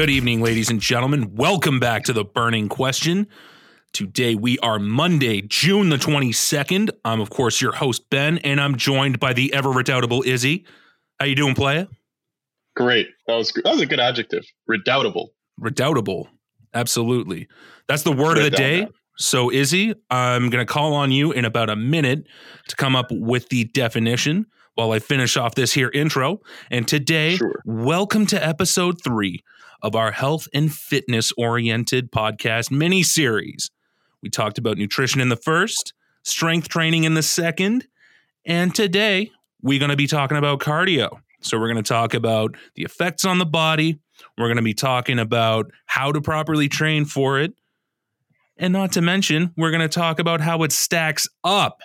Good evening, ladies and gentlemen. Welcome back to the Burning Question. Today we are Monday, June the 22nd. I'm of course your host Ben and I'm joined by the ever redoubtable Izzy. How you doing, playa? Great. That was that was a good adjective. Redoubtable. Redoubtable. Absolutely. That's the word of the day. So Izzy, I'm going to call on you in about a minute to come up with the definition while I finish off this here intro. And today, Sure. welcome to episode 3 of our health and fitness oriented podcast mini series. We talked about nutrition in the first, strength training in the second, and today we're going to be talking about cardio. So we're going to talk about the effects on the body, we're going to be talking about how to properly train for it, and not to mention, we're going to talk about how it stacks up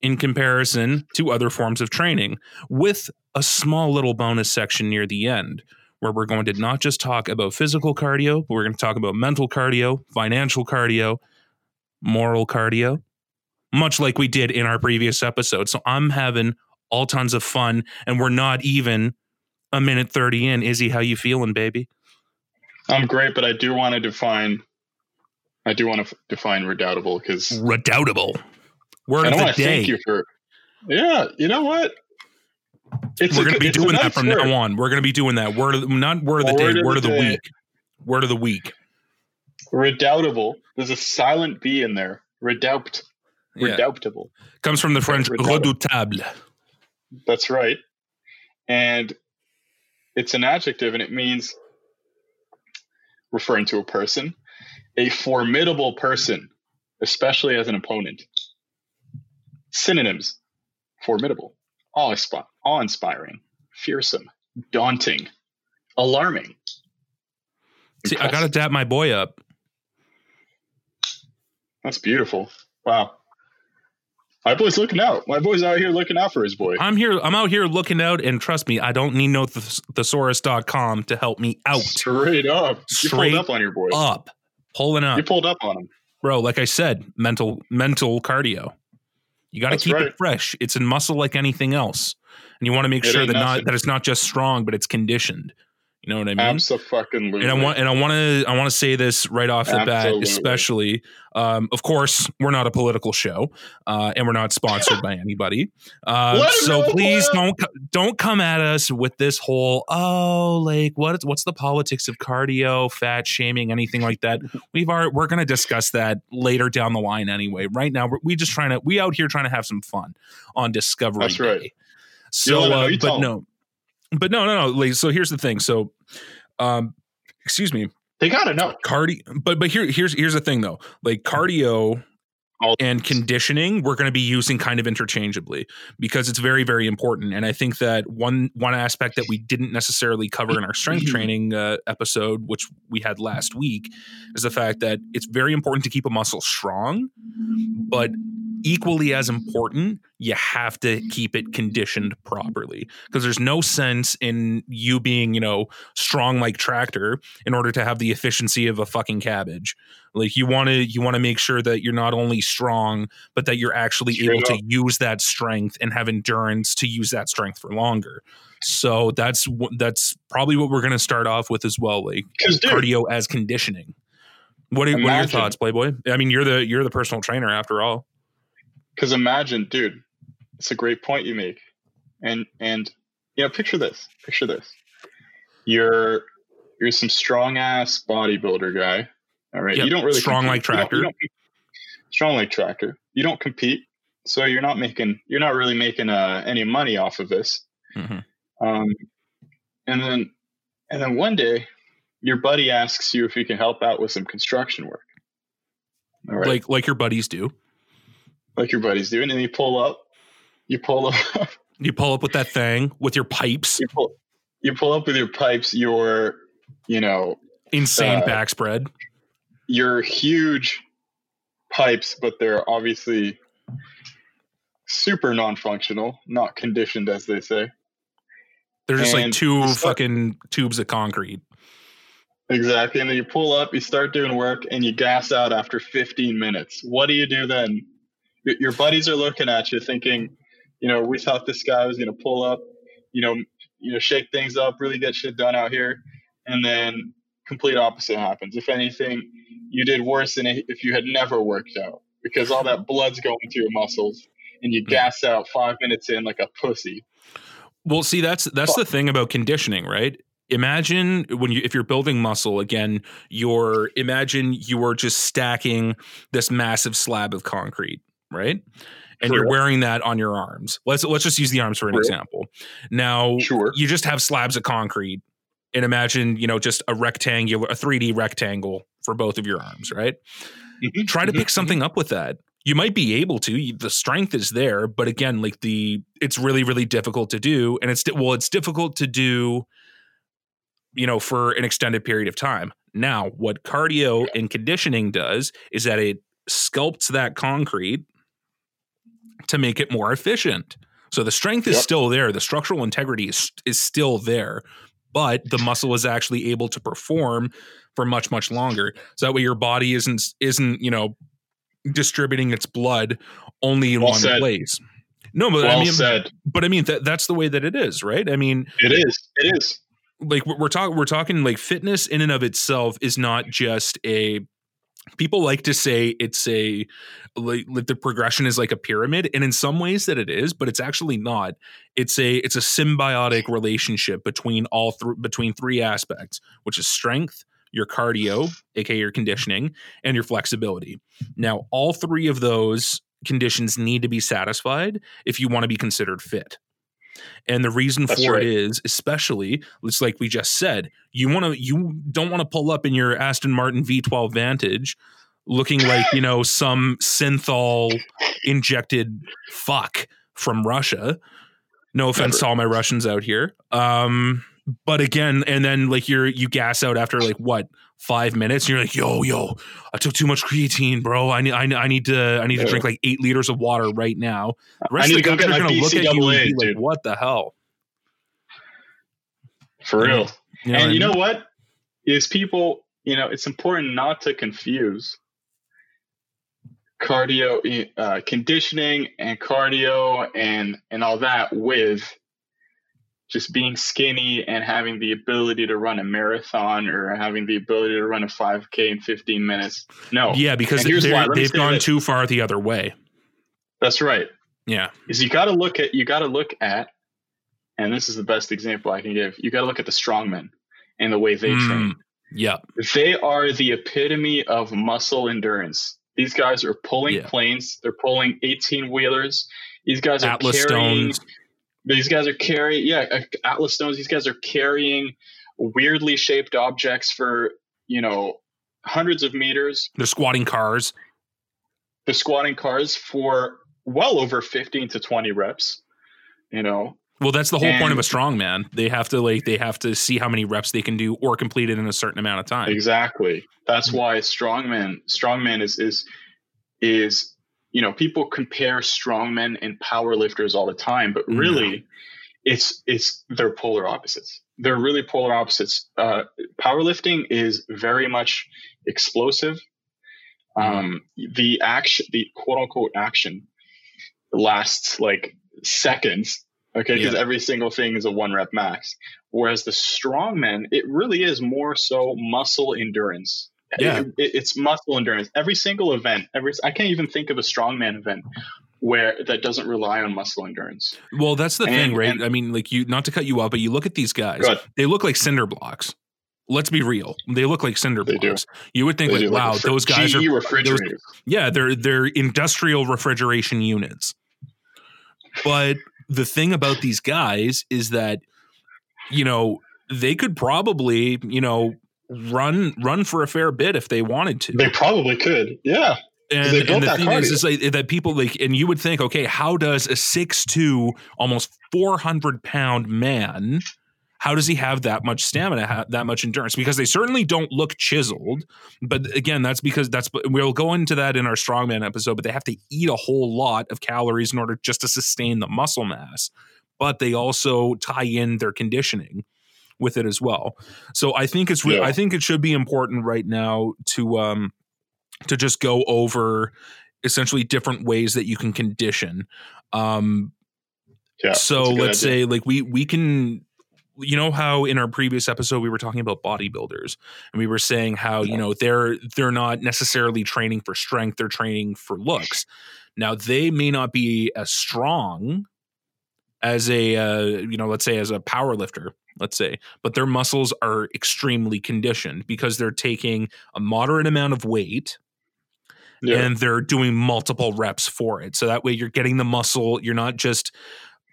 in comparison to other forms of training with a small little bonus section near the end where we're going to not just talk about physical cardio, but we're going to talk about mental cardio, financial cardio, moral cardio, much like we did in our previous episode. So I'm having all tons of fun, and we're not even a minute 30 in. Izzy, how you feeling, baby? I'm great, but I do want to define. I do want to f- define redoubtable because Redoubtable. Word I of don't the day. thank you for. Yeah, you know what? It's We're going to be doing that from word. now on. We're going to be doing that. Word of not word of the Word day, of word the of the week. Word of the week. Redoubtable. There's a silent B in there. Redoubt. Yeah. Redoubtable. Comes from the French redoutable. That's right. And it's an adjective, and it means referring to a person, a formidable person, especially as an opponent. Synonyms: formidable, awe-inspi- awe-inspiring, fearsome, daunting, alarming. See, I got to dap my boy up. That's beautiful. Wow. My boy's looking out. My boy's out here looking out for his boy. I'm here. I'm out here looking out, and trust me, I don't need no thes- thesaurus.com to help me out. Straight up. You Straight pulled up on your boy. Up, pulling up. You pulled up on him. bro. Like I said, mental mental cardio. You got to keep right. it fresh. It's in muscle like anything else, and you want to make It sure that not that it's not just strong, but it's conditioned. You know what I mean? Absolutely. and I want and I want to I want to say this right off the bat, especially. Um, of course, we're not a political show, uh, and we're not sponsored by anybody. Uh, so please don't don't come at us with this whole oh like what what's the politics of cardio, fat shaming, anything like that. We've already, we're going to discuss that later down the line anyway. Right now, we're, we just trying to we out here trying to have some fun on Discovery That's right. So, let 'em know, uh, but no, but no, no, no. So here's the thing. So, um, excuse me. They gotta know. cardio but but here here's here's the thing though. Like cardio and conditioning we're going to be using kind of interchangeably because it's very very important. And i think that one one aspect that we didn't necessarily cover in our strength training uh, episode which we had last week is the fact that it's very important to keep a muscle strong but equally as important you have to keep it conditioned properly. Because there's no sense in you being you know strong like tractor in order to have the efficiency of a fucking cabbage. Like you want to you want to make sure that you're not only strong but that you're actually Straight able to use that strength and have endurance to use that strength for longer. So that's that's probably what we're going to start off with as well like dude, cardio as conditioning. What are, what are your thoughts playboy? I mean you're the you're the personal trainer after all. Because imagine, dude, it's a great point you make. And and you know, picture this. Picture this. You're you're some strong ass bodybuilder guy. All right. Yep, You don't really strong like compete. You don't- tractor. you don't- strong like tractor. You don't compete. So you're not making you're not really making uh, any money off of this. Mhm. Um, and then, and then one day, your buddy asks you if you can help out with some construction work. All right, like, like like your buddies do Like your buddies do, and then you pull up, you pull up, you pull up with that thing with your pipes you pull, you pull up with your pipes, your, you know, insane Uh, back spread your huge pipes, but they're obviously super non-functional, not conditioned, as they say. they're just like two start- fucking tubes of concrete Exactly. And then you pull up, you start doing work, and you gas out after 15 minutes. What do you do then? Your buddies are looking at you thinking, you know, we thought this guy was going to pull up, you know, you know, shake things up, really get shit done out here. And then complete opposite happens. If anything, you did worse than if you had never worked out because all that blood's going to your muscles and you hmm. gas out five minutes in like a pussy. Well, see, that's that's the thing about conditioning, right? Imagine when you if you're building muscle again, you're imagine you are just stacking this massive slab of concrete, right? And you're wearing that on your arms. Let's let's just use the arms for an example. Now, sure. you just have slabs of concrete and imagine, you know, just a rectangular a 3D rectangle for both of your arms, right? Mm-hmm. Try to mm-hmm. pick something up with that you might be able to the strength is there but again like the it's really really difficult to do and it's well it's difficult to do you know for an extended period of time now what cardio and conditioning does is that it sculpts that concrete to make it more efficient so the strength is yep. still there the structural integrity is is still there but the muscle is actually able to perform for much much longer so that way your body isn't isn't you know distributing its blood only in well one said. place. No, but well I mean, said. but I mean that that's the way that it is, right? I mean, it is. It is. Like we're talking, we're talking like fitness in and of itself is not just a. People like to say it's a like, like the progression is like a pyramid, and in some ways that it is, but it's actually not. It's a it's a symbiotic relationship between all three between three aspects, which is strength, your cardio, aka your conditioning, and your flexibility. Now, all three of those conditions need to be satisfied if you want to be considered fit. And the reason That's for right. it is, especially, it's like we just said, you want to, you don't want to pull up in your Aston Martin V12 Vantage, looking like you know some synthol injected fuck from Russia. No offense Never. to all my Russians out here. Um, but again, and then like you're you gas out after like what five minutes, and you're like, yo, yo, I took too much creatine, bro. I need I, I need to I need to drink like eight liters of water right now. The rest I need of the to go get my gonna look at you and be like, what the hell? For real. You know and you know what? Is people, you know, it's important not to confuse cardio uh, conditioning and cardio and and all that with just being skinny and having the ability to run a marathon or having the ability to run a 5k in 15 minutes. No. Yeah because they've gone too far the other way. That's right. Yeah. Is you got to look at you got to look at and this is the best example i can give you got to look at the strongmen and the way they mm, train. Yeah. They are the epitome of muscle endurance. These guys are pulling yeah. planes they're pulling 18 wheelers. These guys are Atlas carrying Stones these guys are carrying, yeah, uh, Atlas stones. These guys are carrying weirdly shaped objects for you know hundreds of meters. They're squatting cars. They're squatting cars for well over fifteen to twenty reps. You know. Well, that's the whole and, point of a strongman. They have to like they have to see how many reps they can do or complete it in a certain amount of time. Exactly. That's mm-hmm. why strongman strongman is is is you know, people compare strongmen and powerlifters all the time, but really, no. it's it's they're polar opposites. They're really polar opposites. Uh, powerlifting is very much explosive. Um, the action, the quote unquote action, lasts like seconds. Okay, because yeah. every single thing is a one rep max. Whereas the strongman, it really is more so muscle endurance yeah. It, it, it's muscle endurance. Every single event, every I can't even think of a strongman event where that doesn't rely on muscle endurance. Well, that's the and, thing, right? And, I mean, like you not to cut you off, but you look at these guys. They look like cinder blocks. Let's be real. They look like cinder blocks. You would think they like, wow, like those guys GE are refrigerators. Those, yeah, they're they're industrial refrigeration units. But the thing about these guys is that you know, they could probably, you know, run run for a fair bit if they wanted to. They probably could. Yeah. And, and the thing is, is like, that people like, and you would think, okay, how does a six two, almost four hundred pound man, how does he have that much stamina, that much endurance? Because they certainly don't look chiseled. But again, that's because that's we'll go into that in our strongman episode. But they have to eat a whole lot of calories in order just to sustain the muscle mass. But they also tie in their conditioning with it as well. So I think it's re- yeah. I think it should be important right now to um to just go over essentially different ways that you can condition. Um yeah, so let's idea. say like we we can you know how in our previous episode we were talking about bodybuilders and we were saying how you know they're they're not necessarily training for strength they're training for looks now they may not be as strong as a uh, you know let's say as a power lifter let's say but their muscles are extremely conditioned because they're taking a moderate amount of weight Yeah. and they're doing multiple reps for it. So that way you're getting the muscle you're not just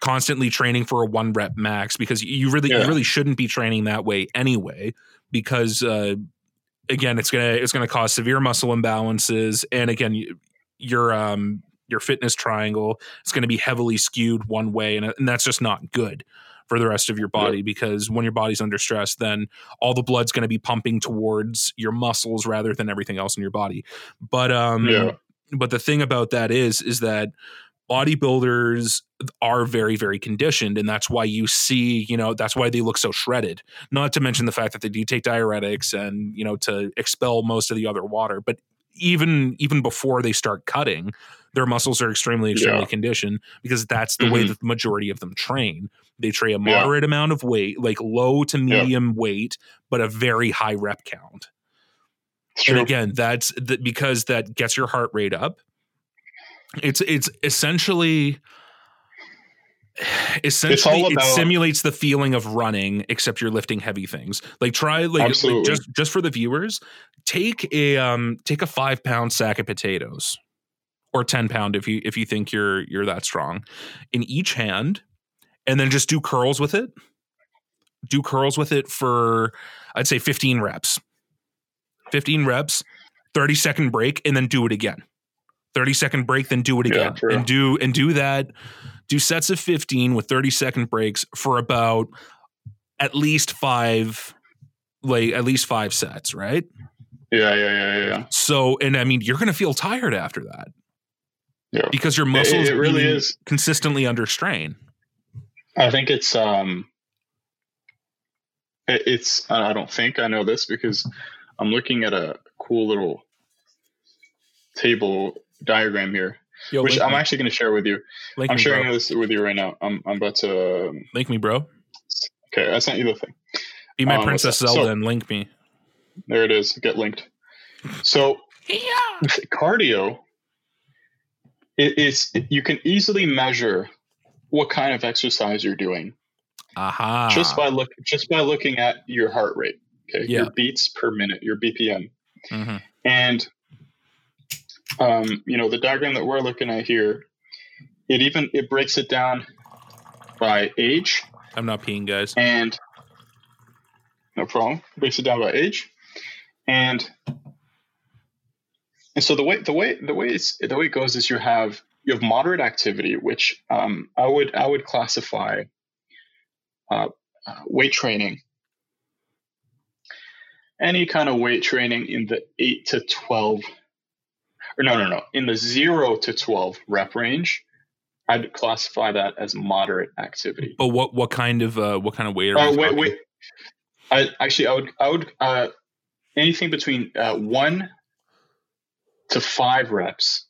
constantly training for a one rep max because you really you really shouldn't be training that way anyway because uh again it's gonna it's gonna cause severe muscle imbalances and again you, your um your fitness triangle is going to be heavily skewed one way and, and that's just not good for the rest of your body because when your body's under stress then all the blood's going to be pumping towards your muscles rather than everything else in your body but um Yeah. but the thing about that is is that bodybuilders are very very conditioned and that's why you see you know that's why they look so shredded not to mention the fact that they do take diuretics and you know to expel most of the other water but even even before they start cutting their muscles are extremely extremely Yeah. conditioned because that's the way Mhm. that the majority of them train they train a Yeah. moderate amount of weight like low to medium weight but a very high rep count. And again that's that because that gets your heart rate up. It's it's essentially essentially all it simulates the feeling of running except you're lifting heavy things. Like try like, like just just for the viewers take a um take a five pound sack of potatoes or 10 pound if you if you think you're you're that strong. In each hand and then just do curls with it do curls with it for i'd say 15 reps 15 reps 30 second break and then do it again 30 second break then do it again true. and do and do that do sets of 15 with 30 second breaks for about at least five like at least five sets right yeah, yeah, yeah, yeah, yeah. so and i mean you're gonna feel tired after that Yeah. because your muscles it really is. consistently under strain I think it's um, it, it's I don't think I know this because I'm looking at a cool little table diagram here, Yo, which I'm me, actually going to share with you. link I'm me, sharing bro. this with you right now. I'm I'm about to. Um, link me bro okay, I sent you the thing. be my Um, princess zelda So- and link me There it is. Get linked. So yeah. cardio it is you can easily measure what kind of exercise you're doing. Aha. Just by look just by looking at your heart rate okay? Yeah. your beats per minute your bpm Mhm. and um, you know the diagram that we're looking at here it even it breaks it down by age. I'm not peeing guys. And no problem. Breaks it down by age. And and so the way the way the way it's the way it goes is you have you have moderate activity which um, i would i would classify uh, uh, weight training any kind of weight training in the 8 to 12 or no no no in the 0 to 12 rep range i'd classify that as moderate activity but what what kind of uh what kind of weight are we wait, wait. I actually, I would, I would, uh, anything between uh, one to five reps.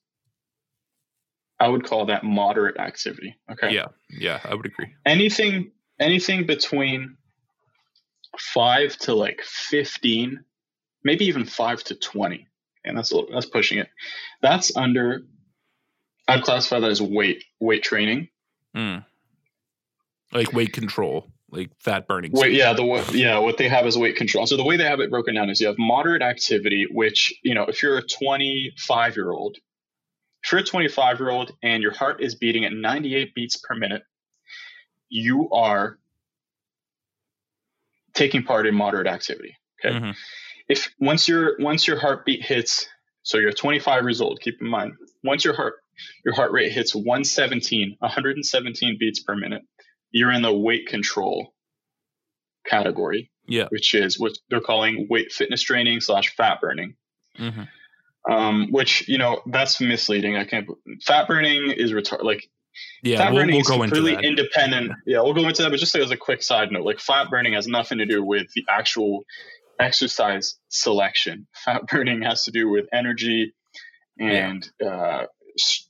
I would call that moderate activity. Okay. yeah yeah i would agree Anything, anything between five to like fifteen, maybe even five to twenty, and that's a little, that's pushing it. That's under. I'd classify that as weight weight training. Mm. like weight control like fat burning Wait, yeah, the yeah, what they have is weight control. So the way they have it broken down is you have moderate activity, which you know, if you're a 25 year old, if you're a 25 year old and your heart is beating at 98 beats per minute, you are taking part in moderate activity. Okay. Mhm. If once your once your heartbeat hits, so you're 25 years old, keep in mind, once your heart your heart rate hits 117, 117 beats per minute, you're in the weight control category, yeah which is what they're calling weight fitness training slash fat burning. Mhm. Um, which you know that's misleading. I can't. Fat burning is retard. Like yeah fat we'll, burning we'll is go into completely that independent. Yeah, we'll go into that. But just as a quick side note, like fat burning has nothing to do with the actual exercise selection. Fat burning has to do with energy and uh,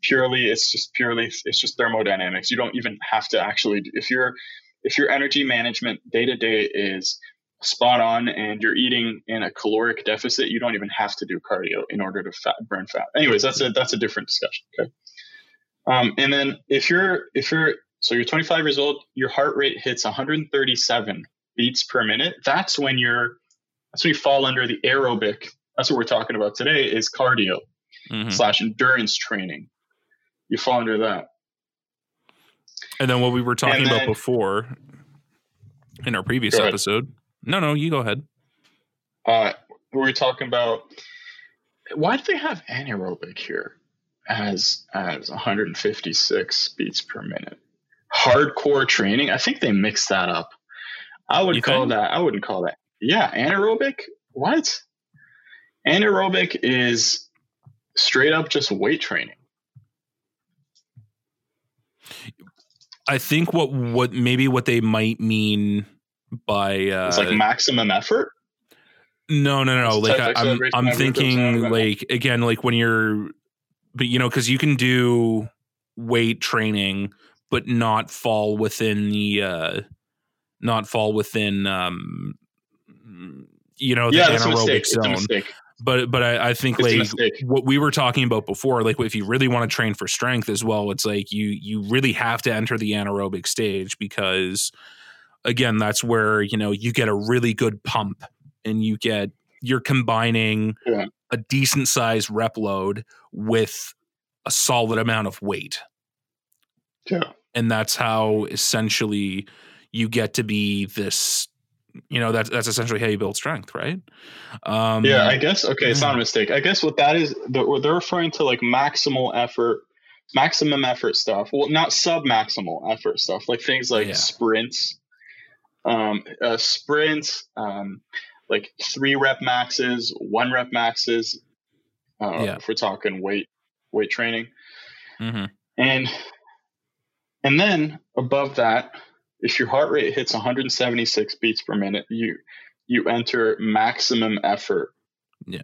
purely. It's just purely. It's just thermodynamics. You don't even have to actually. If you're if your energy management day to day is spot on and you're eating in a caloric deficit, you don't even have to do cardio in order to fat, burn fat. Anyways, that's a that's a different discussion. Okay. Um, and then if you're if you're so you're 25 years old, your heart rate hits 137 beats per minute. That's when you're that's when you fall under the aerobic. That's what we're talking about today is cardio Mhm. slash endurance training. You fall under that. And then what we were talking And about before in our previous episode. No, no, you go ahead. Uh, we were talking about why do they have anaerobic here as as 156 beats per minute? Hardcore training. I think they mixed that up. I would You call think? that. I wouldn't call that. Yeah, anaerobic. What? Anaerobic is straight up just weight training. I think what what maybe what they might mean by uh It's like maximum effort. no no no It's like I, I'm I'm thinking like again like when you're but you know because you can do weight training but not fall within the uh not fall within um you know the yeah, that's a mistake. anaerobic zone but but I, I think It's like what we were talking about before, like if you really want to train for strength as well, it's like you you really have to enter the anaerobic stage because again, that's where you know you get a really good pump and you get you're combining Yeah. a decent size rep load with a solid amount of weight. Yeah. And that's how essentially you get to be this you know that's that's essentially how you build strength, right? Um Yeah, I guess okay, it's not a mistake. I guess what that is, they're, they're referring to like maximal effort, maximum effort stuff. Well, not sub maximal effort stuff, like things like Yeah. sprints, um, uh, sprints, um, like three rep maxes, one rep maxes. Uh, Yeah. If we're talking weight weight training, mhm. and and then above that, if your heart rate hits 176 beats per minute, you you enter maximum effort. Yeah.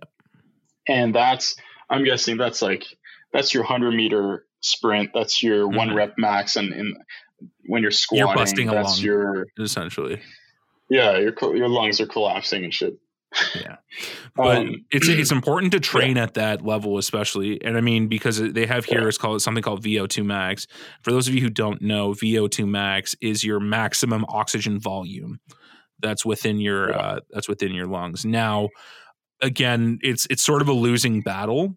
And that's I'm guessing that's like that's your 100 meter sprint, that's your one Mhm. rep max and, and when you're squatting, you're busting that's along. your essentially. yeah, your your lungs are collapsing and shit. Yeah. But Um, it's it's important to train at that level, especially, and I mean because they have here Yeah. is called something called VO2 max. For those of you who don't know, VO2 max is your maximum oxygen volume that's within your Yeah. uh, that's within your lungs. Now, again, it's it's sort of a losing battle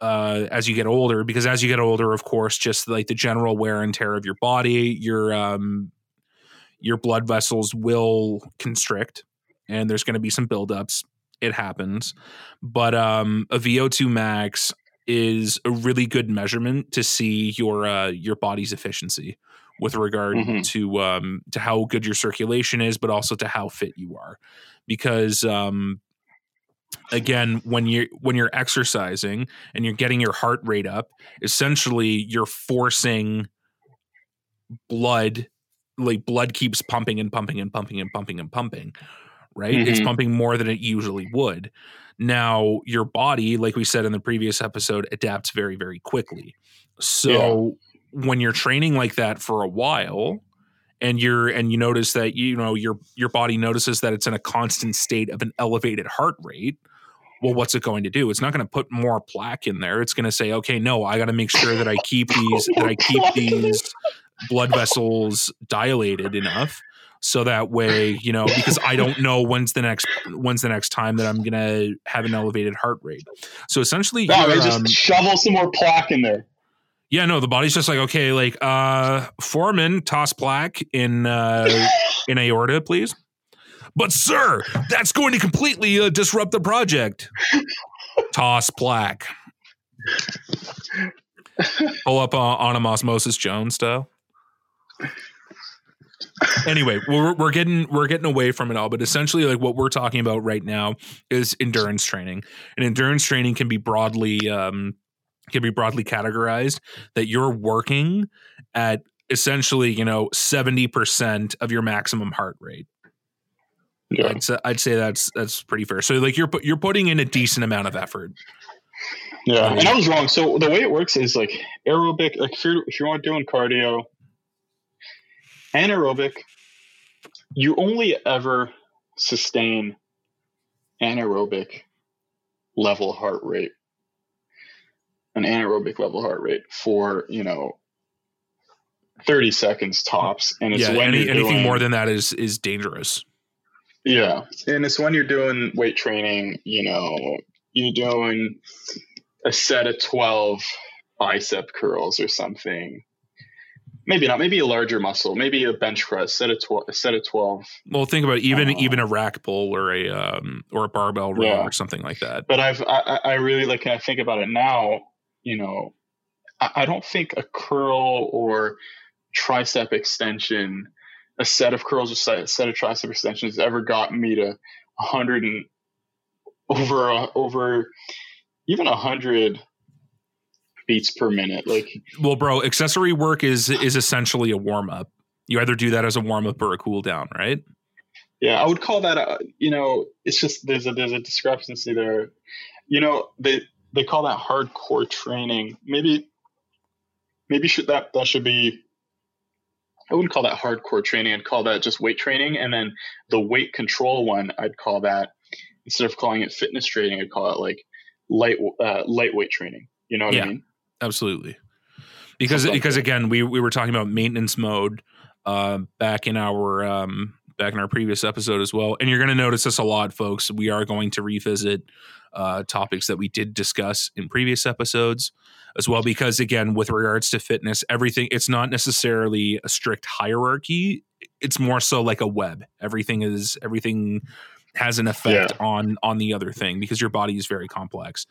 uh, as you get older because as you get older, of course, just like the general wear and tear of your body, your um, your blood vessels will constrict and there's going to be some buildups. It happens. But um, a VO2 max is a really good measurement to see your uh, your body's efficiency with regard Mhm. to um, to how good your circulation is, but also to how fit you are. Because um, again, when you're when you're exercising and you're getting your heart rate up, essentially you're forcing blood like blood keeps pumping and pumping and pumping and pumping and pumping right? It's Mhm. pumping more than it usually would. Now your body like we said in the previous episode adapts very very quickly. So when you're training like that for a while and you're and you notice that you know your your body notices that it's in a constant state of an elevated heart rate well what's it going to do? It's not going to put more plaque in there. It's going to say okay no i got to make sure that i keep these that i keep these blood vessels dilated enough so that way you know because i don't know when's the next when's the next time that i'm going to have an elevated heart rate. So essentially No, just um, shovel some more plaque in there. Yeah no the body's just like okay like uh foreman toss plaque in uh in aorta please. But sir that's going to completely uh, disrupt the project. Toss plaque pull up uh, on a osmosis jones style. Anyway we're, we're getting we're getting away from it all but essentially like what we're talking about right now is endurance training. And endurance training can be broadly um can be broadly categorized that you're working at essentially you know 70% of your maximum heart rate Yeah. I'd say, I'd say that's that's pretty fair so like you're you're putting in a decent amount of effort Yeah, and I was wrong. So the way it works is like aerobic. Like if you're if you're doing cardio, anaerobic you only ever sustain anaerobic level heart rate an anaerobic level heart rate for you know 30 seconds tops and it's yeah, when any, anything doing, more than that is is dangerous. yeah and it's when you're doing weight training you know you're doing a set of 12 bicep curls or something maybe not maybe a larger muscle maybe a bench press set of 12 a set of 12 Well, think about even Uh, even a rack pull or a um or a barbell row Yeah. or something like that. but i've i, I I really like when i think about it now you know I, I don't think a curl or tricep extension a set of curls or set, a set of tricep extensions ever got me to 100 and over a, over even 100 beats per minute like Well, bro, accessory work is is essentially a warm up. You either do that as a warm up or a cool down, right? Yeah, I would call that a, you know, it's just there's a there's a discrepancy there. You know, they they call that hardcore training. Maybe maybe should that that should be I wouldn't call that hardcore training. I'd call that just weight training. And then the weight control one, I'd call that instead of calling it fitness training, I'd call it like light uh, lightweight training. You know what Yeah. I mean? Absolutely. Because Something because that. again, we we were talking about maintenance mode uh, back in our um, back in our previous episode as well, and you're going to notice this a lot, folks. We are going to revisit uh, topics that we did discuss in previous episodes as well, because again, with regards to fitness, everything it's not necessarily a strict hierarchy. It's more so like a web. Everything is everything has an effect on on the other thing because your body is very complex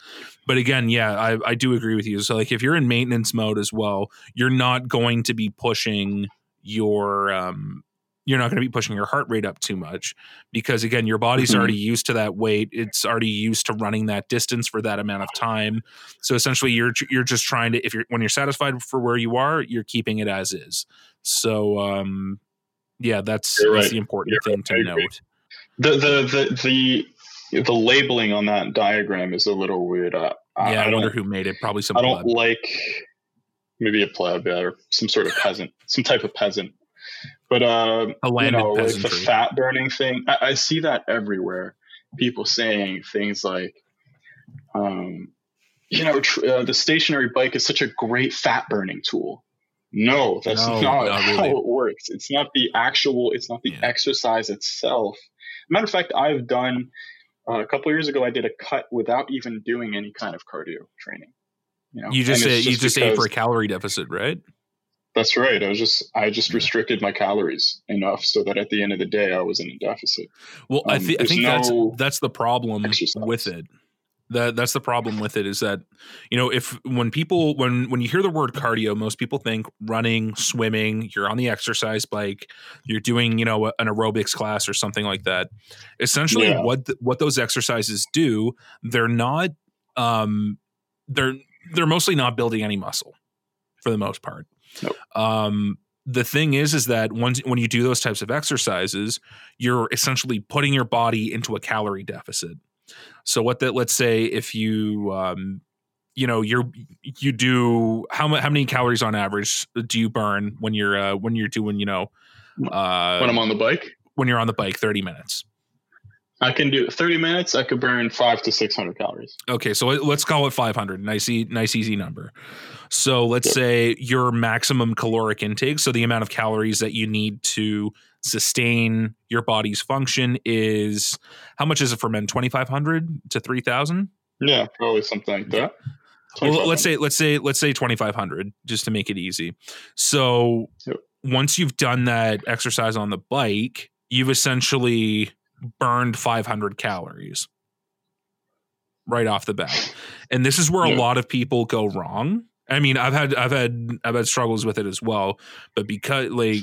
but again yeah I, I do agree with you so like if you're in maintenance mode as well you're not going to be pushing your um you're not going to be pushing your heart rate up too much because again your body's Mhm. already used to that weight it's already used to running that distance for that amount of time so essentially you're you're just trying to if you're when you're satisfied for where you are you're keeping it as is so um yeah that's, You're that's the important You're thing to right. Agree. note The the the the the labeling on that diagram is a little weird. Uh, I- yeah I i, wonder who made it probably some I don't pleb. like maybe a pleb yeah, or some sort of peasant, some type of peasant. But uh, you know, like the fat burning thing, I, I see that everywhere. People saying things like, um, you know, tr- uh, the stationary bike is such a great fat burning tool. No, that's No, not not how it works. It's not the actual. It's not the Yeah. exercise itself. Matter of fact, I've done uh, a couple of years ago. I did a cut without even doing any kind of cardio training. You, know? you just say it's you just ate for a calorie deficit right That's right. I was just I just restricted my calories enough so that at the end of the day I was in a deficit. Well, I, Um, thi- I think no that's that's the problem exercise. with it. That that's the problem with it is that you know if when people when when you hear the word cardio, most people think running, swimming. You're on the exercise bike. You're doing you know an aerobics class or something like that. Essentially, Yeah. what th- what those exercises do, they're not um they're they're mostly not building any muscle for the most part. Nope. Um, the thing is, is that once when you do those types of exercises, you're essentially putting your body into a calorie deficit. So what that let's say if you um, you know you're you do how how many calories on average do you burn when you're uh, when you're doing you know uh, when I'm on the bike, when you're on the bike 30 minutes. I can do 30 minutes. I could burn five to 600 calories. Okay, so let- let's call it 500. Nice, e- nice, easy number. So let's Yep. say your maximum caloric intake, so the amount of calories that you need to sustain your body's function is how much is it for men? 2,500 to 3,000? Yeah, probably something like that. Well, let's say let's say let's say 2,500 just to make it easy. So Yep. once you've done that exercise on the bike, you've essentially burned 500 calories right off the bat. And this is where a lot of people go wrong. I mean, I've had I've had I've had struggles with it as well, but because like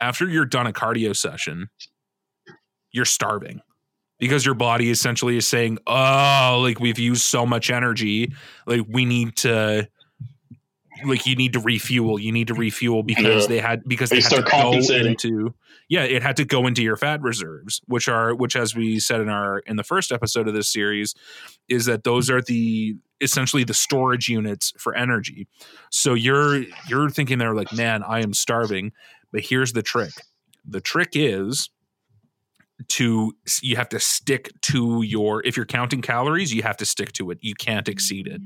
after you're done a cardio session, you're starving. Because your body essentially is saying, "Oh, like we've used so much energy, like we need to like you need to refuel, you need to refuel because Yeah. they had because They they had to go into yeah, it had to go into your fat reserves, which are which as we said in our in the first episode of this series, is that those are the essentially the storage units for energy. So you're you're thinking there like, man, I am starving, but here's the trick. The trick is to you have to stick to your if you're counting calories, you have to stick to it. You can't exceed it.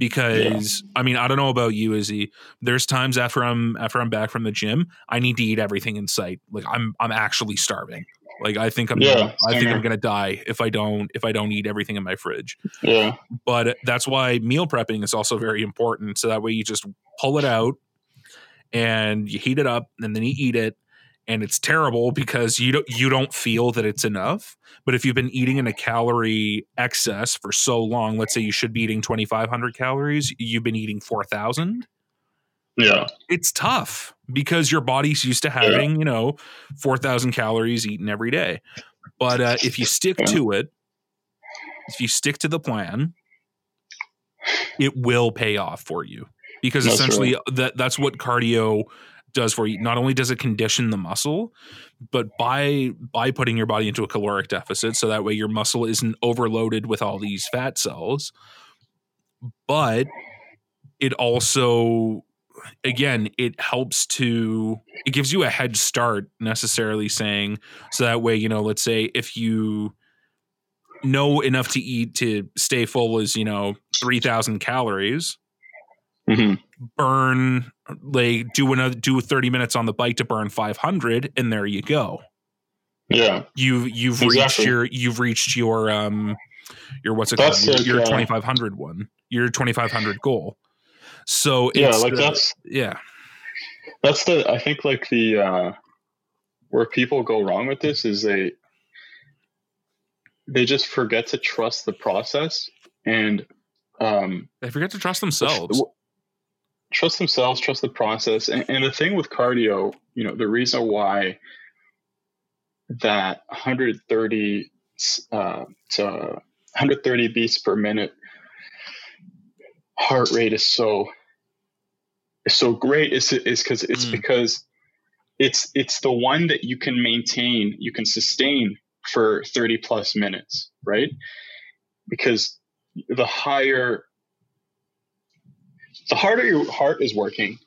Because yeah. I mean, I don't know about you, Izzy. There's times after I'm after I'm back from the gym, I need to eat everything in sight. Like I'm I'm actually starving. Like I think I'm yeah, gonna, I think I'm gonna die if I don't if I don't eat everything in my fridge. Yeah. But that's why meal prepping is also very important. So that way you just pull it out and you heat it up and then you eat it and it's terrible because you don't you don't feel that it's enough. But if you've been eating in a calorie excess for so long, let's say you should be eating 2500 calories, you've been eating 4000 yeah. It's tough because your body's used to having, yeah. you know, 4,000 calories eaten every day. But uh, if you stick to it, if you stick to the plan, it will pay off for you because that's essentially right. that that's what cardio does for you. Not only does it condition the muscle, but by by putting your body into a caloric deficit so that way your muscle isn't overloaded with all these fat cells, but it also again, it helps to it gives you a head start necessarily saying so that way, you know, let's say if you know enough to eat to stay full is, you know, 3000 calories, mm-hmm. burn like do another do 30 minutes on the bike to burn 500 and there you go. Yeah. You you've exactly. reached your you've reached your um your what's it That's called? Your, your uh, 2500 one. Your 2500 goal. So yeah, like that's yeah, that's the I think like the uh, where people go wrong with this is they they just forget to trust the process and um, they forget to trust themselves. Trust themselves, trust the process, and, and the thing with cardio, you know, the reason why that 130 uh, to 130 beats per minute heart rate is so is so great is is because it's mm. because it's it's the one that you can maintain you can sustain for 30 plus minutes right because the higher the harder your heart is working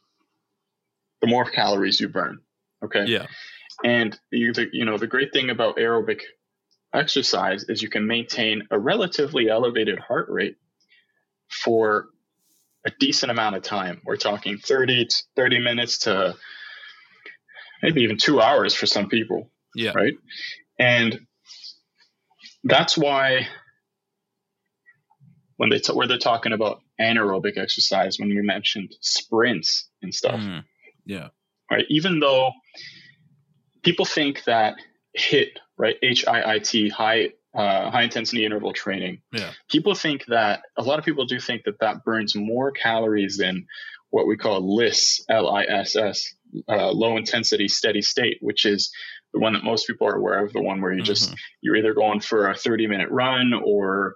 the more calories you burn okay yeah and you the, you know the great thing about aerobic exercise is you can maintain a relatively elevated heart rate for a decent amount of time. We're talking 30, 30 minutes to maybe even two hours for some people. Yeah. Right. And that's why when they t- where they're talking about anaerobic exercise, when we mentioned sprints and stuff. Mm, yeah. Right. Even though people think that HIIT, right, H I I T, high uh, high intensity interval training. Yeah. People think that a lot of people do think that that burns more calories than what we call LISS, L I S S, uh, low intensity steady state, which is the one that most people are aware of. The one where you just mm-hmm. you're either going for a 30 minute run or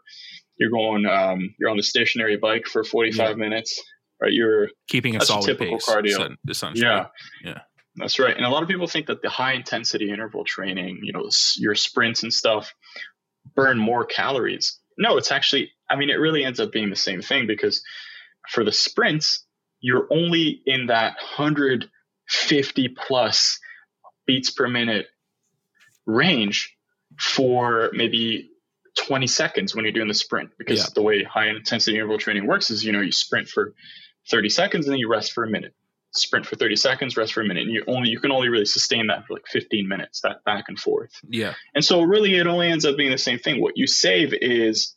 you're going um, you're on the stationary bike for 45 yeah. minutes. Right, you're keeping a solid a typical pace, cardio. Essentially. Yeah, yeah. That's right. And a lot of people think that the high intensity interval training, you know, your sprints and stuff, burn more calories. No, it's actually, I mean, it really ends up being the same thing because for the sprints, you're only in that 150 plus beats per minute range for maybe 20 seconds when you're doing the sprint because yeah. the way high intensity interval training works is you know you sprint for 30 seconds and then you rest for a minute sprint for 30 seconds, rest for a minute. And you only you can only really sustain that for like 15 minutes, that back and forth. Yeah. And so really it only ends up being the same thing. What you save is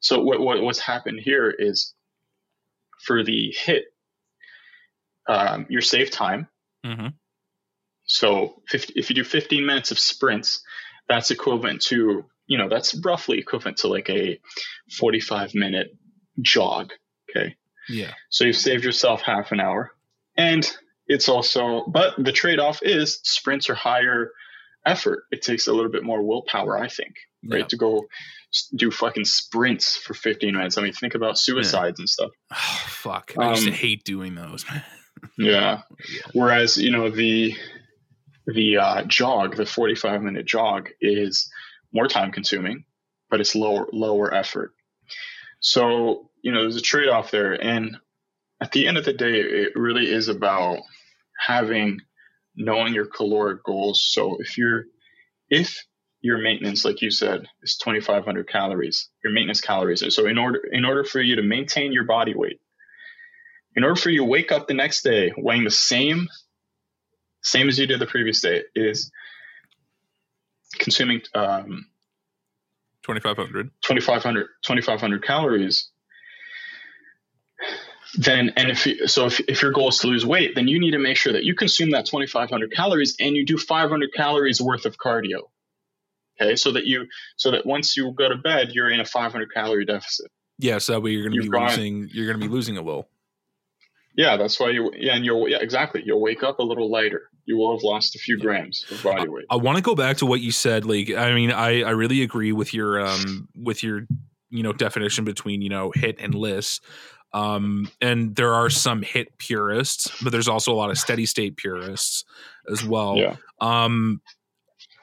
so what, what what's happened here is for the HIIT, um, your save time. Mm-hmm. So 50, if you do 15 minutes of sprints, that's equivalent to, you know, that's roughly equivalent to like a 45 minute jog. Okay. Yeah. So you've saved yourself half an hour. And it's also, but the trade off is sprints are higher effort. It takes a little bit more willpower, I think, right? Yeah. To go do fucking sprints for 15 minutes. I mean, think about suicides yeah. and stuff. Oh, fuck. I um, um, hate doing those, man. yeah. yeah. Whereas, you know, the, the uh, jog, the 45 minute jog is more time consuming, but it's lower, lower effort. So, you know, there's a trade off there. And at the end of the day, it really is about having knowing your caloric goals. So if you're if your maintenance, like you said, is 2,500 calories, your maintenance calories. So in order in order for you to maintain your body weight, in order for you to wake up the next day weighing the same same as you did the previous day, is consuming um, 2500 2500 2500 calories then and if you, so if, if your goal is to lose weight then you need to make sure that you consume that 2500 calories and you do 500 calories worth of cardio. Okay so that you so that once you go to bed you're in a 500 calorie deficit. Yeah so that way you're going to be You've losing you're going to be losing a little. Yeah that's why you yeah and you'll yeah exactly. You'll wake up a little lighter you will have lost a few grams of body weight I want to go back to what you said. Like, I mean, I I really agree with your um with your you know definition between you know HIIT and LISS. Um, and there are some HIIT purists, but there's also a lot of steady state purists as well. yeah Um,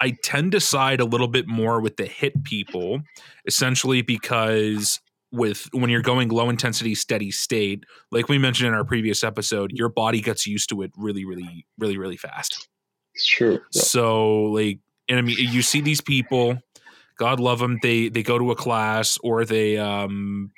I tend to side a little bit more with the HIIT people, essentially because with when you're going low intensity steady state, like we mentioned in our previous episode, your body gets used to it really, really, really, really fast. it's true yeah. So like, and I mean, you see these people, God love them. They they go to a class or they um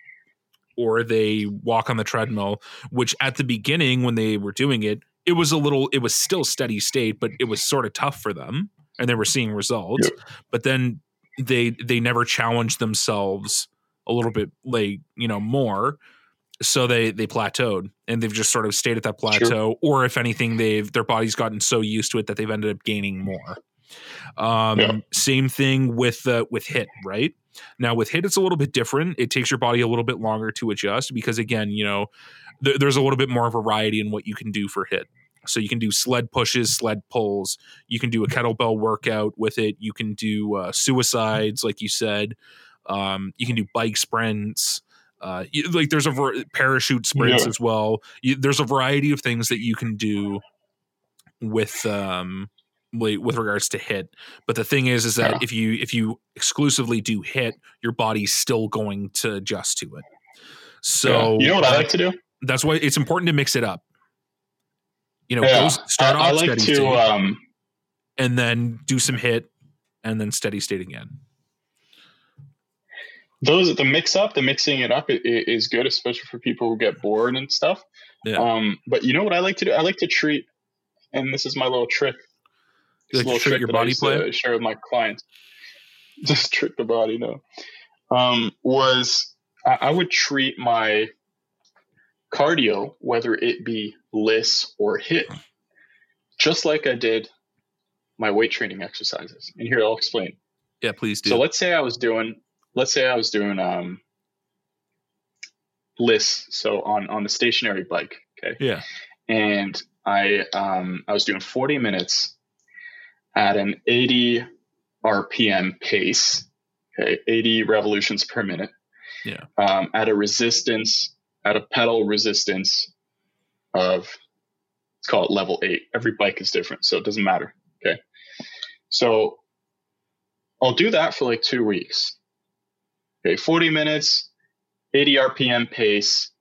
or they walk on the treadmill. Which at the beginning when they were doing it, it was a little. It was still steady state, but it was sort of tough for them, and they were seeing results. But then they they never challenged themselves a little bit like you know more. So they they plateaued and they've just sort of stayed at that plateau or if anything they've their body's gotten so used to it that they've ended up gaining more. Um Yeah. same thing with uh, with HIIT right? Now with HIIT it's a little bit different. It takes your body a little bit longer to adjust because again you know th- there's a little bit more variety in what you can do for HIIT. So you can do sled pushes sled pulls. You can do a kettlebell workout with it. You can do uh, suicides like you said um, you can do bike sprints uh, you- like there's a var- parachute sprints Yeah. as well. You, there's a variety of things that you can do with um with regards to HIIT. But the thing is is that Yeah. if you if you exclusively do HIIT your body's still going to adjust to it. So Yeah. you know what i like to do? That's why it's important to mix it up. You know yeah. start I, off I like steady to state um and then do some HIIT and then steady state again those the mix up the mixing it up i- i- is good especially for people who get bored and stuff. Yeah. um but you know what i like to do? I like to treat and this is my little trick. Like little trick your that I body play? share with my clients. Just trick the body no. Um was I, I would treat my cardio whether it be LISS or HIIT just like i did my weight training exercises. And here i'll explain. Yeah please do. So let's say I was doing, let's say I was doing um, lists. So on on the stationary bike, okay, yeah and I um I was doing 40 minutes at an 80 RPM pace, okay, 80 revolutions per minute. Yeah. Um, at a resistance, at a pedal resistance of let's call it level eight. Every bike is different, so it doesn't matter. Okay. So I'll do that for like two weeks. Okay, 40 minutes, 80 RPM pace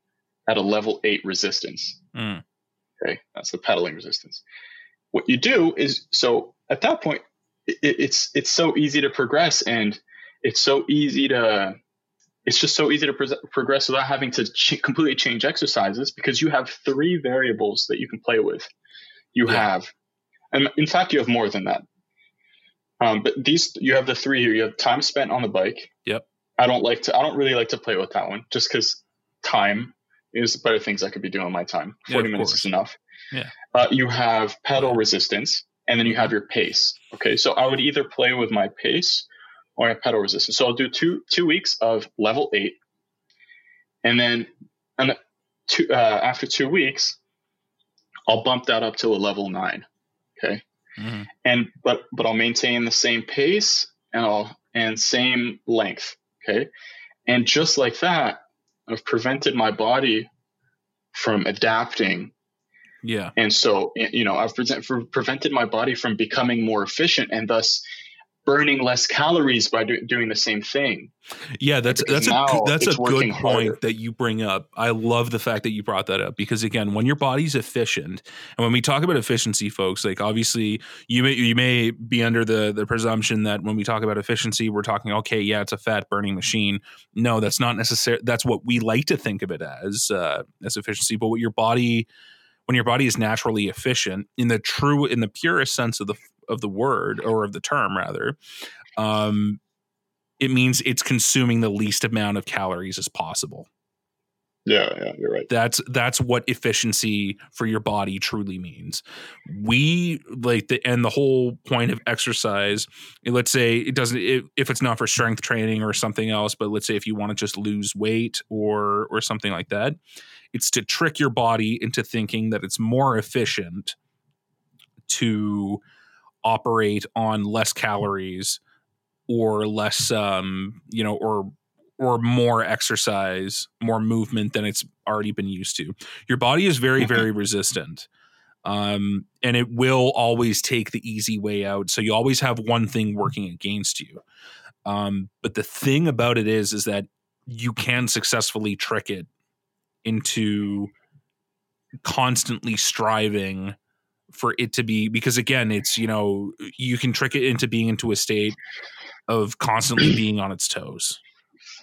at a level eight resistance. Mm. Okay, that's the pedaling resistance. What you do is so at that point, it, it's it's so easy to progress, and it's so easy to it's just so easy to pre- progress without having to ch- completely change exercises because you have three variables that you can play with. You Yeah. have, and in fact, you have more than that. Um, but these you have the three here. You have time spent on the bike. Yep. I don't like to. I don't really like to play with that one just because time is better things I could be doing with my time. Forty of minutes course. is enough. Yeah. Uh, you have pedal resistance, and then you have your pace. Okay, so I would either play with my pace or my pedal resistance. So I'll do two two weeks of level eight, and then and two, uh, after two weeks, I'll bump that up to a level nine. Okay, Mhm. and but but I'll maintain the same pace and I'll and same length. Okay, and just like that, I've prevented my body from adapting. Yeah. And so, you know, I've for, prevented my body from becoming more efficient and thus burning less calories by do, doing the same thing. Yeah, that's Because that's a good- that's a good point harder. that you bring up. I love the fact that you brought that up because again, when your body's efficient, and when we talk about efficiency, folks, like obviously you may you may be under the the presumption that when we talk about efficiency, we're talking okay, yeah, it's a fat burning machine. No, that's not necessary. That's what we like to think of it as uh, as efficiency. But what your body when your body is naturally efficient in the true in the purest sense of the of the word or of the term rather um it means it's consuming the least amount of calories as possible Yeah, yeah, you're right. that's that's what efficiency for your body truly means we like the and the whole point of exercise let's say it doesn't if if it's not for strength training or something else but let's say if you want to just lose weight or or something like that it's to trick your body into thinking that it's more efficient to operate on less calories or less um you know or or more exercise more movement than it's already been used to. Your body is very very resistant um and it will always take the easy way out. So you always have one thing working against you. Um but the thing about it is is that you can successfully trick it into constantly striving for it to be because again it's you know you can trick it into being into a state of constantly being on its toes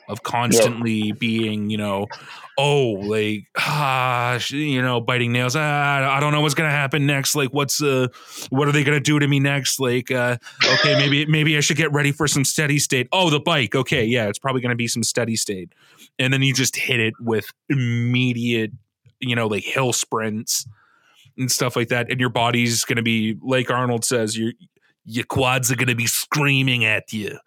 of constantly being you know oh like ah you know biting nails ah, i don't know what's gonna happen next like what's uh what are they gonna do to me next? Like uh okay maybe maybe i should get ready for some steady state. Oh the bike okay yeah it's probably gonna be some steady state. And then you just hit it with immediate you know like hill sprints and stuff like that and your body's going to be like arnold says your your quads are going to be screaming at you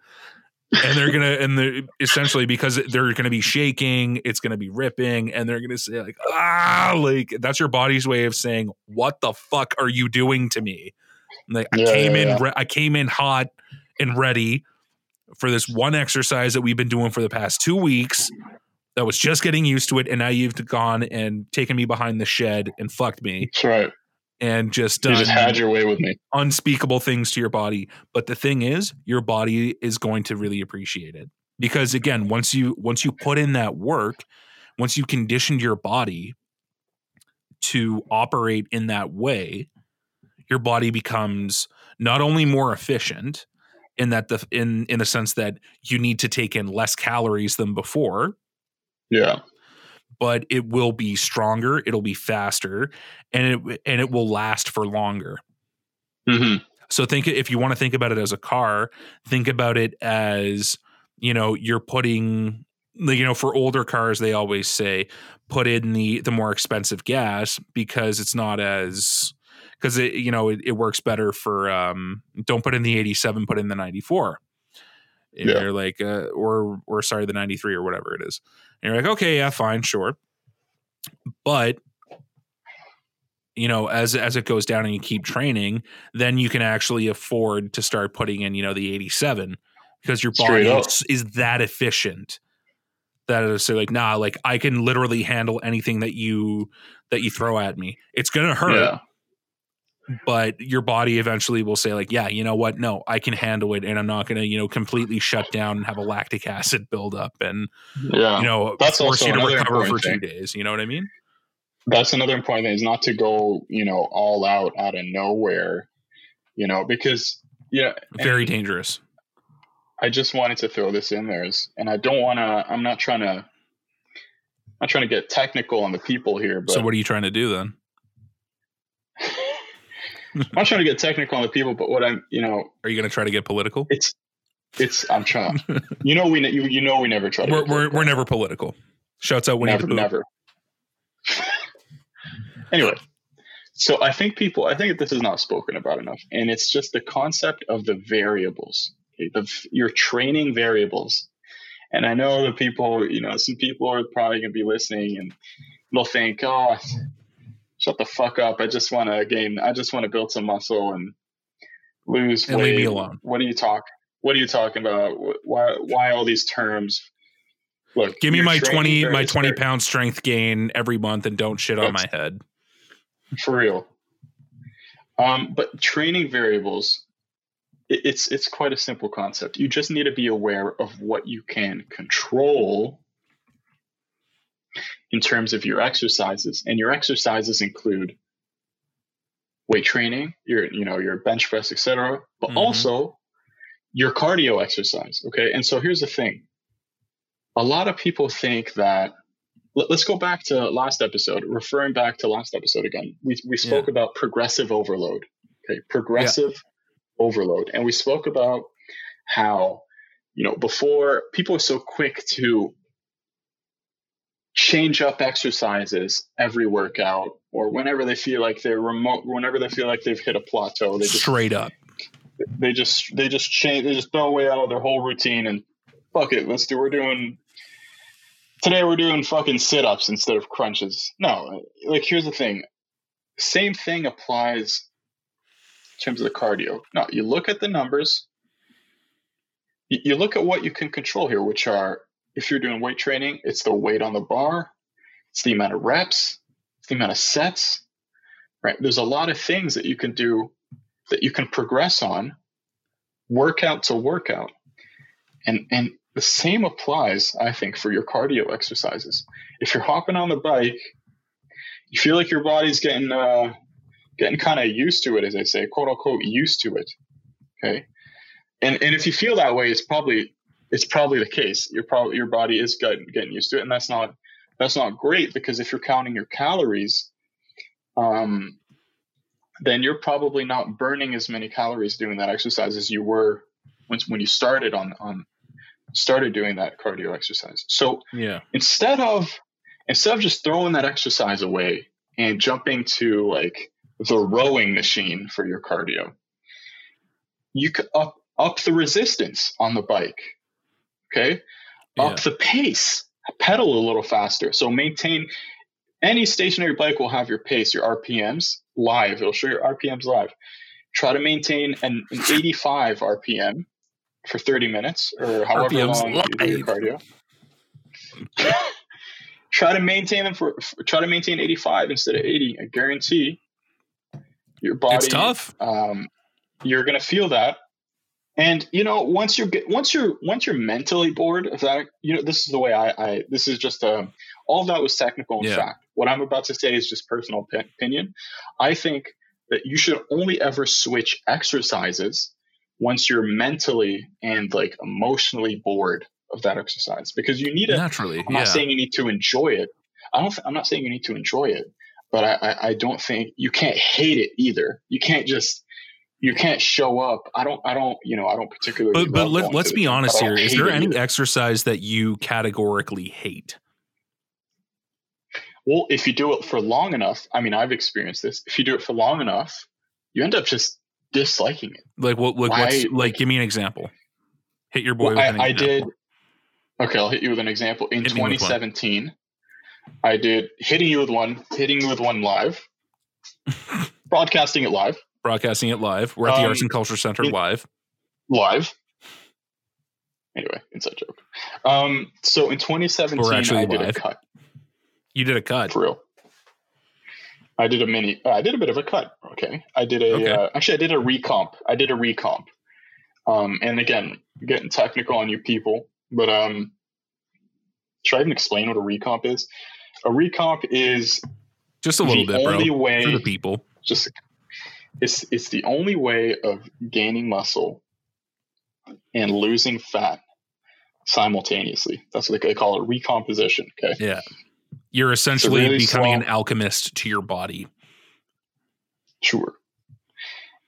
and they're going to and they're essentially because they're going to be shaking it's going to be ripping and they're going to say like ah like that's your body's way of saying what the fuck are you doing to me like i came yeah, in yeah. re- i came in hot and ready for this one exercise that we've been doing for the past two weeks that was just getting used to it and now you've gone and taken me behind the shed and fucked me That's right. and just You just had your way with me. unspeakable things to your body but the thing is your body is going to really appreciate it because again once you once you put in that work once you conditioned your body to operate in that way your body becomes not only more efficient in that the in in the sense that you need to take in less calories than before Yeah. but it will be stronger it'll be faster and it and it will last for longer hmm so think if you want to think about it as a car, think about it as you know you're putting you know for older cars they always say put in the the more expensive gas because it's not as because it you know it, it works better for um don't put in the 87 put in the 94 Yeah. you're like uh, or or sorry the 93 or whatever it is and you're like okay yeah fine sure. But you know as as it goes down and you keep training then you can actually afford to start putting in you know the 87 because your body is, is that efficient. That is so like nah like i can literally handle anything that you that you throw at me. It's gonna hurt. Yeah. But your body eventually will say like yeah you know what no i can handle it and i'm not gonna you know completely shut down and have a lactic acid buildup and Yeah. you know That's force also you to recover for two thing. days you know what i mean That's another important thing is not to go, you know, all out out of nowhere, you know, because yeah, very dangerous I just wanted to throw this in there, is, and I don't want to. I'm not trying to. I'm not trying to get technical on the people here, but so what are you trying to do then I'm not trying to get technical on the people. But what I'm, you know, are you gonna try to get political it's, it's. I'm trying. you know, we, you, you know, we never try to. we're, get we're, we're never political shouts out winnie never, the Pooh. never. anyway, so I think people, I think this is not spoken about enough, and it's just the concept of the variables. Okay, the your training variables, and I know the people, you know, some people are probably gonna be listening and they'll think, oh, shut the fuck up. I just want to gain. I just want to build some muscle and lose And weight. leave me alone. What are you talk? What are you talking about? Why? Why all these terms? Look, give me my 20 my 20 are- pound strength gain every month and don't shit on my head for real. Um, but training variables it- it's it's quite a simple concept. You just need to be aware of what you can control in terms of your exercises, and your exercises include weight training, your you know your bench press, etc., but Mhm. also your cardio exercise. Okay, and so here's the thing: a lot of people think that. let- Let's go back to last episode. Referring back to last episode again, we we spoke about progressive overload. Okay, progressive overload, and we spoke about how you know before people are so quick to change up exercises every workout or whenever they feel like they're remote whenever they feel like they've hit a plateau they just Straight up. they just they just change they just throw away all their whole routine and fuck it let's do we're doing today we're doing fucking sit-ups instead of crunches. No like here's the thing. Same thing applies in terms of the cardio. No you look at the numbers. You look at what you can control here which are if you're doing weight training it's the weight on the bar it's the amount of reps it's the amount of sets right? There's a lot of things that you can do that you can progress on workout to workout. And and the same applies i think for your cardio exercises. If you're hopping on the bike you feel like your body's getting uh getting kind of used to it as i say quote unquote used to it okay? And and if you feel that way it's probably it's probably the case your probably your body is getting, getting used to it and that's not that's not great because if you're counting your calories um then you're probably not burning as many calories doing that exercise as you were when, when you started on on started doing that cardio exercise. So Yeah. instead of instead of just throwing that exercise away and jumping to like the rowing machine for your cardio, you could up up the resistance on the bike. Okay? Yeah. Up the pace, pedal a little faster. So maintain any stationary bike will have your pace, your RPMs live. It'll show your RPMs live. Try to maintain an, an 85 RPM for 30 minutes or however RPMs long you do your cardio. try to maintain them for, for- try to maintain 85 instead of 80. I guarantee your body It's tough. um, you're gonna feel that and you know once you're once you're once you're mentally bored of that you know this is the way i, I this is just um all that was technical and Yeah. fact what i'm about to say is just personal opi- opinion i think that you should only ever switch exercises once you're mentally and like emotionally bored of that exercise because you need it Naturally. I'm yeah. not saying you need to enjoy it. I don't. I'm not saying you need to enjoy it, but I, I, I don't think you can't hate it either. You can't just. You can't show up. I don't. I don't. You know. I don't particularly. but but let, let's be honest here. Is there any either. exercise that you categorically hate? Well, if you do it for long enough, I mean, I've experienced this. If you do it for long enough, you end up just disliking it. Like what? Like Why- like? Give me an example. Hit your boy Well, with I, I did. Okay, I'll hit you with an example. In Hit me with one. 2017, I did hitting you with one, hitting you with one live, broadcasting it live, broadcasting it live. We're at the Um, Arts and Culture Center it- live. live. Anyway, inside joke. Um, so in 2017, We're actually I did live. a cut You did a cut. for real. I did a mini. Uh, I did a bit of a cut. Okay, I did a. Okay. Uh, actually, I did a recomp. I did a recomp. Um, and again, getting technical on you people, but um, should I even explain what a recomp is? A recomp is Just a little bit, bro. only way For the people. just it's it's the only way of gaining muscle and losing fat simultaneously. That's what they call it, recomposition. Okay. Yeah. You're essentially really becoming an alchemist to your body. Sure.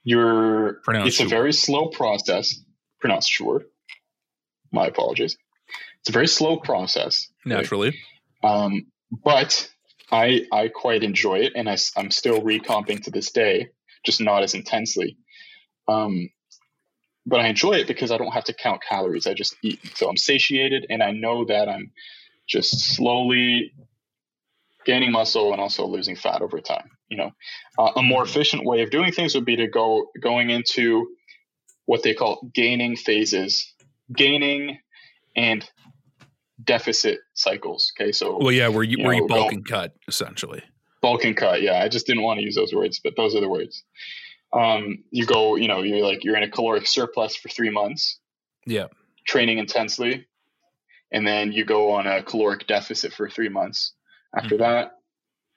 You're Pronounced it's a very slow process. Pronounced sure. My apologies. It's a very slow process. Naturally. Um, but I I quite enjoy it, and I, am still recomping to this day, just not as intensely. Um, but I enjoy it because I don't have to count calories. I just eat, so I'm satiated, and I know that I'm just slowly gaining muscle and also losing fat over time. You know, uh, a more efficient way of doing things would be to go going into what they call gaining phases, gaining and deficit cycles. Okay, so Well, yeah, where you You where you know, bulk don't- and cut essentially. Bulk and cut. Yeah, I just didn't want to use those words, but those are the words. Um, you go, you know, you're like you're in a caloric surplus for three months, Yeah. training intensely, and then you go on a caloric deficit for three months after Mhm. that,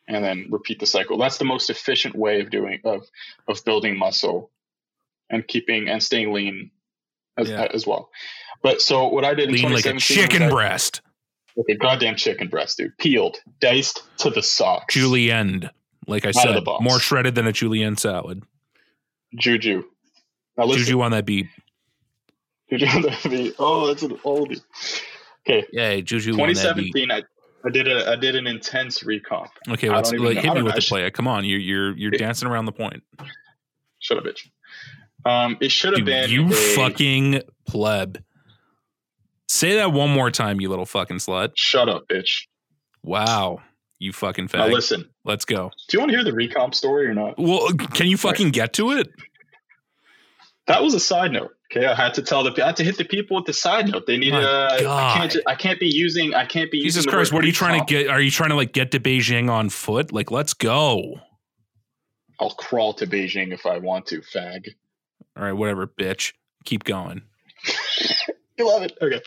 and then repeat the cycle. That's the most efficient way of doing of of building muscle and keeping and staying lean as, Yeah. as well. But so what I did in Lean like a 2017 chicken breast. Like a goddamn chicken breast, dude. Peeled, diced to the socks. Julienne. Like I Out said, more shredded than a julienne salad. Juju. Now listen, Juju on that beat. Juju on that beat. Oh, that's an oldie. Okay, Yeah, Juju on that beat. 2017. I, I did a I did an intense recomp. Okay, let's like, hit me with the play. Come on, you're you're you're Okay. dancing around the point. Shut up, bitch. Um, it should have been you a- fucking pleb. Say that one more time, you little fucking slut. Shut up, bitch. Wow, you fucking Now fag. listen. Let's go. Do you want to hear the recomp story or not? Well, can you fucking get to it? That was a side note. Okay, I had to tell the I had to hit the people with the side note. They needed. My Uh, I God. can't. I can't be using. I can't be Jesus Christ, what are you trying to get? Are you trying to like get to Beijing on foot? Like, let's go. I'll crawl to Beijing if I want to, fag. All right, whatever, bitch. Keep going. You love it. Okay.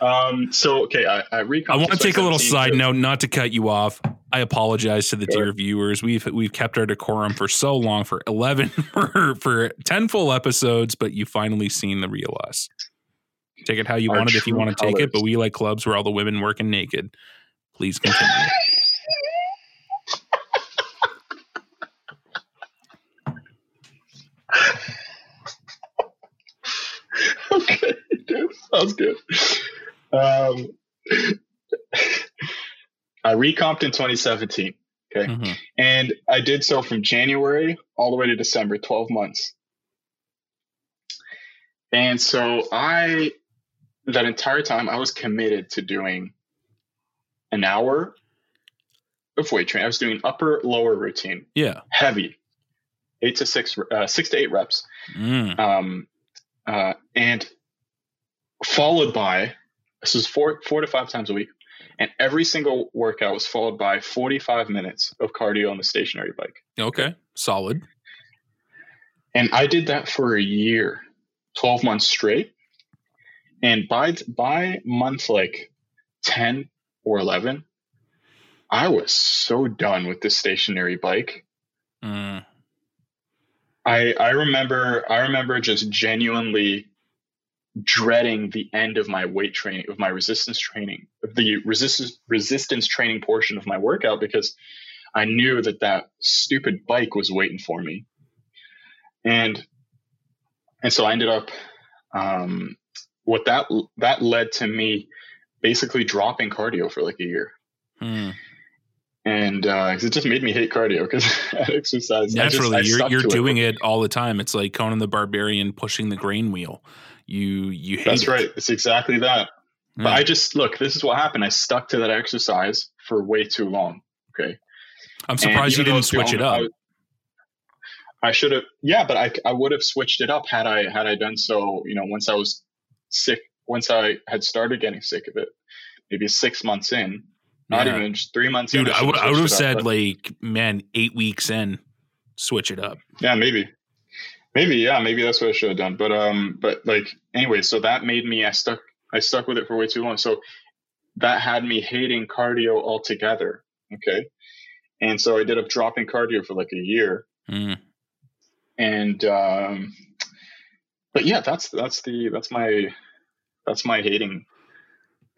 Um, so okay, I, I recomp. I want to take a little side to- note, not to cut you off. I apologize to the Sure. dear viewers. We've we've kept our decorum for so long, for eleven, for for ten full episodes, but you finally seen the real us. Take it how you Our want it if you want to take it, but we like clubs where all the women working naked. Please continue. okay, dude, sounds good. Um, I recomped in 2017. Okay. Mhm. And I did so from January all the way to December, 12 months. And so I, that entire time, I was committed to doing an hour of weight training. I was doing upper lower routine, Yeah. heavy, eight to six, uh, six to eight reps. Mm. Um, uh, and followed by, this was four, four to five times a week. And every single workout was followed by 45 minutes of cardio on the stationary bike. Okay. Solid. and I did that for a year, twelve months straight. And by by month like ten or eleven, I was so done with this stationary bike. Mm. I I remember I remember just genuinely dreading the end of my weight training of my resistance training of the resistance resistance training portion of my workout because I knew that that stupid bike was waiting for me and and so I ended up um, what that that led to me basically dropping cardio for like a year Mm. and uh it just made me hate cardio because exercise I just- Naturally, I you're you're to it. doing it. all the time. It's like Conan the Barbarian pushing the grain wheel. You you hate That's it. right. It's exactly that. Mm. But I just look. This is what happened. I stuck to that exercise for way too long. Okay. I'm surprised you didn't switch it up. I, I should have. Yeah, but I I would have switched it up had I had I done so. You know, once I was sick, once I had started getting sick of it, maybe six months in, not Yeah. even just three months. Dude, in, I would I would have it up, said like, man, eight weeks in, switch it up. Yeah, maybe. Maybe, yeah, maybe that's what I should have done. But um but like anyway, so that made me I stuck I stuck with it for way too long. So that had me hating cardio altogether. Okay. And so I ended up dropping cardio for like a year. Mm. And um but yeah, that's that's the that's my that's my hating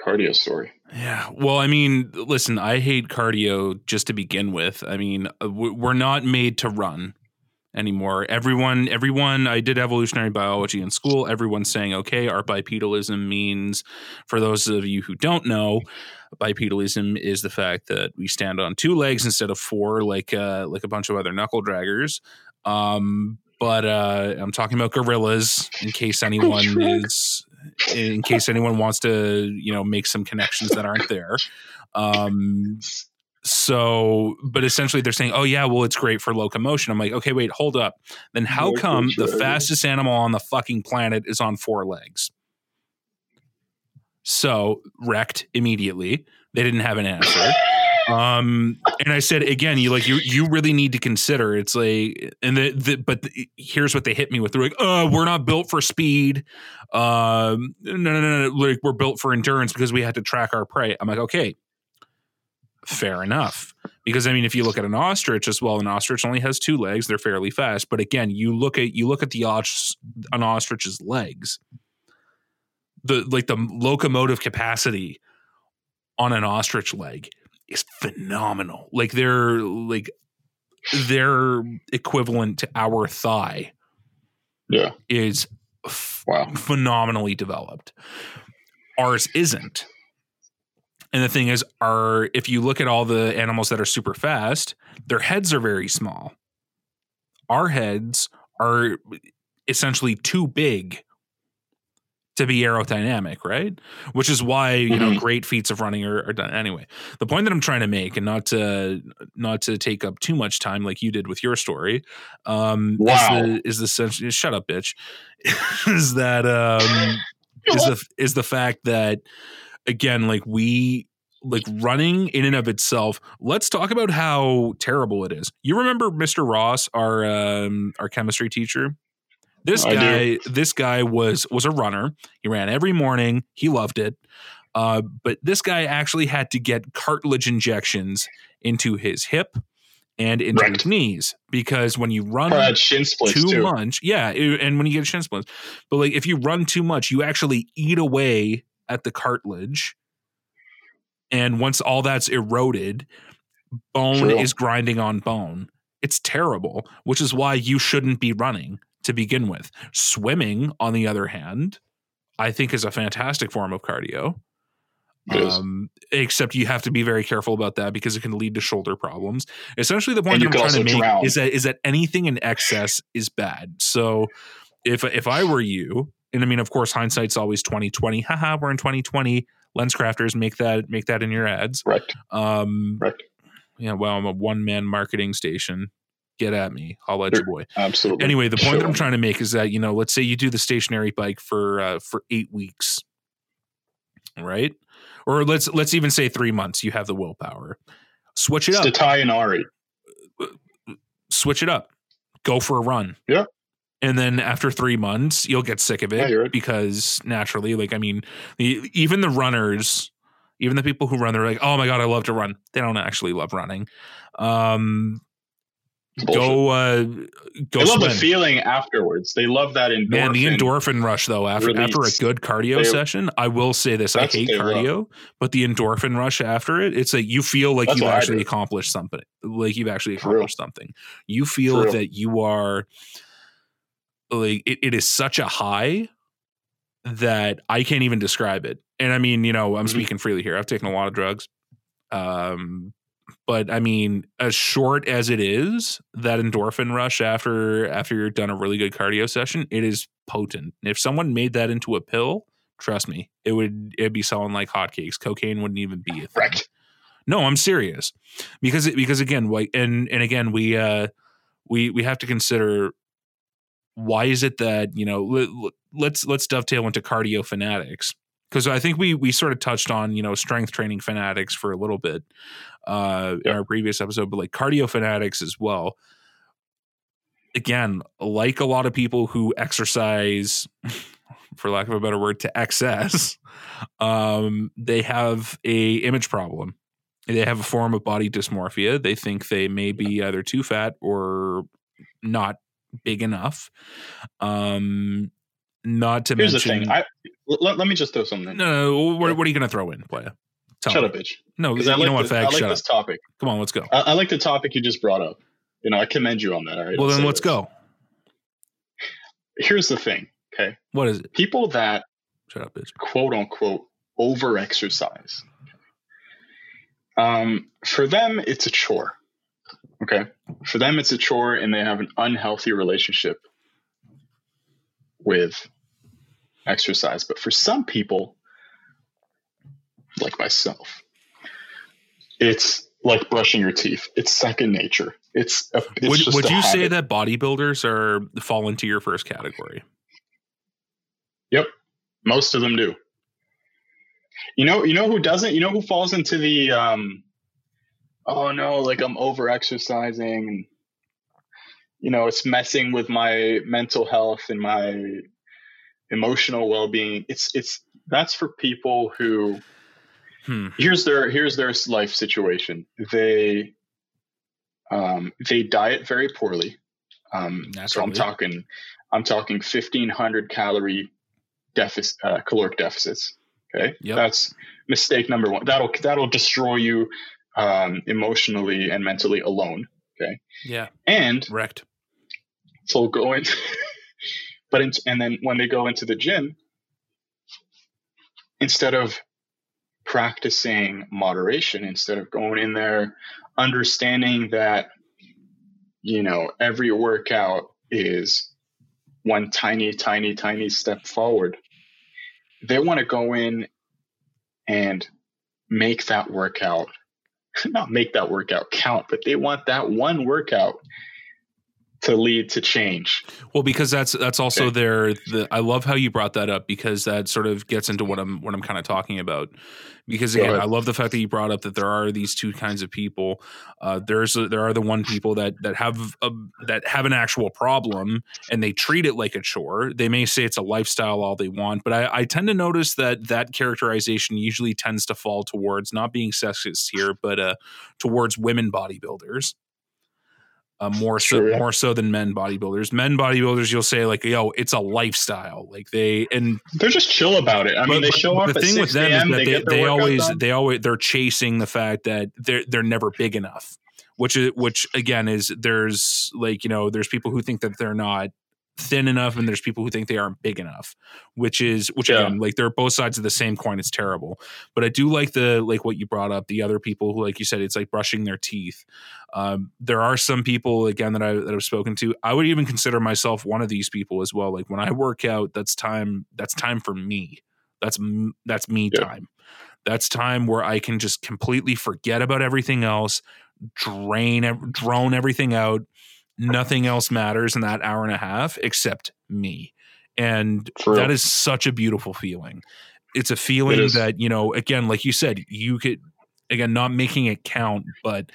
cardio story. Yeah. Well, I mean, listen, I hate cardio just to begin with. I mean, uh, we're not made to run anymore. Everyone, everyone, I did evolutionary biology in school. Everyone's saying, okay, our bipedalism means, for those of you who don't know, bipedalism is the fact that we stand on two legs instead of four, like uh, like a bunch of other knuckle draggers. Um, but uh, I'm talking about gorillas in case anyone is in case anyone wants to you know make some connections that aren't there um so but essentially they're saying oh yeah well it's great for locomotion. I'm like okay wait hold up. Then how come the fastest animal on the fucking planet is on four legs? So wrecked immediately. They didn't have an answer. Um and i said again you like you you really need to consider it's like and the, the but the, here's what they hit me with. They're like oh we're not built for speed. Um no no no, no like we're built for endurance because we had to track our prey. I'm like okay fair enough because i mean if you look at an ostrich as well an ostrich only has two legs they're fairly fast but again you look at you look at the an ostrich's legs the like the locomotive capacity on an ostrich leg is phenomenal. Like they're like they're equivalent to our thigh Yeah. is f- Wow. phenomenally developed. Ours isn't. And the thing is, our if you look at all the animals that are super fast, their heads are very small. Our heads are essentially too big to be aerodynamic, right? Which is why you know Mhm. great feats of running are, are done anyway. The point that I'm trying to make, and not to not to take up too much time like you did with your story, um, Wow. is the is the sense. Shut up, bitch. is that um, is the is the fact that again, like we like running in and of itself. Let's talk about how terrible it is. You remember Mr. Ross, our um, our chemistry teacher? This I guy, do. this guy was was a runner. He ran every morning. He loved it. Uh, but this guy actually had to get cartilage injections into his hip and into Right. his knees because when you run Probably shin splits too too. much. Yeah, it- and when you get shin splints, but like if you run too much, you actually eat away at the cartilage, and once all that's eroded, bone True. is grinding on bone. It's terrible, which is why you shouldn't be running to begin with. Swimming, on the other hand, I think is a fantastic form of cardio. Um, except you have to be very careful about that because it can lead to shoulder problems. Essentially, the point I'm trying to make drown. is that is that anything in excess is bad. So if if I were you, and I mean, of course, hindsight's always twenty twenty. Haha, we're in twenty twenty. LensCrafters make that make that in your ads. Right. Um, Correct. yeah, well, I'm a one man marketing station. Get at me. I'll at your boy. Absolutely. Anyway, the point that I'm trying to make is that you know, let's say you do the stationary bike for uh, for eight weeks, right? Or let's let's even say three months. You have the willpower. Switch it up. to tie and Ari. switch it up. Go for a run. Yeah. And then after three months, you'll get sick of it Yeah, right. because naturally, like I mean, the, even the runners, even the people who run, they're like, "Oh my god, I love to run." They don't actually love running. Um, bullshit. go, uh, go They love the feeling afterwards. They love that endorphin. Man, the endorphin rush though after after a good cardio They- session, I will say this: I hate they love. cardio, but the endorphin rush after it, it's like you feel like That's you've actually accomplished something. Like you've actually accomplished something. You feel real. that you are like it, it is such a high that I can't even describe it. And I mean, you know, I'm Mhm. speaking freely here. I've taken a lot of drugs. Um but I mean, as short as it is, that endorphin rush after after you're done a really good cardio session, it is potent. If someone made that into a pill, trust me, it would it'd be selling like hotcakes. Cocaine wouldn't even be a thing. Correct. No, I'm serious. Because it, because again, like and and again, we uh we we have to consider why is it that, you know, let, let's let's dovetail into cardio fanatics because I think we we sort of touched on, you know, strength training fanatics for a little bit uh in our previous episode, but like cardio fanatics as well. Again, like a lot of people who exercise for lack of a better word to excess, um they have a image problem they have a form of body dysmorphia. They think they may be either too fat or not big enough. Um, not to Here's mention, Here's the thing. I let, let me just throw something. in. no, no, what, what are you going to throw in, playa? Tell Shut me. up, bitch. No, you Because I like, know what, this, I like shut this up. topic. Come on, let's go. I, I like the topic you just brought up. You know, I commend you on that. All right. well, then let's this. go. Here's the thing. Okay, What is it? people that Shut up, bitch. quote unquote over exercise. Um, for them, it's a chore. Okay. For them, it's a chore and they have an unhealthy relationship with exercise. But for some people, like myself, it's like brushing your teeth. It's second nature. It's, a, it's Would, would you say that bodybuilders are fall into your first category? Yep, most of them do. You know, you know who doesn't? You know who falls into the um, oh no, like I'm over exercising and you know, it's messing with my mental health and my emotional well-being. It's it's that's for people who hmm. here's their here's their life situation. They um, they diet very poorly. Um, so I'm talking I'm talking 1500 calorie deficit uh, caloric deficits. Okay, yep. that's mistake number one. That'll that'll destroy you um, emotionally and mentally alone. Okay. Yeah. And wrecked. So go in, but in, and then when they go into the gym, instead of practicing moderation, instead of going in there, understanding that you know every workout is one tiny, tiny, tiny step forward. They want to go in and make that workout, not make that workout count, but they want that one workout to lead to change. Well, because that's that's also okay. their. The, I love how you brought that up because that sort of gets into what I'm what I'm kind of talking about. Because again, I love the fact that you brought up that there are these two kinds of people. Uh, there's a, there are the one people that that have a, that have an actual problem and they treat it like a chore. They may say it's a lifestyle all they want, but I, I tend to notice that that characterization usually tends to fall towards not being sexist here, but uh, towards women bodybuilders uh, more so sure, yeah. more so than men bodybuilders. Men bodybuilders, you'll say like, "Yo, it's a lifestyle." Like they and they're just chill about it. I mean, they show up. The thing with them is that they, they, they always done. they always they're chasing the fact that they're they're never big enough. Which is which again is there's like you know there's people who think that they're not thin enough and there's people who think they aren't big enough which is which yeah. again like they're both sides of the same coin. It's terrible. But i do like the like what you brought up the other people who like you said it's like brushing their teeth. Um, there are some people again that i that i've spoken to. I would even consider myself one of these people as well. Like when i work out that's time that's time for me. That's that's me yeah. time. That's time where i can just completely forget about everything else drain drone everything out nothing else matters in that hour and a half except me. And True. that is such a beautiful feeling. It's a feeling it that, you know, again, like you said, you could, again, not making it count, but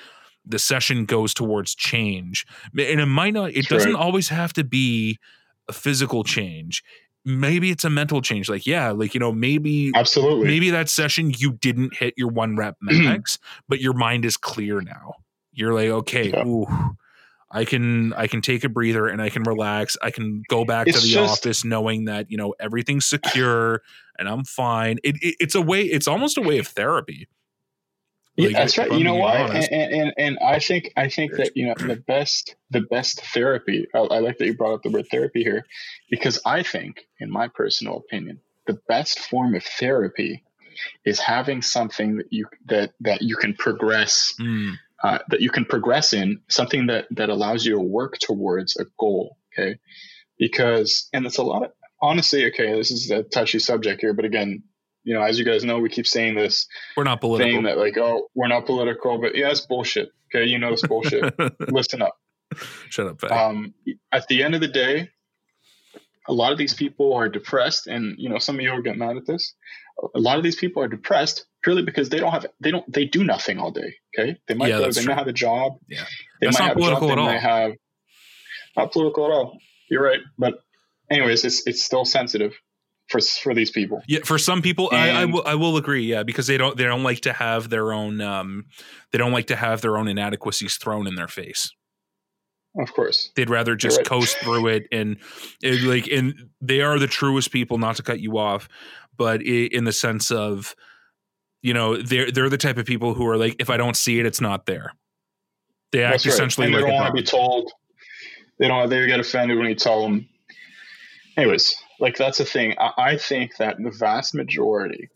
the session goes towards change. And it might not, it doesn't always have to be a physical change maybe it's a mental change like yeah like you know maybe absolutely maybe that session you didn't hit your one rep max but your mind is clear now you're like okay yeah. ooh I can I can take a breather and I can relax. I can go back it's to the just, office knowing that you know everything's secure and I'm fine. It, it, it's a way. It's almost a way of therapy. Like, yeah, that's right. You know why? And, and, and I think I think that you know the best the best therapy. I, I like that you brought up the word therapy here, because I think, in my personal opinion, the best form of therapy is having something that you that that you can progress. Mm uh, that you can progress in, something that that allows you to work towards a goal. Okay, because and it's a lot of honestly. Okay, this is a touchy subject here, but again, you know, as you guys know, we keep saying this. We're not political. Thing that like, oh, we're not political, but yeah, it's bullshit. Okay, you know, it's bullshit. Listen up. Shut up. Um, at the end of the day, a lot of these people are depressed, and you know, some of you will get mad at this. A lot of these people are depressed purely because they don't have they don't they do nothing all day. Okay, they might yeah, go, they true. might have a job. Yeah, they that's might not have political a job, at all. have not political at all. You're right, but anyways, it's it's still sensitive for for these people. Yeah, for some people, and, I, I will I will agree. Yeah, because they don't they don't like to have their own um they don't like to have their own inadequacies thrown in their face. Of course, they'd rather just right. coast through it and it, like and they are the truest people. Not to cut you off, but in the sense of you know they're they're the type of people who are like if I don't see it, it's not there. They act That's essentially right. like they don't want to be told. They don't. They get offended when you tell them. Anyways, like that's the thing. I, I think that the vast majority.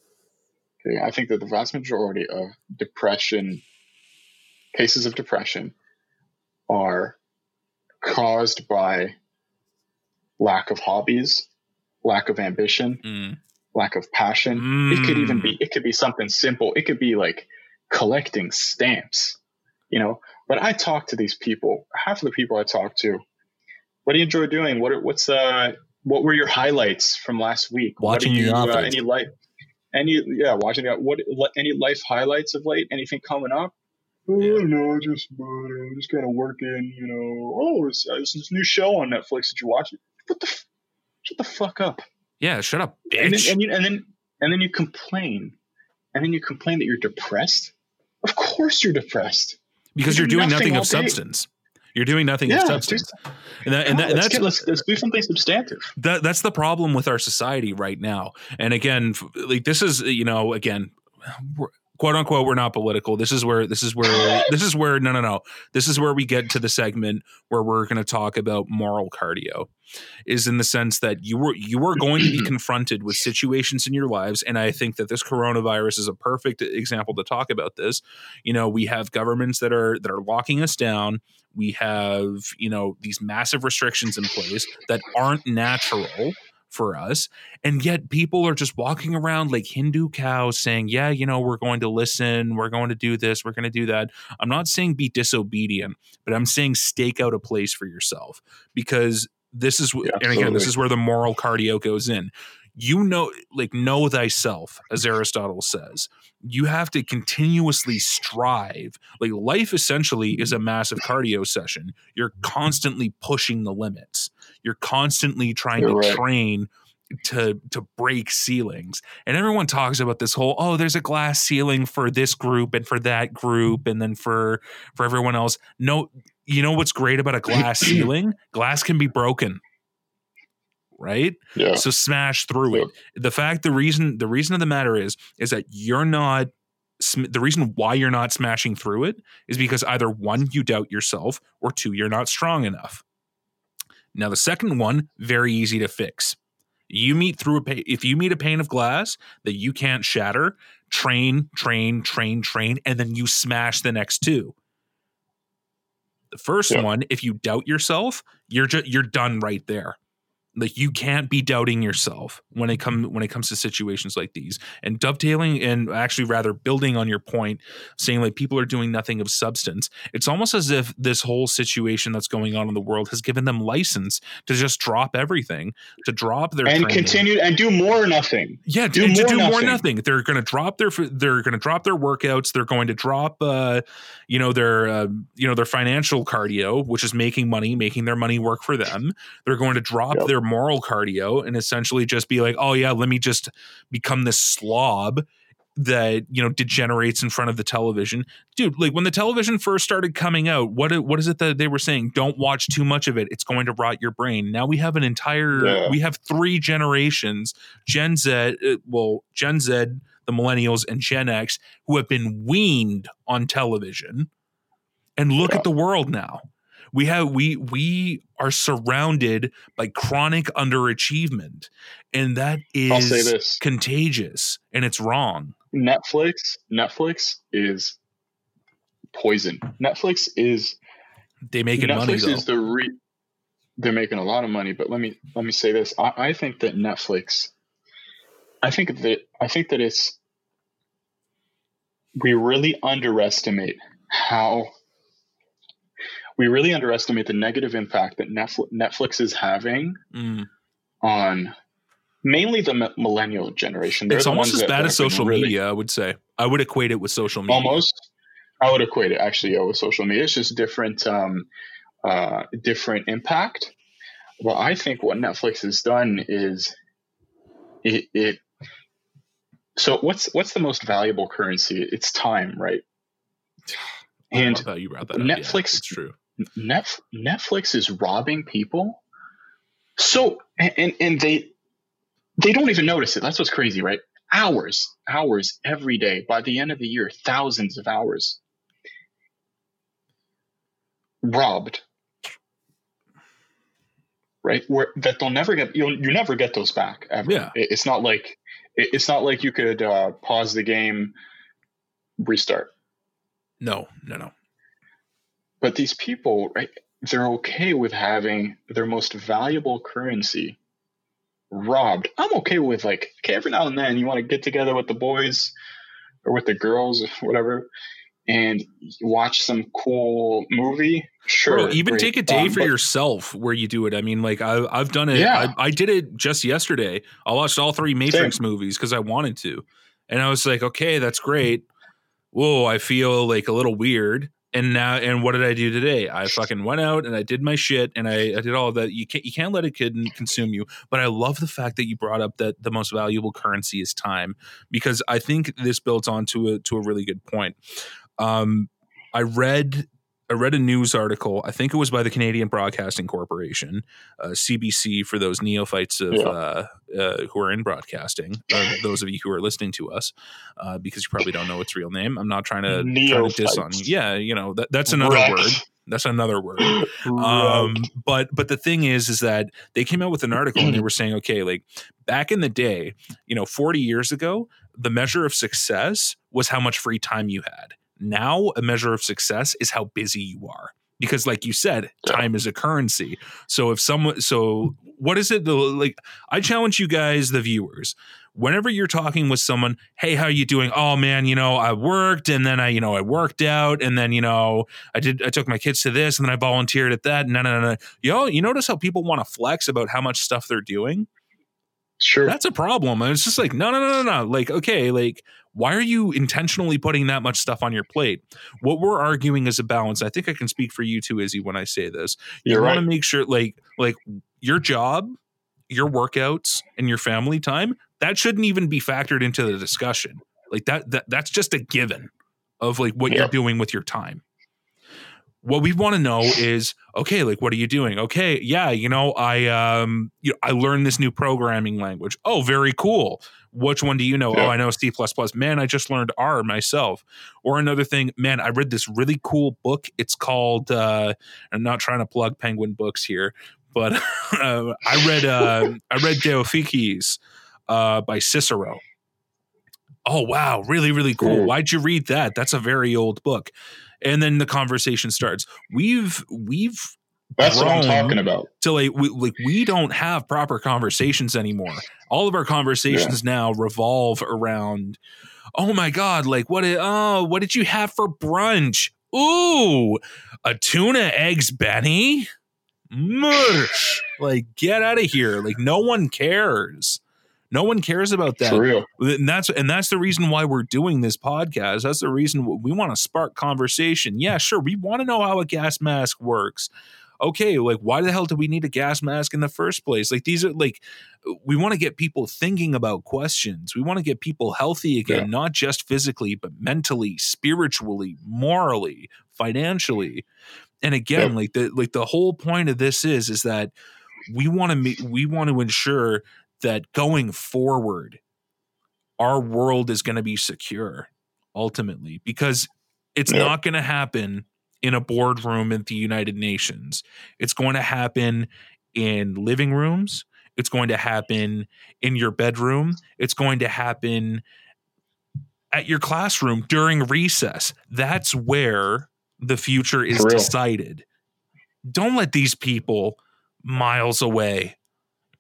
Okay, I think that the vast majority of depression cases of depression are caused by lack of hobbies, lack of ambition, mm lack of passion. Mm. It could even be, mm. it could be something simple. It could be like collecting stamps, you know. But I talk to these people. Half of the people I talk to, what do you enjoy doing? What what's uh what were your highlights from last week? Watching you, the uh, any life, any yeah, watching that. What any life highlights of late? Anything coming up? Oh, I don't just uh, I'm just kind of working, you know. Oh, it's, uh, it's this new show on Netflix. Did you watch it? What the? F- shut the fuck up. Yeah, shut up, And then, bitch. and, you, and then and then you complain, and then you complain that you're depressed. Of course, you're depressed. because you you're do doing nothing nothing of substance. You're doing nothing of Yeah, substance. And, that, and, that, and let's, that's get, let's, let's do something substantive. that that's the problem with our society right now. And again, like this is you know again, we're, quote unquote, we're not political. This is where this is where this is where no no no. This is where we get to the segment where we're going to talk about moral cardio. Is in the sense that you were you are going to be confronted with situations in your lives, and I think that this coronavirus is a perfect example to talk about this. You know, we have governments that are that are locking us down. We have you know these massive restrictions in place that aren't natural for us. And yet people are just walking around like Hindu cows saying, yeah, you know, we're going to listen, we're going to do this, we're going to do that. I'm not saying be disobedient, but I'm saying stake out a place for yourself because this is, Yeah, and again, this is where the moral cardio goes in. You know, like, know thyself, as Aristotle says. You have to continuously strive. Like, life essentially is a massive cardio session. You're constantly pushing the limits you're constantly trying You're to right. train to to break ceilings. And everyone talks about this whole oh there's a glass ceiling for this group and for that group and then for for everyone else. No you know what's great about a glass ceiling? Glass can be broken. Right? Yeah. so smash through Yep. it the fact the reason the reason of the matter is is that you're not sm- the reason why you're not smashing through it is because either one you doubt yourself or two you're not strong enough now the second one very easy to fix. You meet through a pa- if you meet a pane of glass that you can't shatter train train train train and then you smash the next two. The first Yeah. one if you doubt yourself you're just you're done right there like you can't be doubting yourself when it come when it comes to situations like these and dovetailing and actually rather building on your point saying like people are doing nothing of substance it's almost as if this whole situation that's going on in the world has given them license to just drop everything to drop their and training. continue and do more or nothing. Yeah, Do more do more nothing. nothing. They're going to drop their they're going to drop their workouts. They're going to drop uh, you know their uh, you know their financial cardio, which is making money, making their money work for them. They're going to drop Yep. their moral cardio and essentially just be like, oh yeah, let me just become this slob that you know degenerates in front of the television. Dude like when the television first started coming out what what is it that they were saying? Don't watch too much of it. It's going to rot your brain. Now we have an entire Yeah. we have three generations gen z uh, well gen z the millennials and gen x who have been weaned on television and look Yeah. at the world now we have we we are surrounded by chronic underachievement and that is I'll say this: contagious and it's wrong Netflix. Netflix is poison. Netflix is they making Netflix money though is the re- they're making a lot of money, but let me let me say this. I, I think that Netflix I think that I think that it's we really underestimate how we really underestimate the negative impact that Netflix, is having Mm. on mainly the millennial generation. They're it's almost as bad as social really- media i would say. I would equate it with social media. Almost. I would equate it actually yeah, with social media. It's just different um uh different impact. Well i think what netflix has done is it, it so what's what's the most valuable currency? It's time right? And you brought that up. Yeah, Netflix- it's true netflix is robbing people? So and, and they they don't even notice it. That's what's crazy right? Hours hours every day. By the end of the year thousands of hours robbed. Right? Where that they'll never get you'll you never get those back ever. Yeah. It- it's not like it- it's not like you could uh, pause the game restart. No no no but these people right they're okay with having their most valuable currency robbed i'm okay with like okay every now and then you want to get together with the boys or with the girls or whatever and watch some cool movie sure Bro, even great. take a day Um, for but- yourself where you do it. I mean, like I, I've done it. Yeah. I, I did it just yesterday. I watched all three Matrix movies because I wanted to, and I was like, okay, that's great. whoa, I feel like a little weird. And now, and what did I do today? I fucking went out and I did my shit and I, I did all of that. You can't, you can't let a kid consume you. But I love the fact that you brought up that the most valuable currency is time, because I think this builds on to a, to a really good point. Um, I read I read a news article. I think it was by the Canadian Broadcasting Corporation, uh, CBC, for those neophytes of yeah. uh, uh, who are in broadcasting. those of you who are listening to us, uh, because you probably don't know its real name. I'm not trying to, trying to diss on you. Yeah, you know that, that's another right. word. That's another word. Um, but but the thing is, is that they came out with an article and they were saying, okay, like back in the day, you know, 40 years ago, the measure of success was how much free time you had now, a measure of success is how busy you are. Because, like you said, time is a currency. So, if someone, so what is it? Like, I challenge you guys, the viewers, whenever you're talking with someone, hey, how are you doing? Oh man, you know, I worked and then I, you know, I worked out and then, you know, I did, I took my kids to this and then I volunteered at that. No, no, no, no. Yo, you notice how people want to flex about how much stuff they're doing? Sure. That's a problem. And it's just like, no, no, no, no, no. Like, okay, like, why are you intentionally putting that much stuff on your plate? What we're arguing is a balance. I think I can speak for you too, Izzy, when I say this. You want to make sure, like, like your job, your workouts, and your family time, that shouldn't even be factored into the discussion. Like that, that that's just a given of like what yep. you're doing with your time what we want to know is okay like what are you doing okay yeah you know i um you know, i learned this new programming language oh very cool which one do you know? Yeah. oh i know c++ man i just learned r myself. Or another thing man i read this really cool book. It's called uh i'm not trying to plug penguin books here but uh, i read uh i read de officiis uh by cicero. Oh wow. Really really cool. Why'd you read that? That's a very old book. And then the conversation starts. We've we've that's what I'm talking about. So like we, like we don't have proper conversations anymore. All of our conversations yeah. now revolve around, oh my god, like what? Did, oh, what did you have for brunch? Ooh, a tuna eggs Benny. Mush. Like get out of here. Like no one cares. No one cares about that. For real. And that's and that's the reason why we're doing this podcast. That's the reason we want to spark conversation. Yeah, sure. We want to know how a gas mask works. Okay, like why the hell do we need a gas mask in the first place? Like these are like we want to get people thinking about questions. We want to get people healthy again, yeah. not just physically, but mentally, spiritually, morally, financially. And again, like the like the whole point of this is is that we want to we want to ensure that going forward, our world is going to be secure ultimately because it's yep. not going to happen in a boardroom at the United Nations. It's going to happen in living rooms. It's going to happen in your bedroom. It's going to happen at your classroom during recess. That's where the future is decided. Don't let these people miles away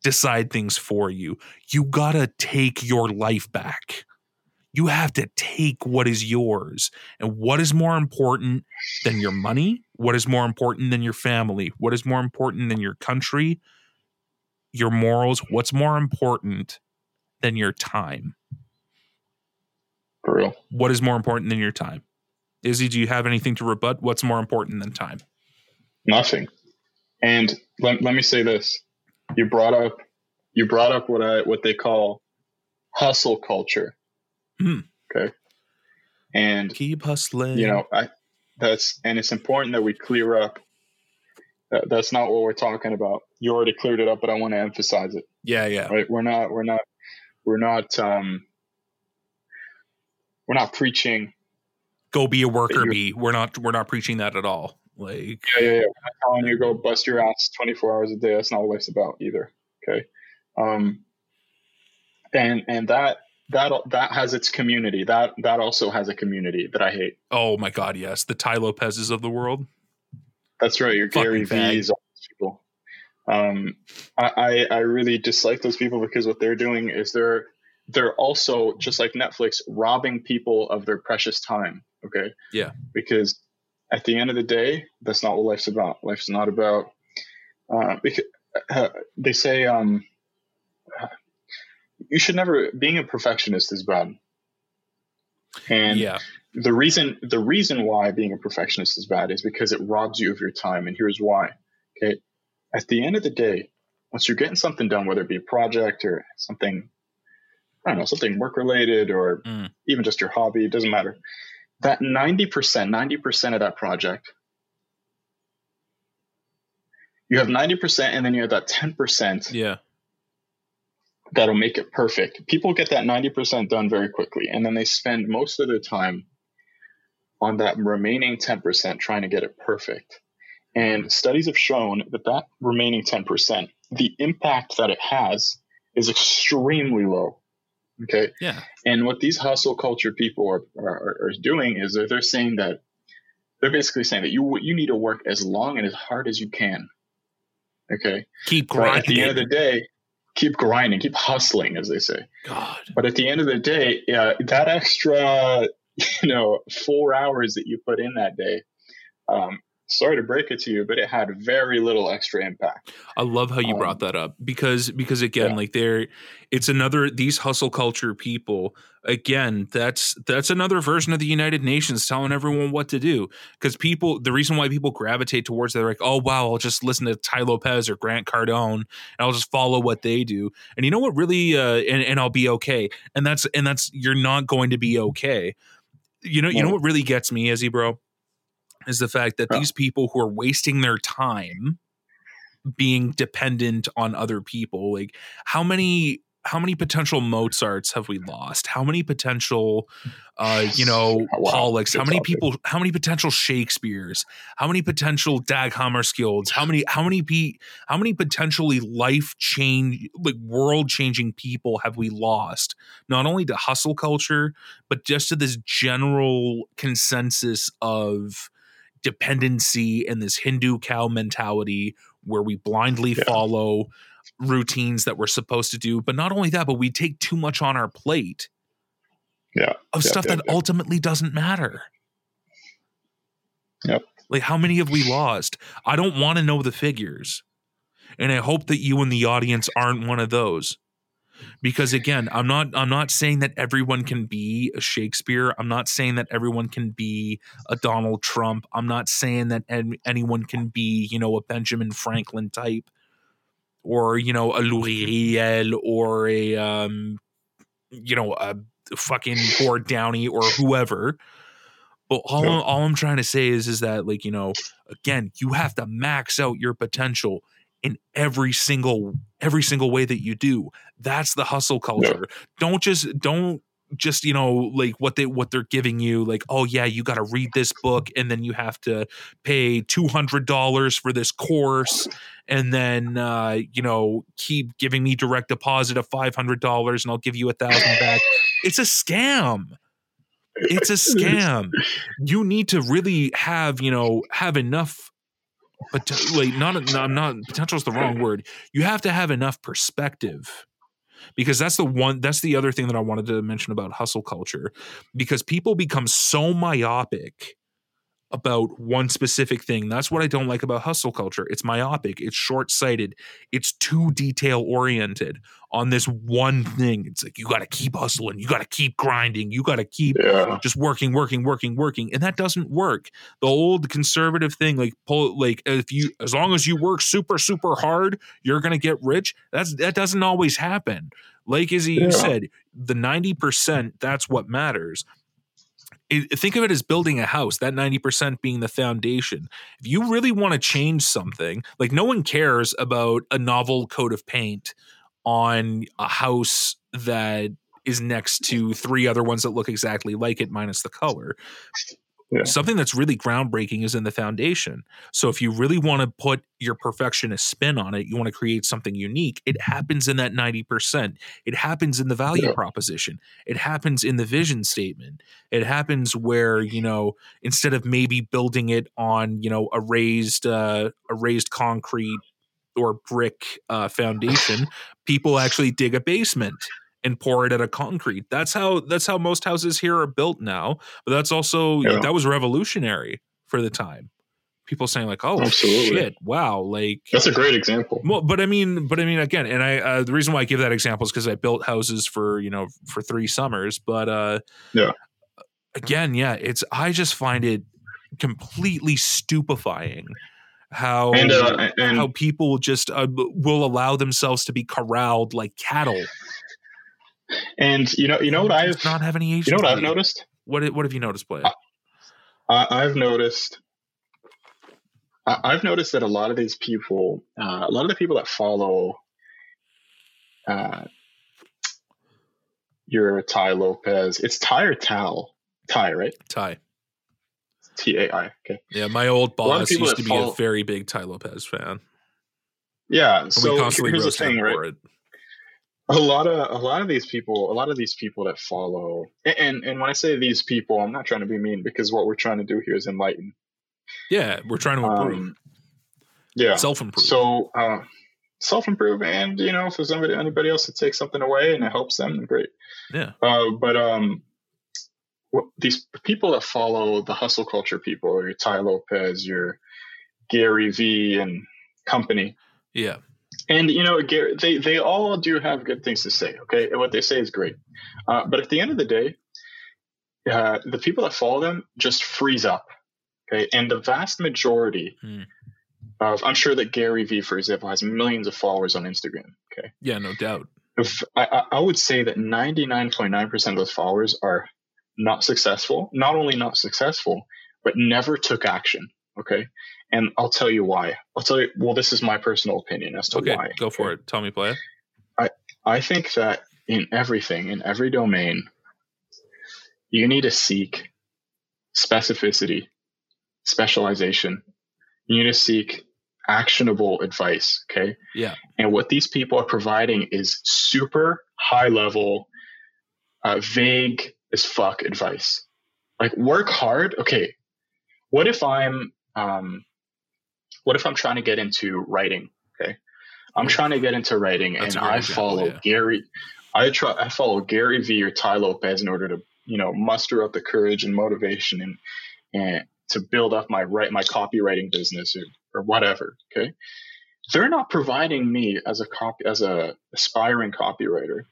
decide things for you. You got to take your life back. You have to take what is yours. And what is more important than your money? What is more important than your family? What is more important than your country? Your morals? What's more important than your time? For real. What is more important than your time? Izzy, do you have anything to rebut? What's more important than time? Nothing. And let, let me say this you brought up you brought up what I what they call hustle culture. Mm. Okay. And keep hustling. You know, I that's and it's important that we clear up. That, that's not what we're talking about. You already cleared it up, but I want to emphasize it. Yeah, yeah. Right. We're not. We're not. We're not. Um. We're not preaching. Go be a worker bee. We're not. We're not preaching that at all. Like yeah, yeah, yeah. I'm not telling you go bust your ass 24 hours a day. That's not what life's about either. Okay. Um, and and that that that has its community. That that also has a community that I hate. Oh my god, yes, the Tai Lopez's of the world. That's right. Your Gary Vee's, all these people. Um, I, I I really dislike those people because what they're doing is they're they're also just like Netflix robbing people of their precious time. Okay. Yeah. Because at the end of the day, that's not what life's about. Life's not about uh, because uh, they say um, you should never being a perfectionist is bad. And yeah the reason the reason why being a perfectionist is bad is because it robs you of your time and here's why okay at the end of the day once you're getting something done whether it be a project or something i don't know something work related or Mm. even just your hobby it doesn't matter that 90% 90% of that project you have 90% and then you have that 10% yeah that'll make it perfect. People get that 90% done very quickly, and then they spend most of their time on that remaining 10% trying to get it perfect. And studies have shown that that remaining 10%, the impact that it has is extremely low. Okay. yeah And what these hustle culture people are, are, are doing is that they're saying that they're basically saying that you you need to work as long and as hard as you can. Okay. keep But at the end of the day, keep grinding, keep hustling, as they say. god But at the end of the day, yeah, that extra, you know, four hours that you put in that day, um, sorry to break it to you, but it had very little extra impact. I love how you Um, brought that up because because again, yeah. like there, it's another these hustle culture people. Again, that's that's another version of the United Nations telling everyone what to do. Because people, the reason why people gravitate towards, they're like, oh wow, I'll just listen to Tai Lopez or Grant Cardone, and I'll just follow what they do. And you know what, really, uh, and and I'll be okay. And that's and that's you're not going to be okay. You know, you know what really gets me, Izzy, bro, is the fact that these people who are wasting their time being dependent on other people like how many how many potential mozarts have we lost? How many potential uh you know pollocks how many topic. people how many potential shakespeares? How many potential dag hammarskjolds how many how many pe- how many potentially life change like world changing people have we lost? Not only to hustle culture but just to this general consensus of dependency and this hindu cow mentality where we blindly Yeah. follow routines that we're supposed to do. But not only that, but we take too much on our plate Yeah. of stuff that ultimately doesn't matter. Yep. Like how many have we lost? I don't want to know the figures. And I hope that you and the audience aren't one of those. Because again, I'm not I'm not saying that everyone can be a Shakespeare. I'm not saying that everyone can be a Donald Trump. I'm not saying that an- anyone can be, you know, a Benjamin Franklin type or, you know, a Louis Riel or a um you know, a fucking Gord Downey or whoever. But all, all I'm trying to say is is that like, you know, again, you have to max out your potential in every single every single way that you do. That's the hustle culture. Don't just don't just you know like what they what they're giving you like oh yeah you got to read this book and then you have to pay $200 for this course and then uh you know keep giving me direct deposit of $500 and I'll give you a thousand back. It's a scam. It's a scam. You need to really have you know have enough but like not not not potential is the wrong word. You have to have enough perspective because that's the one that's the other thing that I wanted to mention about hustle culture because people become so myopic about one specific thing. That's what I don't like about hustle culture. It's myopic. It's short-sighted. It's too detail oriented on this one thing it's like you got to keep hustling you got to keep grinding you got to keep Yeah. just working, working, working, working, and that doesn't work. The old conservative thing, like pull, like if you, as long as you work super, super hard, you're gonna get rich. That's that doesn't always happen. Like Izzy, you Yeah. said, the ninety percent, that's what matters. Think of it as building a house. That ninety percent being the foundation. If you really want to change something, like no one cares about a novel coat of paint on a house that is next to three other ones that look exactly like it minus the color. Yeah. Something that's really groundbreaking is in the foundation. So if you really want to put your perfectionist spin on it, you want to create something unique, it happens in that 90%. It happens in the value Yeah. proposition. It happens in the vision statement. It happens where, you know, instead of maybe building it on, you know, a raised uh, a raised concrete or brick uh, foundation, people actually dig a basement and pour it at a concrete. That's how that's how most houses here are built now. But that's also Yeah. that was revolutionary for the time. People saying like, "Oh Absolutely. shit, wow!" Like, That's a great example. well, but I mean, but I mean, again, and I uh, the reason why I give that example is because I built houses for you know for three summers. But uh, Yeah. again, yeah, it's I just find it completely stupefying how And uh, and how people just uh, will allow themselves to be corralled like cattle. and you know you know what I've not have any agency. you know what I've noticed. What what have you noticed, Play? I, I've noticed. I, I've noticed that a lot of these people, uh, a lot of the people that follow, uh, your Tai Lopez, it's Ty or Tal, Ty, right? Ty. T A I. Okay. Yeah, my old boss used to be a very big Tai Lopez fan. Yeah. And So we constantly here's the thing, right? for it. a lot of a lot of these people a lot of these people that follow and and when i say these people i'm not trying to be mean because what we're trying to do here is enlighten Yeah, we're trying to improve, um yeah self improve. so uh self-improve and you know if there's anybody anybody else to take something away and it helps them great yeah, uh but um these people that follow the hustle culture people your tai lopez your gary vee and company yeah, And you know, Gary, they they all do have good things to say. Okay, and what they say is great. Uh, but at the end of the day, uh, the people that follow them just freeze up. Okay, and the vast majority Hmm. of I'm sure that Gary Vee, for example, has millions of followers on Instagram. Okay, yeah, no doubt. if I I would say that 99.9% of those followers are not successful. Not only not successful, but never took action. Okay, and I'll tell you why. I'll tell you. Well, this is my personal opinion as to Okay, why. go for it. Tell me, play. I think that in everything, in every domain, you need to seek specificity, specialization. You need to seek actionable advice. Okay. Yeah, And what these people are providing is super high level, uh, vague as fuck advice. Like work hard. Okay. What if I'm, um, what if I'm trying to get into writing? Okay. I'm trying to get into writing That's and I example, follow yeah. Gary. I try, I follow Gary Vee or Tai Lopez in order to, you know, muster up the courage and motivation and, and to build up my write, my copywriting business or, or whatever. Okay they're not providing me as a copy as a aspiring copywriter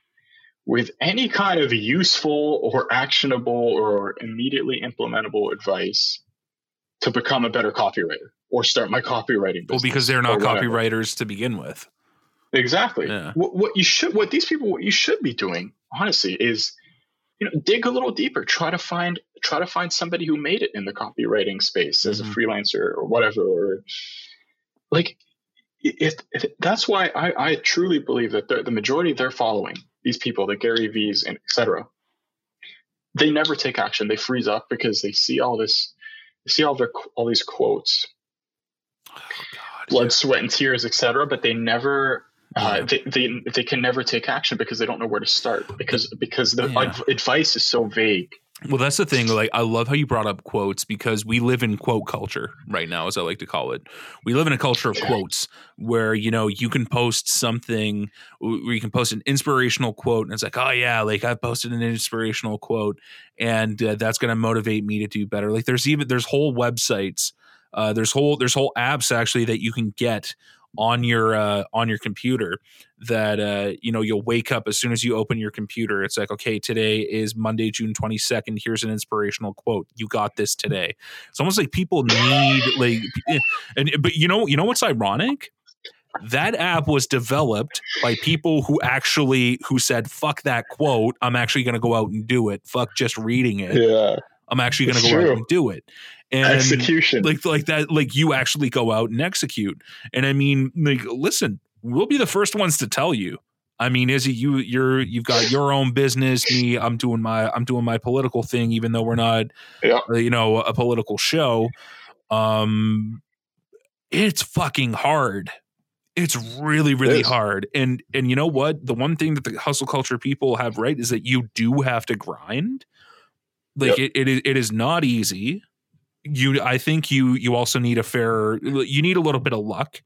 with any kind of useful or actionable or immediately implementable advice to become a better copywriter or start my copywriting business. well, because they're not copywriters to begin with. Exactly. Yeah. What, what you should, what these people, what you should be doing, honestly, is you know dig a little deeper. Try to find, try to find somebody who made it in the copywriting space as Mhm. a freelancer or whatever. Or like, it, it, that's why I, I truly believe that the the majority they're following these people, the Gary Vee's and etc. They never take action. They freeze up because they see all this, they see all their all these quotes Oh, God. blood, sweat, and tears, etc. But they never, uh, they, they they can never take action because they don't know where to start because because the Yeah. adv- advice is so vague. Well, that's the thing. Like, I love how you brought up quotes because we live in quote culture right now, as I like to call it. We live in a culture of quotes where, you know, you can post something where you can post an inspirational quote and it's like, oh, yeah, like I posted an inspirational quote and uh, that's going to motivate me to do better. Like, there's even, there's whole websites, uh, there's whole, there's whole apps actually that you can get on your uh, on your computer that uh, you know you'll wake up as soon as you open your computer. It's like okay today is monday june 22nd here's an inspirational quote. You got this today. It's almost like people need like and but you know you know what's ironic? That app was developed by people who actually who said fuck that quote. I'm actually going to go out and do it. Fuck just reading it. Yeah, i'm actually going to go out and do it. And execution. like like that like you actually go out and execute. And i mean like listen we'll be the first ones to tell you. I mean izzy you you're you've got your own business me i'm doing my i'm doing my political thing even though we're not Yeah. uh, you know a political show. Um it's fucking hard. It's really really is. hard. And and you know what? The one thing that the hustle culture people have right is that you do have to grind like it, it is it is not easy. You i think you you also need a fair you need a little bit of luck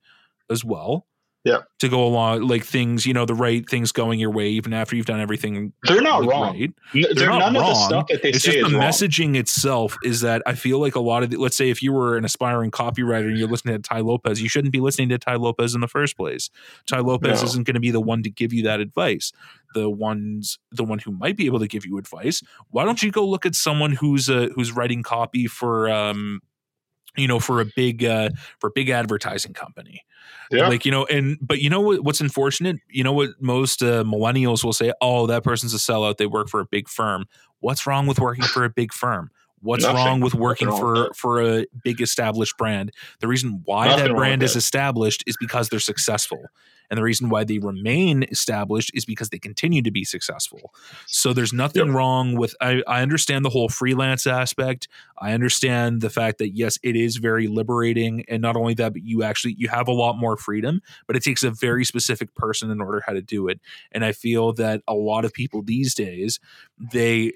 as well Yeah. To go along, like things, you know, the right things going your way, even after you've done everything. They're not wrong. Right. N- They're not none of the wrong. stuff that they It's say just is the wrong. messaging itself is that I feel like a lot of, the, let's say, if you were an aspiring copywriter and you're listening to Tai Lopez, you shouldn't be listening to Tai Lopez in the first place. Tai Lopez No. isn't going to be the one to give you that advice. The ones, the one who might be able to give you advice. Why don't you go look at someone who's uh, who's writing copy for, um, you know, for a big uh, for a big advertising company? Yeah. like you know and but you know what, what's unfortunate? You know what most uh, millennials will say? Oh that person's a sellout. They work for a big firm. What's wrong with working for a big firm what's Nothing. wrong with working wrong for with for a big established brand? The reason why Nothing that brand is established is because they're successful. And the reason why they remain established is because they continue to be successful. So there's nothing Yep. wrong with I, I understand the whole freelance aspect. I understand the fact that yes it is very liberating. And not only that but you actually you have a lot more freedom but it takes a very specific person in order how to do it. And i feel that a lot of people these days they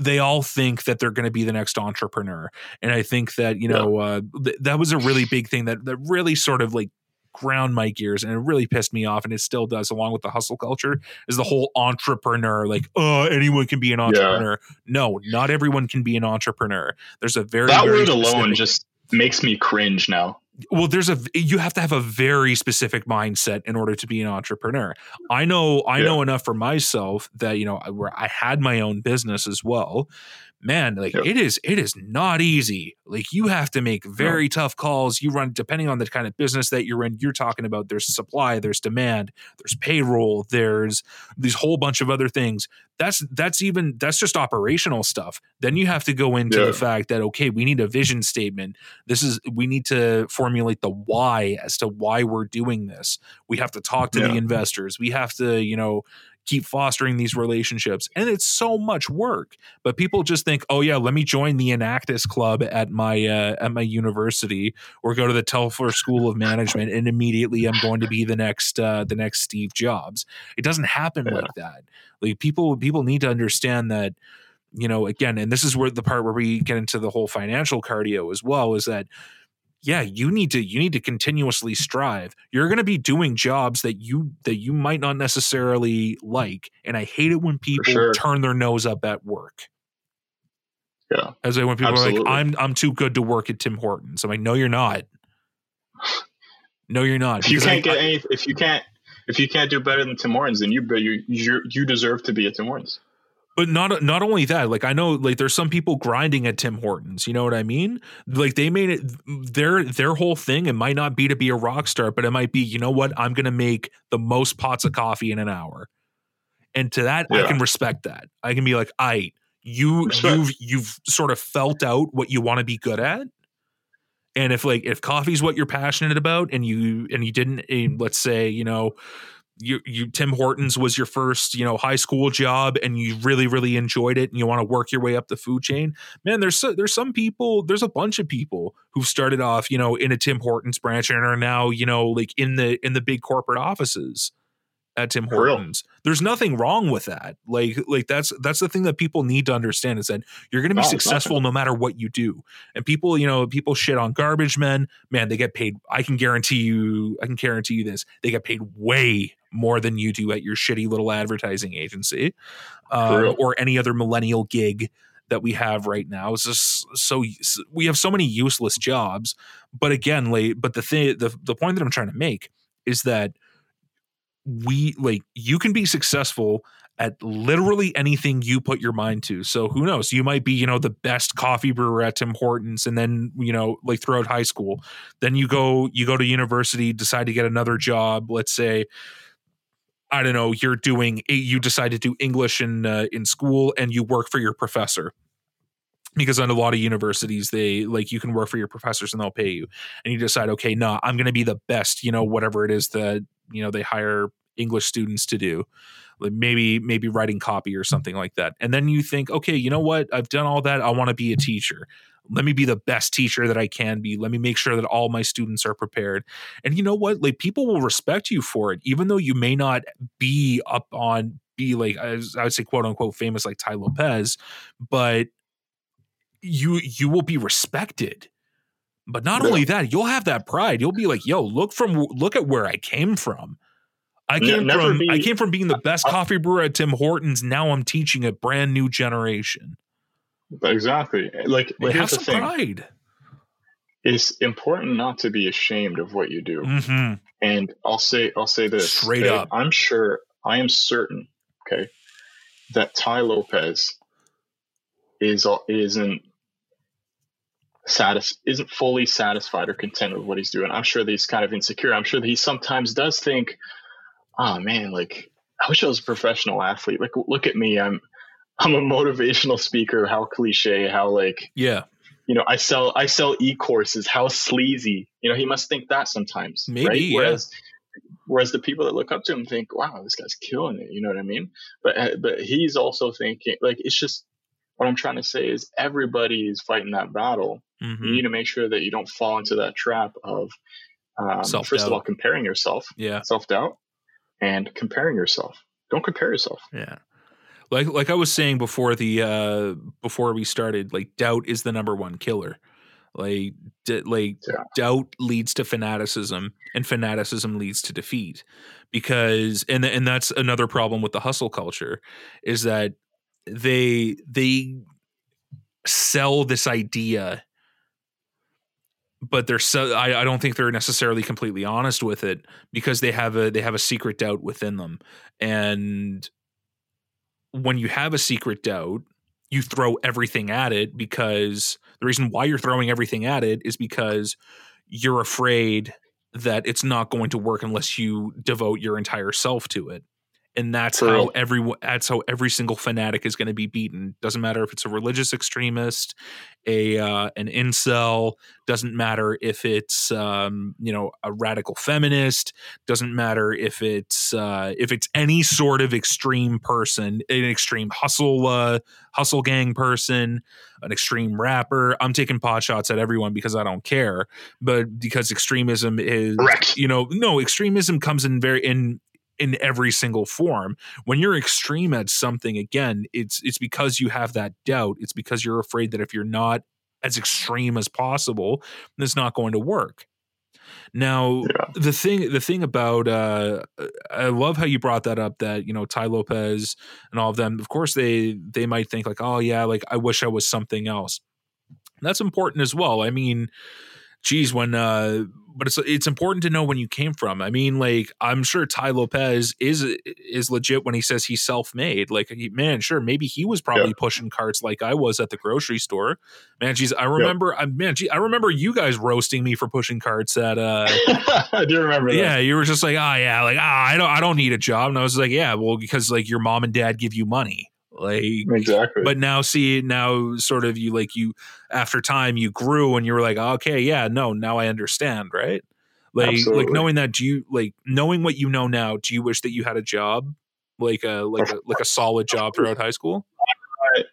they all think that they're going to be the next entrepreneur. And i think that you know uh, th- that was a really big thing that that really sort of like ground my gears and it really pissed me off and it still does along with the hustle culture is the whole entrepreneur like oh anyone can be an entrepreneur. No not everyone can be an entrepreneur. There's a very that very word alone just makes me cringe now. Well there's a you have to have a very specific mindset in order to be an entrepreneur i know i Yeah. know enough for myself that you know where i had my own business as well man like Yeah. it is it is not easy. Like you have to make very tough calls. You run depending on the kind of business that you're in you're talking about there's supply there's demand there's payroll there's these whole bunch of other things. That's that's even that's just operational stuff. Then you have to go into Yeah. the fact that okay we need a vision statement. This is we need to formulate the why as to why we're doing this. We have to talk to the investors. We have to you know keep fostering these relationships. And it's so much work. But people just think oh yeah let me join the enactus club at my uh, at my university or go to the telfer school of management and immediately i'm going to be the next uh, the next steve jobs. It doesn't happen Yeah. like that. Like people people need to understand that you know again and this is where the part where we get into the whole financial cardio as well is that yeah you need to you need to continuously strive you're going to be doing jobs that you that you might not necessarily like and i hate it when people sure. turn their nose up at work Yeah. as when people are like i'm i'm too good to work at tim hortons i'm like no you're not no you're not If you can't get any, if you can't, if you can't do better than Tim Hortons, then you you you you deserve to be at Tim Hortons. But not not only that like i know like there's some people grinding at tim hortons you know what i mean? Like they made it their their whole thing it might not be to be a rock star but it might be you know what i'm gonna make the most pots of coffee in an hour. And to that i can respect that. I can be like i you Respect. you've you've sort of felt out what you want to be good at. And if like if coffee's what you're passionate about and you and you didn't eh, let's say you know you, you Tim Hortons was your first, you know, high school job and you really really enjoyed it and you want to work your way up the food chain. Man, there's so, there's some people, there's a bunch of people who've started off, you know, in a Tim Hortons branch and are now, you know, like in the in the big corporate offices at Tim. Hortons. There's nothing wrong with that. Like like that's that's the thing that people need to understand is that you're going to be No, successful no matter what you do. And people, you know, people shit on garbage men. Man, they get paid. I can guarantee you. I can guarantee you this. They get paid way more than you do at your shitty little advertising agency, um, real. or any other millennial gig that we have right now. It's just so we have so many useless jobs. But again, like, but the thing, the the point that I'm trying to make is that we like you can be successful at literally anything you put your mind to. So who knows? You might be, you know, the best coffee brewer at Tim Hortons and then, you know, like throughout high school. Then you go you go to university, decide to get another job, let's say I don't know, you're doing you decide to do English in uh, in school and you work for your professor. Because on a lot of universities, they like you can work for your professors and they'll pay you. And you decide, okay, no, I'm going to be the best, you know, whatever it is that you know they hire English students to do like maybe maybe writing copy or something like that. And then you think okay you know what? I've done all that. I want to be a teacher. Let me be the best teacher that i can be. Let me make sure that all my students are prepared. And you know what? Like people will respect you for it even though you may not be up on be like i would say quote unquote famous like tai lopez but you you will be respected But not Yeah. only that, you'll have that pride. You'll be like, "Yo, look from look at where I came from. I came never from be- I came from being the best I- coffee brewer at Tim Hortons. Now I'm teaching a brand new generation. Exactly. Like, Like, have some thing: pride. it's important not to be ashamed of what you do. hmm And I'll say, I'll say this Straight okay? up. I'm sure, I am certain, okay, that Tai Lopez is isn't satis isn't fully satisfied or content with what he's doing. I'm sure that he's kind of insecure. I'm sure that he sometimes does think, "Oh man, like I wish I was a professional athlete. Like look at me, I'm I'm a motivational speaker. How cliche, how like Yeah, you know, I sell I sell e-courses. How sleazy. You know, he must think that sometimes. Maybe, right? yeah. Whereas whereas the people that look up to him think, wow, this guy's killing it. You know what I mean? But uh, but he's also thinking like it's just what I'm trying to say is everybody is fighting that battle. Hmm You need to make sure that you don't fall into that trap of um, first of all comparing yourself, yeah, self doubt, and comparing yourself. Don't compare yourself. yeah. Like like I was saying before the uh before we started, like doubt is the number one killer. Like d- like Yeah. doubt leads to fanaticism, and fanaticism leads to defeat. Because and and that's another problem with the hustle culture is that they they sell this idea but they're so I, I don't think they're necessarily completely honest with it because they have a they have a secret doubt within them. And when you have a secret doubt you throw everything at it because the reason why you're throwing everything at it is because you're afraid that it's not going to work unless you devote your entire self to it and that's True. how every that's how every single fanatic is going to be beaten doesn't matter if it's a religious extremist a uh, an incel doesn't matter if it's um, you know a radical feminist doesn't matter if it's uh, if it's any sort of extreme person an extreme hustle uh, hustle gang person an extreme rapper i'm taking pot shots at everyone because i don't care but because extremism is Correct. you know no extremism comes in very in in every single form. When you're extreme at something again it's it's because you have that doubt. It's because you're afraid that if you're not as extreme as possible it's not going to work. Now Yeah. the thing the thing about uh i love how you brought that up that you know tai lopez and all of them of course they they might think like oh yeah like i wish i was something else. That's important as well. I mean geez when uh but it's it's important to know when you came from. I mean like i'm sure tai lopez is is legit when he says he's self-made. Like he, man sure maybe he was probably pushing carts like i was at the grocery store. Man geez i remember i man gee, i remember you guys roasting me for pushing carts at uh I do remember that. yeah, you were just like, ah, yeah, like ah, I don't, I don't need a job, and I was like, yeah, well, because like your mom and dad give you money, like. Exactly. But now, see, now sort of you like you after time you grew and you were like, okay, yeah, no, now I understand, right? Like, like knowing that, do you like knowing what you know now? Do you wish that you had a job, like a like a like a solid job throughout high school?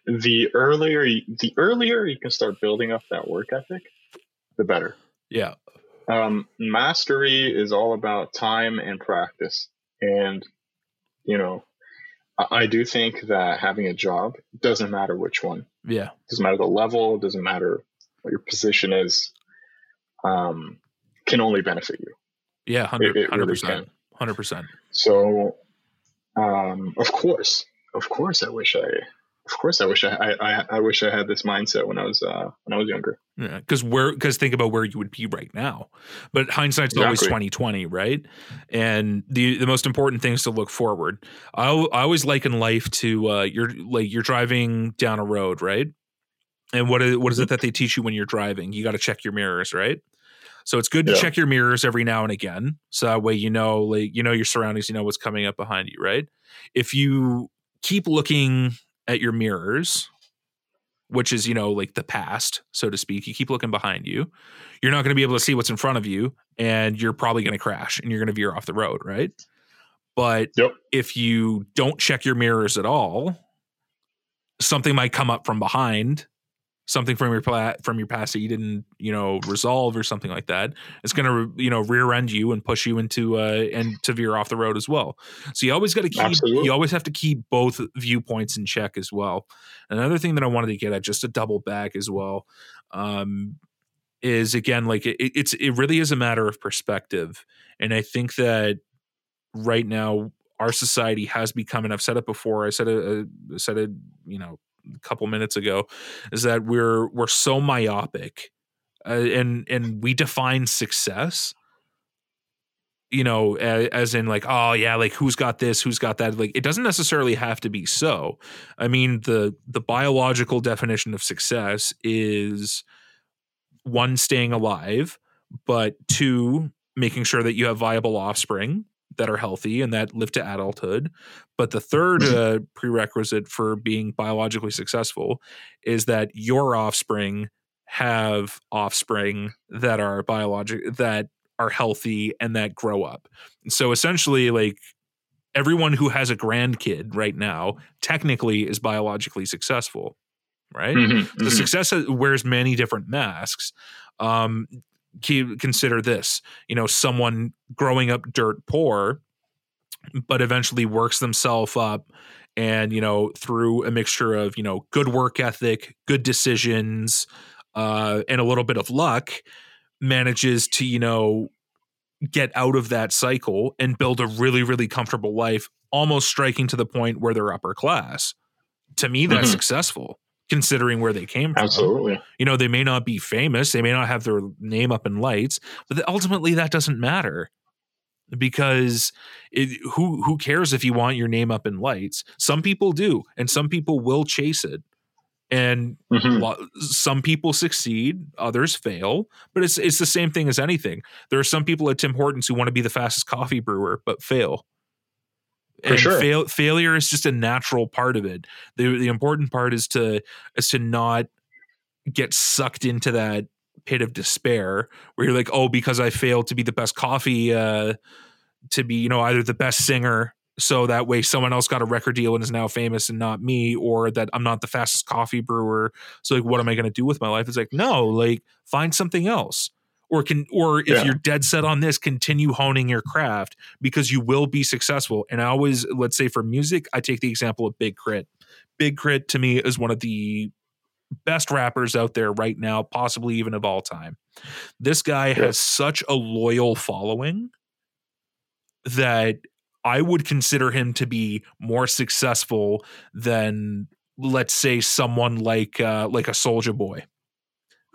the earlier you, the earlier you can start building up that work ethic, the better. Yeah, Um, mastery is all about time and practice, and you know, I, do think that having a job doesn't matter which one. yeah, doesn't matter the level, doesn't matter what your position is. Um, can only benefit you. yeah, hundred It- it really percent, hundred percent. So, um, of course, of course, I wish I, of course, I wish I, I, I, wish I had this mindset when I was, uh, when I was younger. Yeah, because where because think about where you would be right now. But hindsight's always twenty twenty, right? And the the most important thing is to look forward. I, I always liken life to uh, you're like you're driving down a road, right? And what is, what is it that they teach you when you're driving? You got to check your mirrors, right? So it's good to Yeah. check your mirrors every now and again, so that way you know like you know your surroundings, you know what's coming up behind you, right? If you keep looking at your mirrors which is you know like the past so to speak. You keep looking behind you. You're not going to be able to see what's in front of you and you're probably going to crash and you're going to veer off the road right? But Yep. if you don't check your mirrors at all something might come up from behind something from your pla- from your past that you didn't you know resolve or something like that it's going to you know rear end you and push you into uh and to veer off the road as well so you always got to keep Absolutely. you always have to keep both viewpoints in check as well another thing that i wanted to get at just to double back as well um is again like it, it's it really is a matter of perspective and i think that right now our society has become and i've said it before i said it uh, said it you know a couple minutes ago is that we're we're so myopic uh, and and we define success you know as, as, in like oh yeah like who's got this who's got that? Like it doesn't necessarily have to be so. I mean the the biological definition of success is one staying alive but two making sure that you have viable offspring that are healthy and that live to adulthood but the third mm-hmm. uh, prerequisite for being biologically successful is that your offspring have offspring that are biologic that are healthy and that grow up. So essentially, like everyone who has a grandkid right now technically is biologically successful, right? Mm-hmm, the mm-hmm. success wears many different masks. Um, consider this, you know, someone growing up dirt poor, but eventually works themselves up and you know through a mixture of you know good work ethic good decisions uh, and a little bit of luck manages to you know get out of that cycle and build a really really comfortable life almost striking to the point where they're upper class to me that's mm-hmm. successful considering where they came from. Absolutely. You know they may not be famous. They may not have their name up in lights but ultimately that doesn't matter because it, who who cares if you want your name up in lights? Some people do and some people will chase it. And mm-hmm. some people succeed others fail but it's it's the same thing as anything. There are some people at tim hortons who want to be the fastest coffee brewer but fail For and sure. fail, failure is just a natural part of it. The the important part is to is to not get sucked into that pit of despair where you're like oh because i failed to be the best coffee uh to be you know either the best singer so that way someone else got a record deal and is now famous and not me or that i'm not the fastest coffee brewer so like what am i going to do with my life? It's like no like find something else or can or if yeah. you're dead set on this continue honing your craft because you will be successful and i always let's say for music i take the example of Big K.R.I.T. Big K.R.I.T. to me is one of the best rappers out there right now possibly even of all time this guy yeah. has such a loyal following that I would consider him to be more successful than let's say someone like uh, like a Soulja Boy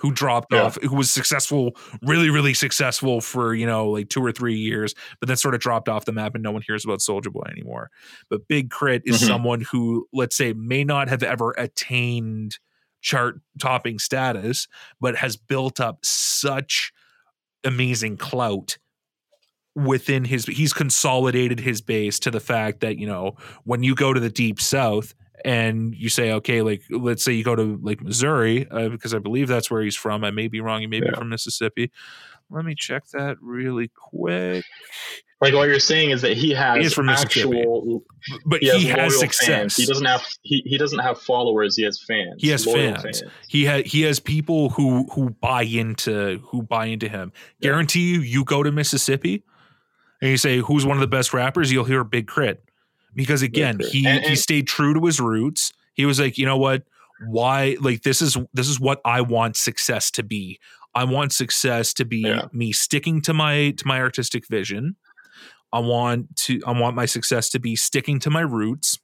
who dropped yeah. off who was successful really really successful for you know like two or three years but then sort of dropped off the map and no one hears about Soulja Boy anymore but Big K.R.I.T. is mm-hmm. someone who let's say may not have ever attained chart topping status but has built up such amazing clout within his he's consolidated his base to the fact that you know when you go to the deep south and you say okay like let's say you go to like missouri uh, because i believe that's where he's from i may be wrong he may yeah. be from mississippi let me check that really quick like what you're saying is that he has he is from actual but he has, he has success fans. he doesn't have he, he doesn't have followers he has fans he has fans. fans. he has he has people who who buy into who buy into him yeah. guarantee you you go to mississippi and you say who's one of the best rappers, you'll hear Big K.R.I.T because again, he and, and, he stayed true to his roots. He was like, you know what? Why like this is this is what I want success to be. I want success to be yeah. me sticking to my to my artistic vision. I want to I want my success to be sticking to my roots.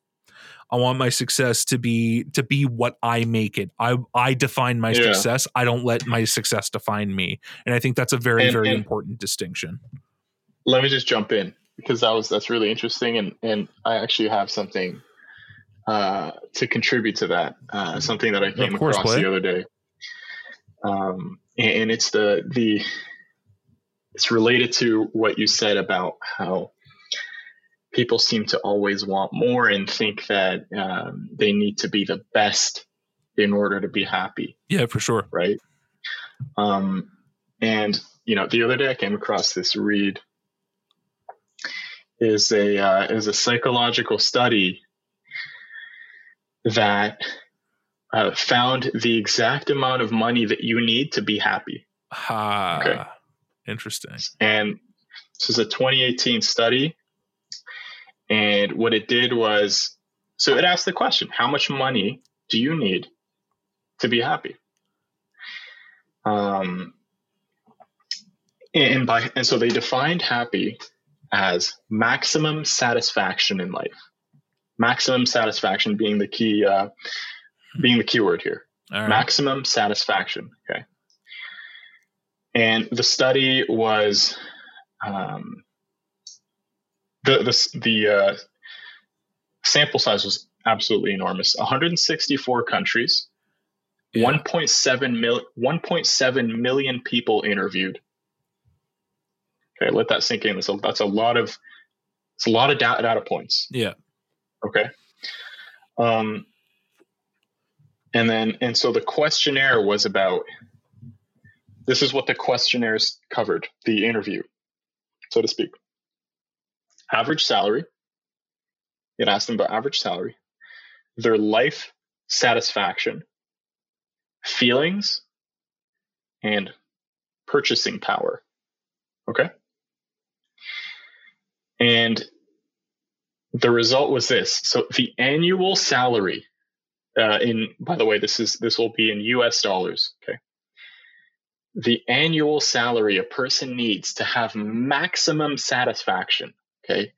I want my success to be to be what I make it. I I define my yeah. success. I don't let my success define me. And I think that's a very and, very important distinction let me just jump in because that was that's really interesting, and and I actually have something uh, to contribute to that. Uh, something that I came course, across play. the other day, um, and, and it's the the it's related to what you said about how people seem to always want more and think that um, they need to be the best in order to be happy. Yeah, for sure. Right. Um, and you know, the other day I came across this read is a uh, is a psychological study that uh, found the exact amount of money that you need to be happy. Ah, okay. interesting. And this is a 2018 study, and what it did was, so it asked the question: How much money do you need to be happy? Um, and by and so they defined happy as maximum satisfaction in life. Maximum satisfaction being the key, uh, being the keyword here. All right. Maximum satisfaction. Okay. And the study was um, the the the uh, sample size was absolutely enormous. 164 countries, Yeah. 1.7 mil, 1.7 million people interviewed. Okay, let that sink in. That's a, that's a lot of it's a lot of data, data points. Yeah. Okay. Um, and then and so the questionnaire was about this is what the questionnaires covered the interview so to speak average salary it asked them about average salary their life satisfaction feelings and purchasing power okay and the result was this. So the annual salary uh, in by the way this is this will be in us dollars okay? The annual salary a person needs to have maximum satisfaction okay?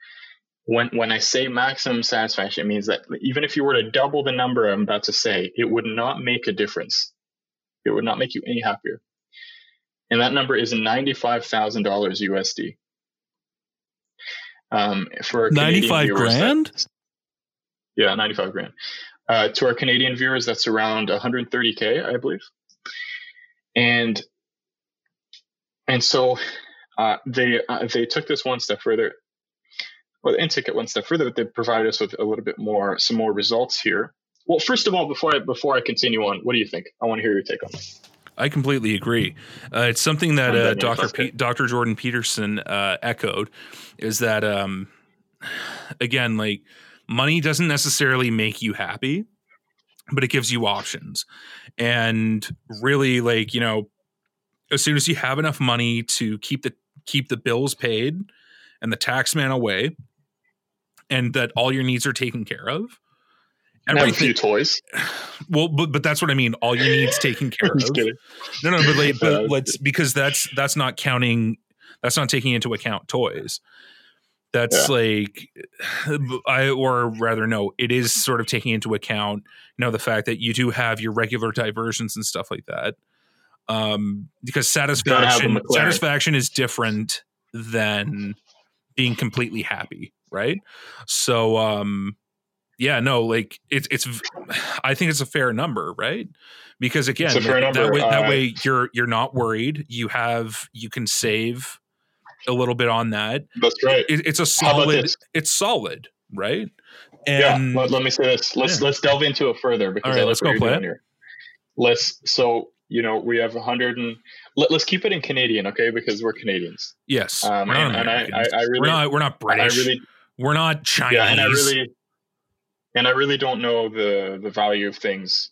When when i say maximum satisfaction it means that even if you were to double the number i'm about to say it would not make a difference. It would not make you any happier. And that number is $95000 usd um, for 95 grand? that's- yeah 95 grand uh, to our Canadian viewers, that's around 130k, I believe. And and so uh, they uh, they took this one step further. Well, and took it one step further. but They provided us with a little bit more, some more results here. Well, first of all, before I before I continue on, what do you think? I want to hear your take on this. I completely agree. Uh, it's something that uh, Dr. P- Dr. Jordan Peterson uh, echoed is that um, again, like money doesn't necessarily make you happy, but it gives you options. And really, like you know, as soon as you have enough money to keep the keep the bills paid and the tax man away, and that all your needs are taken care of. A few toys. well, but but that's what I mean. All your needs taken care of. kidding. No, no, but, like, but let's because that's that's not counting. That's not taking into account toys. That's like, I or rather no, it is sort of taking into account you know the fact that you do have your regular diversions and stuff like that. Um, because Gotta have a satisfaction satisfaction is different than being completely happy, right? So, um, yeah, no, like it's it's. I think it's a fair number, right? Because again, It's a fair like, that way that Uh, way you're you're not worried. You have you can save a little bit on that. That's right. It, it's a solid. It's solid, right? yeah, let, let me say this. Let's Yeah. let's delve into it further because All right, I let's go play it. here. Let's so you know we have a 100 and let, let's keep it in Canadian, okay? Because we're Canadians. yes, Um, we're and, and I, I, I really, we're not we're not British. I really, we're not Chinese. yeah, and I really, and I really don't know the the value of things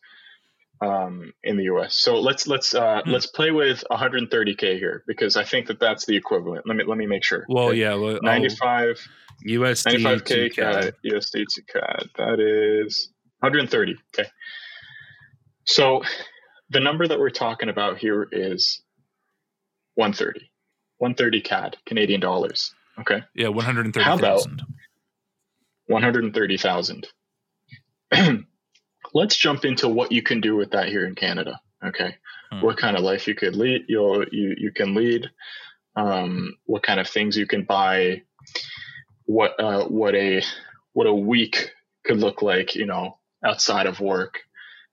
um, in the U.S. So let's let's uh, Hmm. let's play with 130k here because I think that that's the equivalent. Let me let me make sure. well, Okay. yeah, well, 95 USD 95k to CAD. CAD, USD to CAD. That is 130. Okay. So the number that we're talking about here is 130. 130 CAD, Canadian dollars. Okay. Yeah, one hundred and thirty How about- 130,000. Let's jump into what you can do with that here in Canada. Okay. Hmm. What kind of life you could lead, you'll, you, you can lead, um, what kind of things you can buy, what, uh, what a, what a week could look like, you know, outside of work.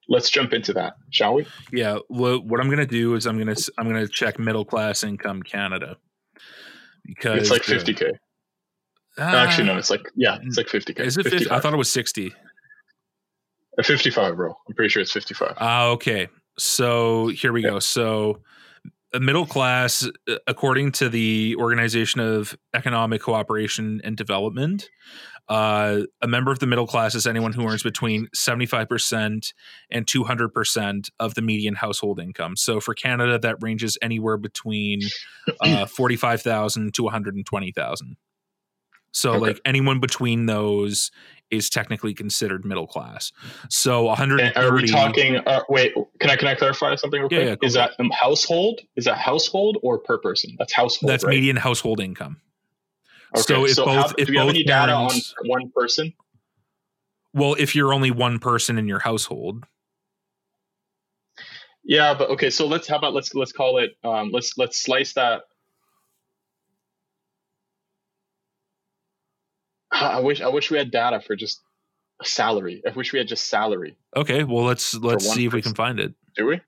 Let's jump into that, shall we? Yeah, well, what I'm gonna do is I'm gonna s- I'm gonna check middle class income Canada because It's like the- 50K. Ah, Actually, no, it's like, yeah, it's like 50K. Is it 50? I thought it was 60. Uh, 55, bro. I'm pretty sure it's 55. Ah, okay. So here we go. So middle class, uh, according to the Organization of Economic Cooperation and Development, uh, a member of the middle class is anyone who earns between 75% and 200% of the median household income. So for Canada, that ranges anywhere between uh, 45,000 to 120,000. So Okay. like anyone between those is technically considered middle class. So And 130 are we talking? Uh, wait, can I can I clarify something real quick? yeah, go is that um, household? Is that household or per person? That's household. that's right? median household income. Okay, So if both how, if do we have both any data on one person? well, if you're only one person in your household, Yeah, but okay. So let's how about let's let's call it. Um, let's let's slice that. I wish I wish we had data for just salary. I wish we had just salary. okay, well let's let's see if we can find it. Do we?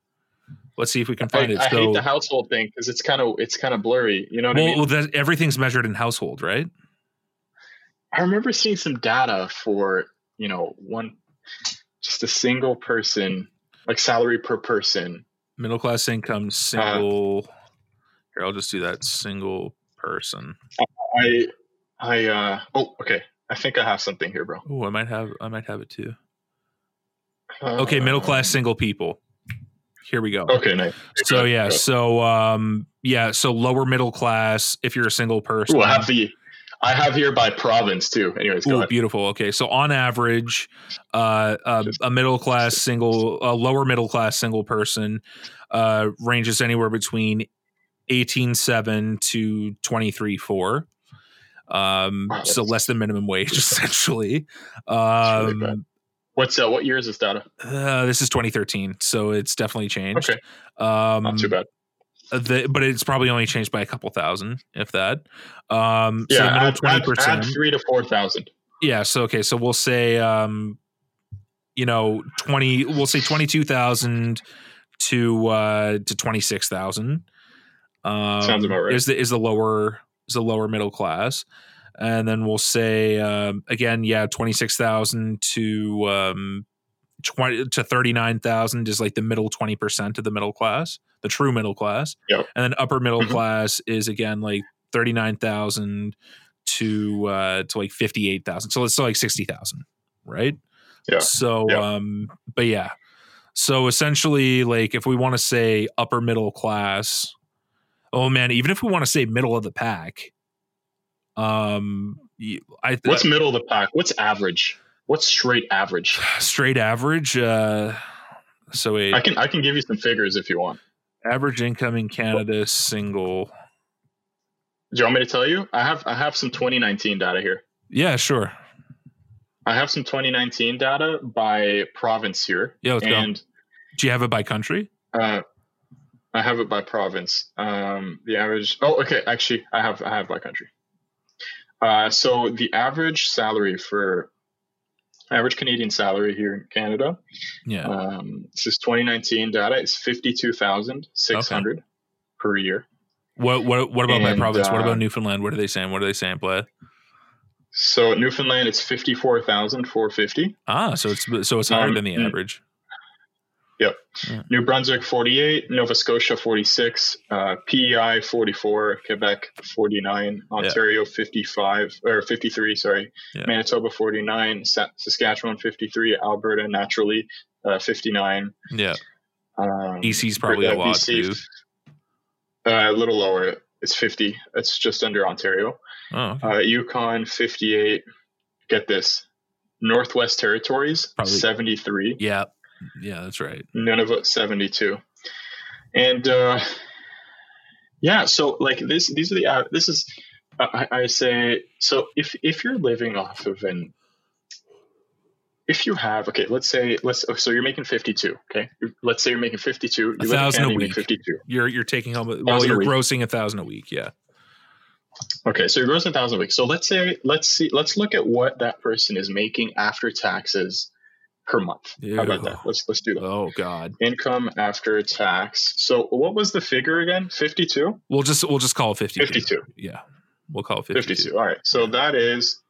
Let's see if we can I, find it. I So hate the household thing because it's kind of it's kind of blurry. You know what I mean? well that, everything's measured in household, right? I remember seeing some data for you know one, just a single person, like salary per person. Middle class income, uh, single. here, I'll just do that. Single person. I I uh oh okay. I think I have something here, bro. Oh, I might have. I might have it too. Okay, middle Uh, class single people. Here we go. Okay, nice. So yeah, so um yeah, so lower middle class if you're a single person. Ooh, I have the I have here by province too. Anyways, go Ooh, beautiful. Okay, so on average, uh, uh, a middle class single, a lower middle class single person, uh, ranges anywhere between eighteen seven to twenty three four. Um, Wow, so less than minimum wage, essentially. Um. What's uh, what year is this data? uh, this is 2013, so it's definitely changed. Okay, Um, not too bad. the, but it's probably only changed by a couple thousand, if that. Um, so Yeah, middle add, add, add three to four thousand. Yeah. So okay. So we'll say, um, you know, twenty. We'll say twenty two thousand to uh to twenty six thousand. Um, Sounds about right. Is the is the lower is the lower middle class, and then we'll say um, again, yeah, twenty six thousand to um, twenty to thirty nine thousand is like the middle twenty percent of the middle class, the true middle class, Yep. and then upper middle Mhm. class is again like thirty nine thousand to uh to like 58,000. So it's still like 60,000, right? Yeah. So Yeah. um but yeah. So essentially like if we want to say upper middle class, oh man, even if we want to say middle of the pack, um I th- What's middle of the pack? What's average? What's straight average? straight average uh so a I can I can give you some figures if you want. average income in Canada single. Do you want me to tell you? I have I have some 2019 data here. Yeah, sure. I have some 2019 data by province here, Yeah, let's go. Do you have it by country? uh, I have it by province. Um, the average. Oh, okay. Actually, I have I have by country. Uh, so the average salary for average Canadian salary here in Canada. Yeah. Um, this is 2019 data. It's 52,600 per year. What what what about by and, province? what uh, about Newfoundland? What are they saying? What are they saying, Blad? So Newfoundland, it's 54,450. Ah, so it's so it's higher Um, than the mm. average. New Brunswick 48, Nova Scotia 46, uh, PEI 44, Quebec 49, Ontario 55 or 53, sorry, Yeah. Manitoba 49, Saskatchewan 53, Alberta naturally uh, 59. Yeah. Um, BC's probably a lot BC, too. Uh, a little lower. It's 50. It's just under Ontario. Oh, okay. Uh, Yukon 58. Get this. Northwest Territories Probably- 73. yeah, yeah, that's right. Nunavut 72. And uh, yeah, so like this, these are the uh, this is I, I say so if if you're living off of an if you have okay, let's say let's so you're making 52. Okay, let's say you're making 52. You in thousand a Canada, you make week. 52. You're you're taking home. Well, Thousand a you're week. grossing a thousand a week. Yeah. Okay, so you're grossing a thousand a week. So let's say let's see let's look at what that person is making after taxes per month. How about Ew. that? Let's let's do that. Oh God. Income after tax. So what was the figure again? 52? We'll just we'll just call it fifty. 52. Yeah. We'll call it 52. All right. So that is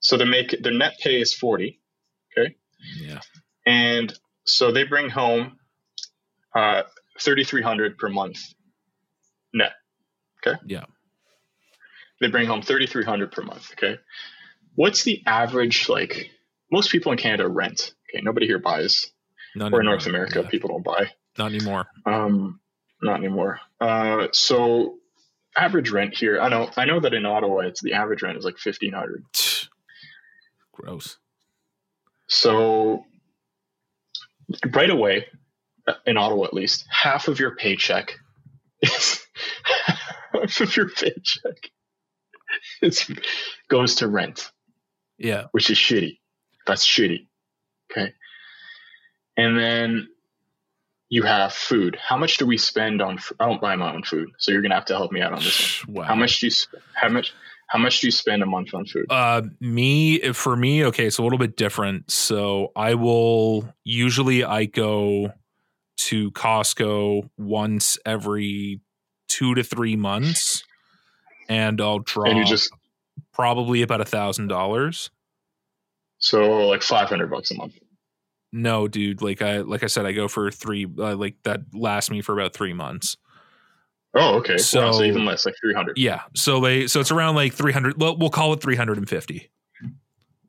so they make their net pay is 40 Okay. Yeah. and so they bring home uh 3300 per month net. Okay? Yeah. They bring home 3300 per month, okay? What's the average like most people in Canada rent, okay? Nobody here buys Not or in. North America Yeah. people don't buy. Not anymore. Um, not anymore. Uh, so average rent here. I know I know that in Ottawa, it's the average rent is like fifteen hundred. Gross. So right away, in Ottawa at least, half of your paycheck is half of your paycheck is, goes to rent, Yeah. which is shitty. That's shitty. Okay. And then you have food. How much do we spend on? f- I don't buy my own food, so you're gonna have to help me out on this one. Wow. How much do you? sp- How much? How much do you spend a month on food? Uh, me for me, okay, it's a little bit different. So I will usually I go to Costco once every two to three months, and I'll draw and you just probably about a thousand dollars. So like five hundred bucks a month. No, dude, like I like I said, I go for three. Uh, like that lasts me for about three months. Oh, okay. So, So- so even less, like three hundred. Yeah, so they so it's around like three hundred. Well, we'll call it three hundred and fifty.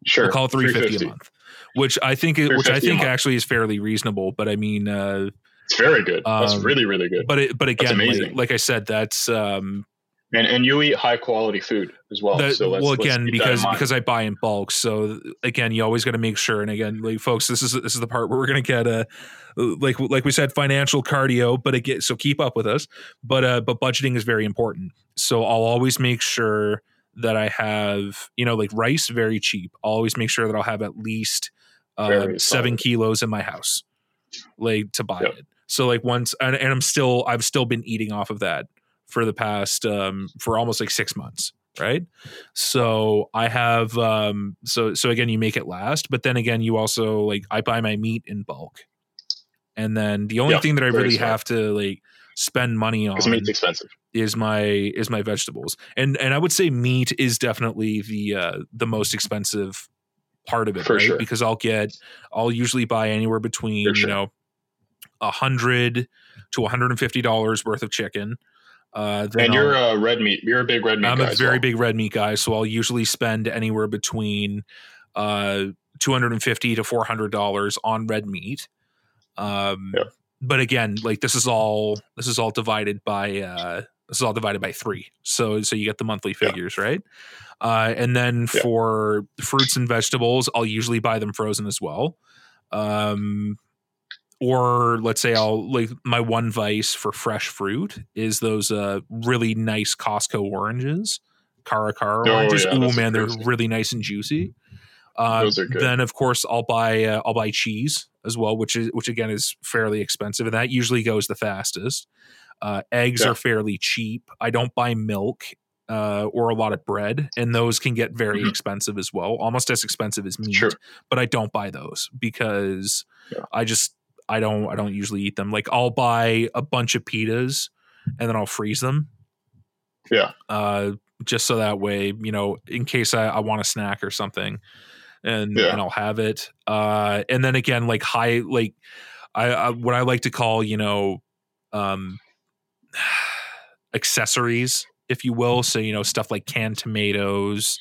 Sure. We'll call it three fifty a month, which I think which I think actually is fairly reasonable. But I mean, uh, It's very good. That's Um, really really good. but it, but again, like, like I said, that's um, And and you eat high quality food as well. that, so let's, well again keep that in because because I buy in bulk. So again, you always got to make sure. And again, like folks, this is this is the part where we're gonna get a like like we said, financial cardio. But again, so keep up with us. But uh, but budgeting is very important. So I'll always make sure that I have you know like rice very cheap. I'll always make sure that I'll have at least uh, seven kilos in my house, like to buy Yep. it. So like once and, and I'm still I've still been eating off of that for the past um for almost like six months right so i have um so so again you make it last but then again you also like i buy my meat in bulk and then the only Yeah, thing that i really smart. have to like spend money on meat's expensive. is my is my vegetables and and i would say meat is definitely the uh the most expensive part of it For right sure. because i'll get i'll usually buy anywhere between For you know a hundred to 150 dollars worth of chicken uh And you're I'll- a red meat. You're a big red meat i'm a very well. big red meat guy so i'll usually spend anywhere between uh 250 to 400 dollars on red meat um Yeah. but again like this is all this is all divided by uh this is all divided by three so so you get the monthly Yeah. figures right uh and then Yeah. for fruits and vegetables i'll usually buy them frozen as well um or let's say I'll like my one vice for fresh fruit is those uh really nice Costco oranges, Cara Cara Oh, oranges. yeah, oh man, they're really nice and juicy. Uh, Those are good. Then of course I'll buy uh, I'll buy cheese as well, which is which again is fairly expensive, and that usually goes the fastest. Uh, eggs Yeah. are fairly cheap. I don't buy milk uh, or a lot of bread, and those can get very Mhm. expensive as well, almost as expensive as meat. Sure. But I don't buy those because Yeah. I just I don't I don't usually eat them. Like I'll buy a bunch of pitas and then I'll freeze them. Yeah. Uh, just so that way, you know, in case I, I want a snack or something, and Yeah. and I'll have it. Uh, and then again, like high, like I, I what I like to call, you know, um, accessories, if you will. So you know, stuff like canned tomatoes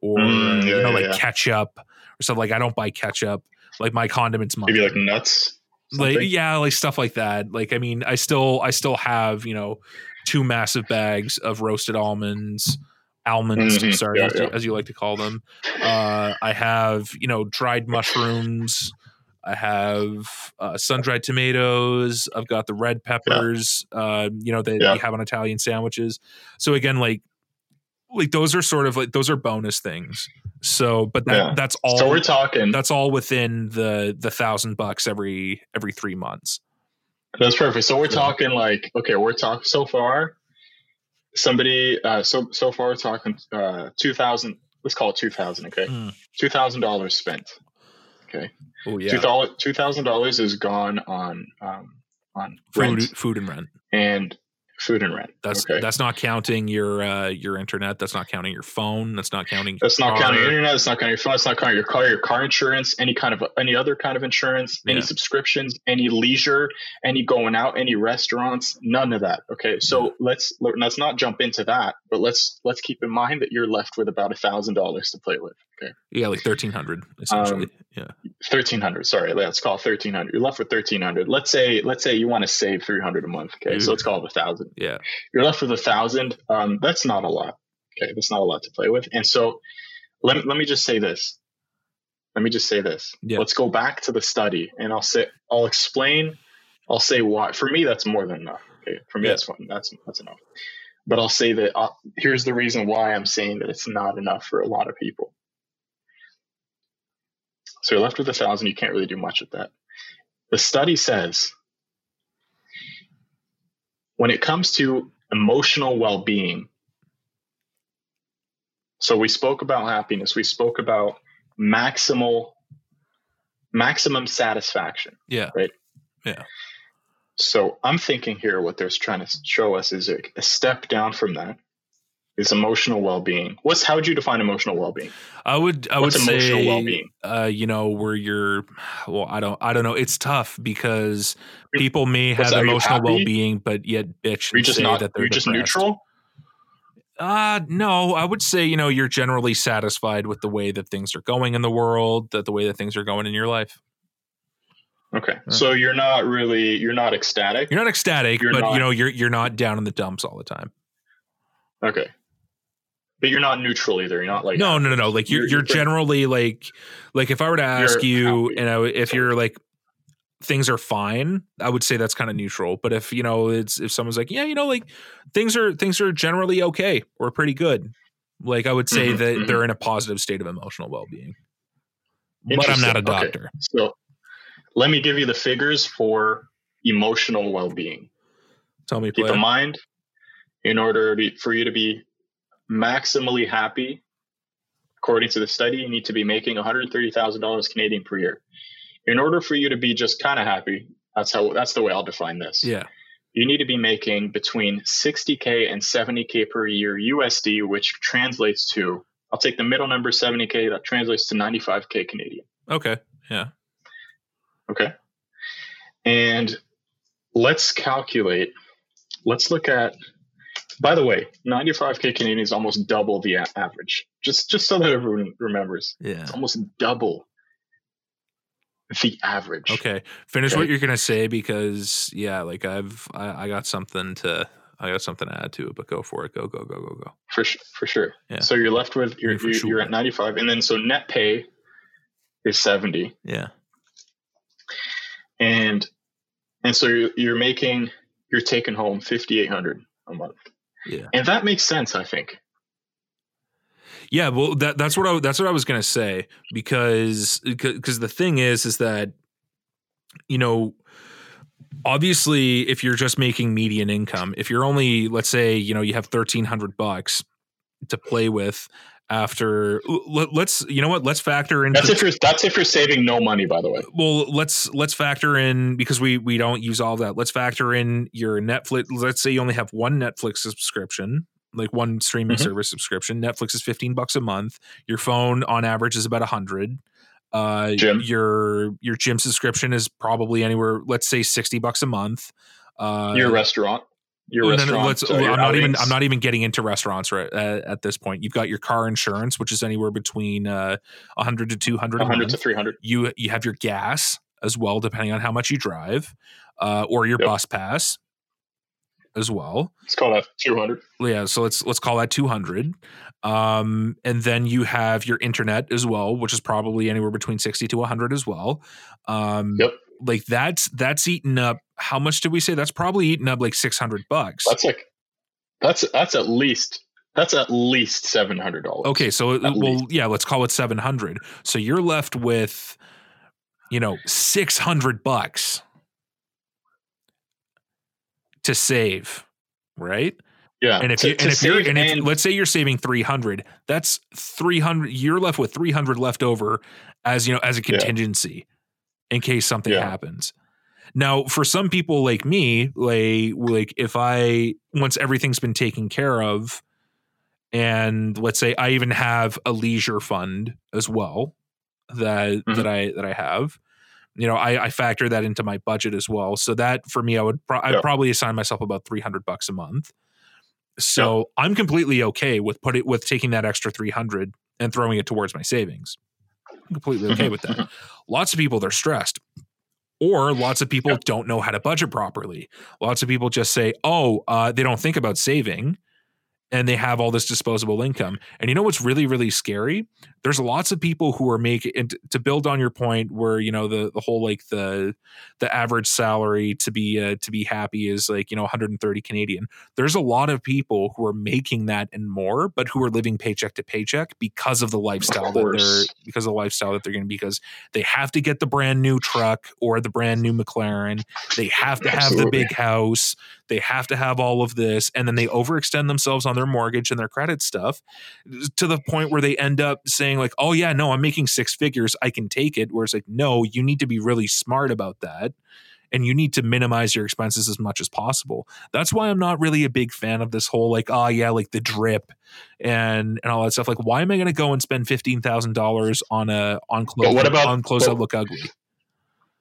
or Mm, you know, yeah, like yeah. ketchup or stuff. Like I don't buy ketchup. Like my condiments, Maybe like nuts. Like yeah like stuff like that. Like i mean i still i still have you know two massive bags of roasted almonds almonds Mhm, sorry yeah, as, you- yeah. as you like to call them. Uh i have you know dried mushrooms. I have uh, sun-dried tomatoes. I've got the red peppers uh you know that Yeah. you have on italian sandwiches. So again like like those are sort of like those are bonus things so but that Yeah. that's all So we're talking. that's all within the the thousand bucks every every three months That's perfect. So we're Yeah. talking like okay, we're talking so far. Somebody, uh, so so far we're talking uh, two thousand. Let's call it two thousand. Okay, Mm. two thousand dollars spent. Okay, Oh yeah thousand two thousand dollars is gone on um, on food rent food and rent and food and rent. that's okay. that's not counting your uh your internet that's not counting your phone that's not counting That's not car. counting your internet. That's not counting your phone. That's not counting your car, your car insurance, any kind of any other kind of insurance, any Yeah. subscriptions, any leisure, any going out, any restaurants. None of that. Okay, so let's let's not jump into that, but let's let's keep in mind that you're left with about a thousand dollars to play with. Yeah, like thirteen hundred essentially. Um, yeah. thirteen hundred. Sorry, let's call thirteen hundred. You're left with thirteen hundred. Let's say let's say you want to save three hundred a month. Okay, so let's call it a thousand. Yeah. You're left with a thousand. Um, that's not a lot. Okay, that's not a lot to play with. And so let let me just say this. Let me just say this. Yeah. Let's go back to the study, and I'll say I'll explain. I'll say why. For me, that's more than enough. Okay, for me, Yeah. that's fine. That's that's enough. But I'll say that uh, here's the reason why I'm saying that it's not enough for a lot of people. So you're left with a thousand. You can't really do much with that. The study says when it comes to emotional well-being. So we spoke about happiness. We spoke about maximal maximum satisfaction. Yeah. Right. Yeah. So I'm thinking here what they're trying to show us is a, a step down from that is emotional well-being. What's how would you define emotional well-being? I would I What's would emotional well-being? uh you know where you're well I don't I don't know it's tough because people may have that, emotional well-being but yet bitch Are you just say not that they're you just neutral? Uh no, I would say, you know, you're generally satisfied with the way that things are going in the world, that the way that things are going in your life. Okay. So you're not really you're not ecstatic. You're not ecstatic, You're but not- you know, you're you're not down in the dumps all the time. Okay. But you're not neutral either. You're not like no, no, no, no. Like you're You're- generally like like if I were to ask you, happy. you know, if you're like things are fine, I would say that's kind of neutral. But if you know, it's if someone's like, yeah, you know, like things are things are generally okay or pretty good, like I would say Mhm, that mhm. they're in a positive state of emotional well being. But I'm not a Interesting. Okay. doctor. So let me give you the figures for emotional well-being. Tell me, Keep player. in mind, in order to, for you to be maximally happy, according to the study, you need to be making $130,000 Canadian per year. In order for you to be just kind of happy, that's how that's the way I'll define this. Yeah. You need to be making between 60k and 70k per year USD, which translates to I'll take the middle number 70k. That translates to 95k Canadian. Okay. Yeah. Okay. And let's calculate. Let's look at. By the way, 95k Canadian is almost double the average. Just just so that everyone remembers, Yeah. it's almost double the average. Okay. Finish Okay. what you're gonna say because yeah, like I've I, I got something to I got something to add to it, but go for it. Go go go go go. for su- for sure. Yeah. So you're left with you're you're, you're at 95, and then so net pay is 70, Yeah. and and so you're, you're making you're taking home 5,800 a month, Yeah. and that makes sense, I think. Yeah, well, that that's what I that's what I was gonna say because because the thing is is that you know obviously if you're just making median income, if you're only let's say you know you have thirteen hundred bucks to play with after let, let's you know what? Let's factor in That's if you're that's if you're saving no money, by the way. well let's let's factor in because we we don't use all that. Let's factor in your netflix let's say you only have one netflix subscription like one streaming Mhm. service subscription. Netflix is 15 bucks a month. Your phone on average is about 100 uh Gym. your your gym subscription is probably anywhere let's say 60 bucks a month. Uh your restaurant, your no, no, no, restaurant. let's- uh, I'm not even. I'm not even getting into restaurants right uh, at this point. You've got your car insurance, which is anywhere between uh, 100 to 200 100 to 300. you you have your gas as well depending on how much you drive uh, or your Yep. bus pass as well Let's call that 200. yeah so let's let's call that 200 um, and then you have your internet as well which is probably anywhere between 60 to 100 as well um, Yep. Like that's that's eaten up how much did we say that's probably eaten up like 600 bucks That's like that's that's at least that's at least seven hundred dollars. Okay, so At well, least. yeah, let's call it seven hundred. So you're left with, you know, six hundred bucks to save, right? Yeah. And if to- you and if you're and if and- let's say you're saving three hundred, that's three hundred. You're left with three hundred left over as you know as a Yeah. In case something Yeah. happens. Now, for some people like me, like like if I once everything's been taken care of, and let's say I even have a leisure fund as well that Mhm. that I that I have, you know, I, I factor that into my budget as well. So that for me, I would pro- I'd probably assign myself about three hundred bucks a month. So I'm completely okay with put it with taking that extra three hundred and throwing it towards my savings. I'm completely okay with that. Lots of people they're stressed. Or lots of people don't know how to budget properly. Lots of people just say, "Oh, uh, they don't think about saving." And they have all this disposable income. And you know what's really really scary? There's lots of people who are making and to build on your point where you know the the whole like the the average salary to be uh, to be happy is like you know 130 Canadian. There's a lot of people who are making that and more, but who are living paycheck to paycheck because of the lifestyle of that they're because of the lifestyle that they're going to because they have to get the brand new truck or the brand new McLaren. They have to have Absolutely. the big house. They have to have all of this, and then they overextend themselves on their mortgage and their credit stuff to the point where they end up saying like, "Oh yeah, no, I'm making six figures. I can take it." Where it's like, no, you need to be really smart about that and you need to minimize your expenses as much as possible. That's why I'm not really a big fan of this whole like, oh yeah, like the drip and and all that stuff. Like, why am I going to go and spend fifteen thousand dollars on a on clothes what about, on clothes that look ugly?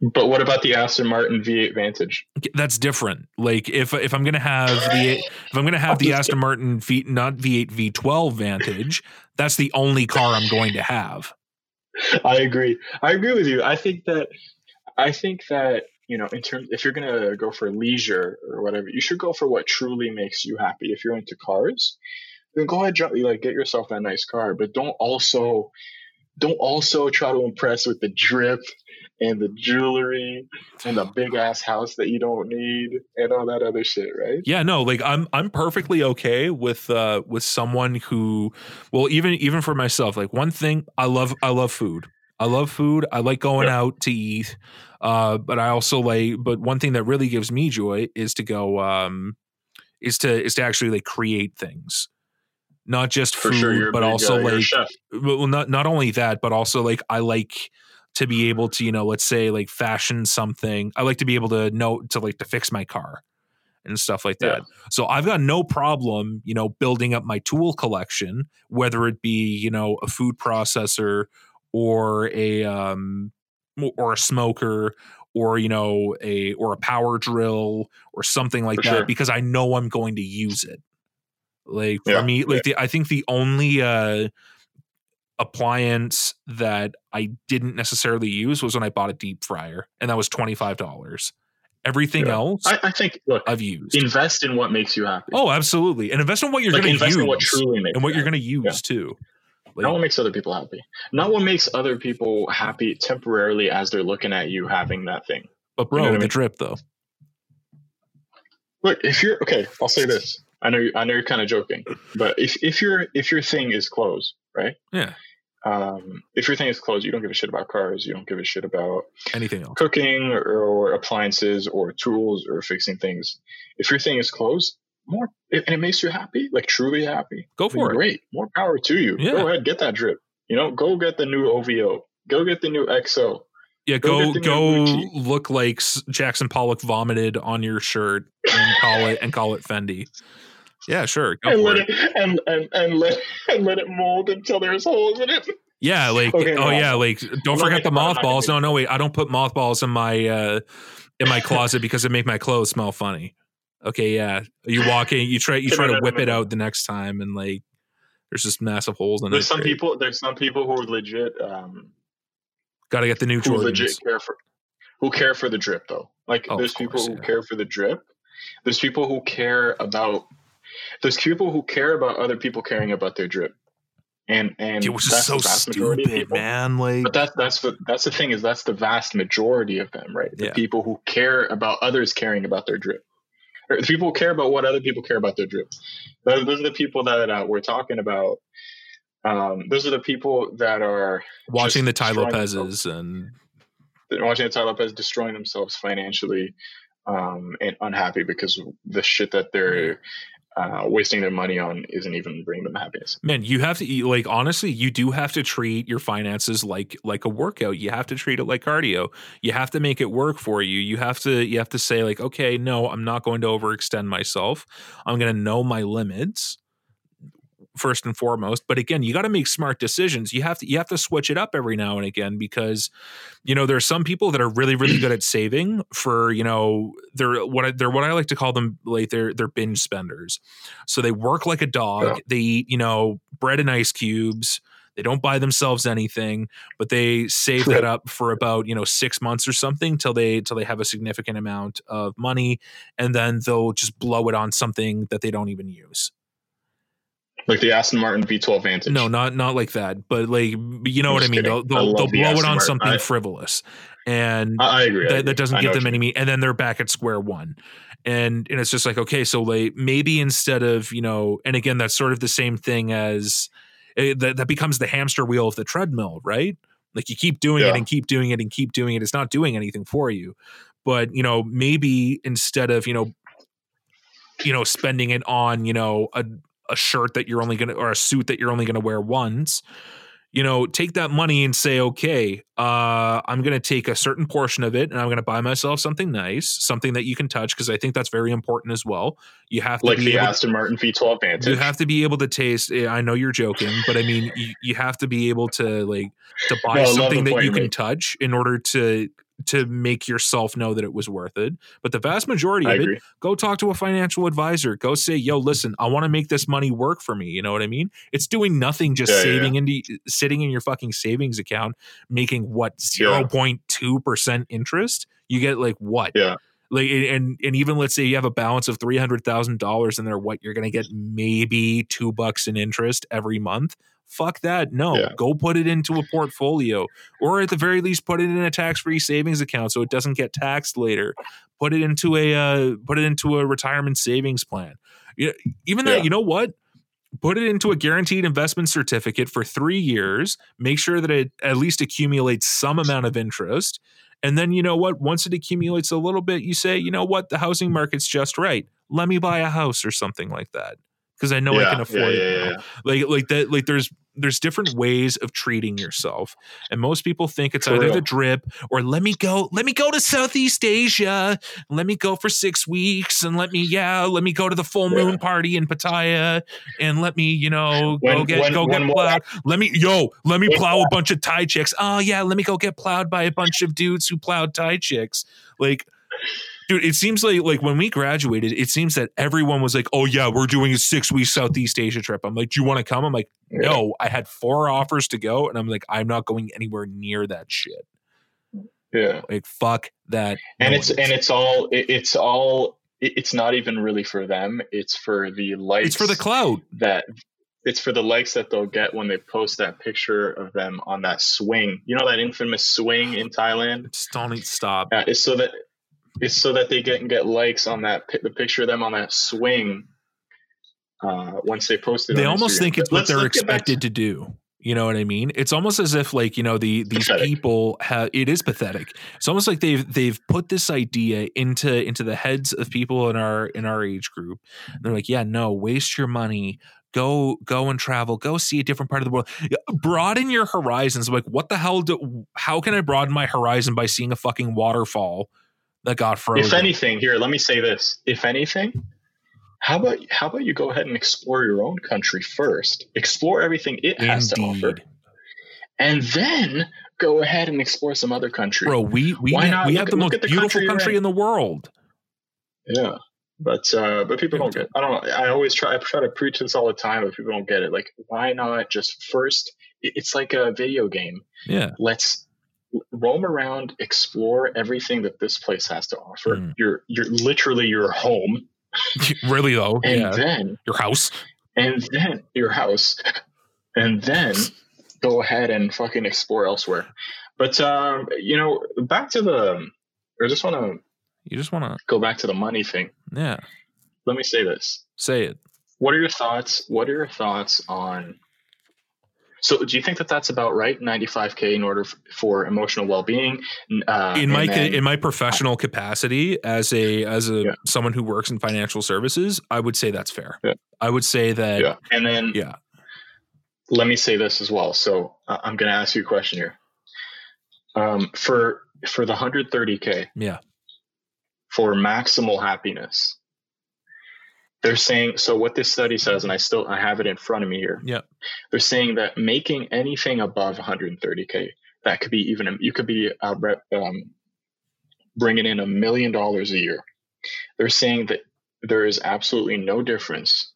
But what about the Aston Martin V8 Vantage? That's different. Like if if I'm gonna have the if I'm gonna have the Aston Martin V not V8 V12 Vantage, that's the only car I'm going to have. I agree. I agree with you. I think that I think that you know, in terms if you're gonna go for leisure or whatever, you should go for what truly makes you happy. If you're into cars, then go ahead, like get yourself that nice car, but don't also don't also try to impress with the drip and the jewelry and the big ass house that you don't need and all that other shit, right? Yeah, no, like I'm I'm perfectly okay with uh with someone who well even even for myself, like one thing I love I love food. I love food. I like going yeah. out to eat. Uh but I also like but one thing that really gives me joy is to go um is to is to actually like create things not just food, sure, but big, also uh, like well, not not only that, but also like I like to be able to, you know, let's say like fashion something. I like to be able to know to like to fix my car and stuff like that. Yeah. So I've got no problem, you know, building up my tool collection, whether it be, you know, a food processor or a um or a smoker or you know a or a power drill or something like For that sure. because I know I'm going to use it. Like for yeah. me, like yeah. the, I think the only uh appliance that I didn't necessarily use was when I bought a deep fryer, and that was twenty five dollars. Everything yeah. else, I, I, think. Look, I've used. Invest in what makes you happy. Oh, absolutely, and invest in what you're like, going to use, in what truly makes and what you're going to use yeah. too. Like, not what makes other people happy. Not what makes other people happy temporarily as they're looking at you having that thing. But bro, you know the I mean? drip though. Look, if you're okay, I'll say this. I know, I know you're kind of joking, but if if your if your thing is clothes, right? Yeah um, if your thing is closed, you don't give a shit about cars. You don't give a shit about anything else, cooking or, or appliances or tools or fixing things. If your thing is closed, more and it makes you happy, like truly happy. Go for it. Great, more power to you. Yeah. Go ahead, get that drip. You know, go get the new OVO. Go get the new XO. Yeah, go go, go look like Jackson Pollock vomited on your shirt and call it and call it Fendi. Yeah, sure. and let it. it, and, and and let and let it mold until there's holes in it. Yeah, like okay, oh yeah, like don't forget the mothballs. No, no, wait, I don't put mothballs in my uh in my closet because it make my clothes smell funny. Okay, yeah. You walk in, you try you try to whip it out the next time and like there's just massive holes in there's it. Some people there's some people who are legit um gotta get the new who Jordans. legit care for who care for the drip though. Like oh, there's course, people who yeah. care for the drip. There's people who care about there's people who care about other people caring about their drip. And and it was that's so stupid, man. Like, but that's that's the that's the thing is that's the vast majority of them, right? The yeah. people who care about others caring about their drip, or the people who care about what other people care about their drip. Those, those are the people that uh, we're talking about. Um, those are the people that are watching the Tai Lopez's and watching the Tai Lopez destroying themselves financially um, and unhappy because the shit that they're uh, wasting their money on isn't even bringing them happiness. Man, you have to eat like honestly, you do have to treat your finances like like a workout. You have to treat it like cardio. You have to make it work for you. You have to you have to say like, okay, no, I'm not going to overextend myself. I'm going to know my limits first and foremost but again you got to make smart decisions you have to you have to switch it up every now and again because you know there are some people that are really really good at saving for you know they're what I, they're what I like to call them like they're they're binge spenders so they work like a dog yeah. they eat you know bread and ice cubes They don't buy themselves anything, but they save that up for about you know six months or something till they till they have a significant amount of money, and then they'll just blow it on something that they don't even use. Like the Aston Martin V12 Vantage. No, not not like that, but like you know I'm what I mean. kidding. They'll they'll, they'll the blow it on Martin. something I- frivolous, and I, I agree. That, agree. that doesn't give them any meat and then they're back at square one and and it's just like okay so like maybe instead of you know and again that's sort of the same thing as eh, that, that becomes the hamster wheel of the treadmill right like you keep doing it and keep doing it and keep doing it it's not doing anything for you but you know maybe instead of you know you know spending it on you know a, a shirt that you're only gonna or a suit that you're only gonna wear once you know take that money and say okay uh i'm gonna take a certain portion of it and i'm gonna buy myself something nice something that you can touch because i think that's very important as well you have to like be the able Aston Martin V12 Vantage. you have to be able to taste eh, i know you're joking but i mean you, you have to be able to like to buy No, something that you can touch in order to to make yourself know that it was worth it but the vast majority I of it go talk to a financial advisor. Go say yo listen i want to make this money work for me you know what i mean? It's doing nothing just Yeah, yeah, saving into sitting in your fucking savings account making what 0.2% interest? You get like what? Yeah. like and and even let's say you have a balance of three hundred thousand dollars in there, what you're gonna get maybe two bucks in interest every month. Fuck that. No, Yeah. go put it into a portfolio, or at the very least, put it in a tax-free savings account so it doesn't get taxed later. Put it into a uh, put it into a retirement savings plan. Yeah, even that. Yeah. You know what? Put it into a guaranteed investment certificate for three years. Make sure that it at least accumulates some amount of interest. And then you know what? Once it accumulates a little bit, you say, you know what? The housing market's just right. Let me buy a house or something like that because I know I can afford yeah, it. yeah, yeah. Like like that. Like there's there's different ways of treating yourself, and most people think it's For either real. the drip or let me go. Let me go to Southeast Asia. Let me go for six weeks, and let me yeah. Let me go to the full Yeah. moon party in Pattaya, and let me you know go get when- go get when will plowed. Let me yo. Let me When- plow a bunch of Thai chicks. Oh yeah. Let me go get plowed by a bunch of dudes who plowed Thai chicks. Like dude it seems like like when we graduated it seems that everyone was like oh yeah we're doing a six week southeast asia trip. I'm like do you want to come? I'm like no i had four offers to go and i'm like i'm not going anywhere near that shit. Yeah. like fuck that and noise. it's and it's all it, it's all it- it's not even really for them. It's for the likes it's for the cloud that it's for the likes that they'll get when they post that picture of them on that swing. You know that infamous swing in thailand? Just don't need to stop. Uh, so that it's so that they get and get likes on that the picture of them on that swing uh once they post it they almost Instagram. think it's But what they're let's get back to- expected to do. You know what i mean? It's almost as if like you know the these Pathetic. people have it is pathetic. It's almost like they've they've put this idea into into the heads of people in our in our age group. They're like yeah no waste your money. Go go and travel. Go see a different part of the world. Broaden your horizons. I'm like what the hell do how can i broaden my horizon by seeing a fucking waterfall that got frozen if anything here let me say this. If anything how about how about you go ahead and explore your own country first? Explore everything it has to offer. And then go ahead and explore some other country. Bro we we, Why not? we Look have the most the beautiful country country in. in the world. Yeah but uh but people don't get i don't know. I always try i try to preach this all the time but people don't get it. Like why not just first it's like a video game. Yeah. Let's roam around explore everything that this place has to offer. Mm. you're you're literally your home. Really though? And yeah. then your house? And then your house. And then go ahead and fucking explore elsewhere. But um you know back to the i just want to you just want to go back to the money thing. Yeah. Let me say this. Say it. What are your thoughts what are your thoughts on so do you think that that's about right 95k in order f- for emotional well-being? Uh, in my then- in my professional capacity as a as a Yeah. someone who works in financial services i would say that's fair. Yeah. i would say that yeah. And then yeah. let me say this as well. So uh, i'm going to ask you a question here. Um, for for the 130k yeah. for maximal happiness they're saying so what this study says and i still i have it in front of me here. Yeah. They're saying that making anything above 130k that could be even a- you could be uh, um, bringing in a million dollars a year. They're saying that there is absolutely no difference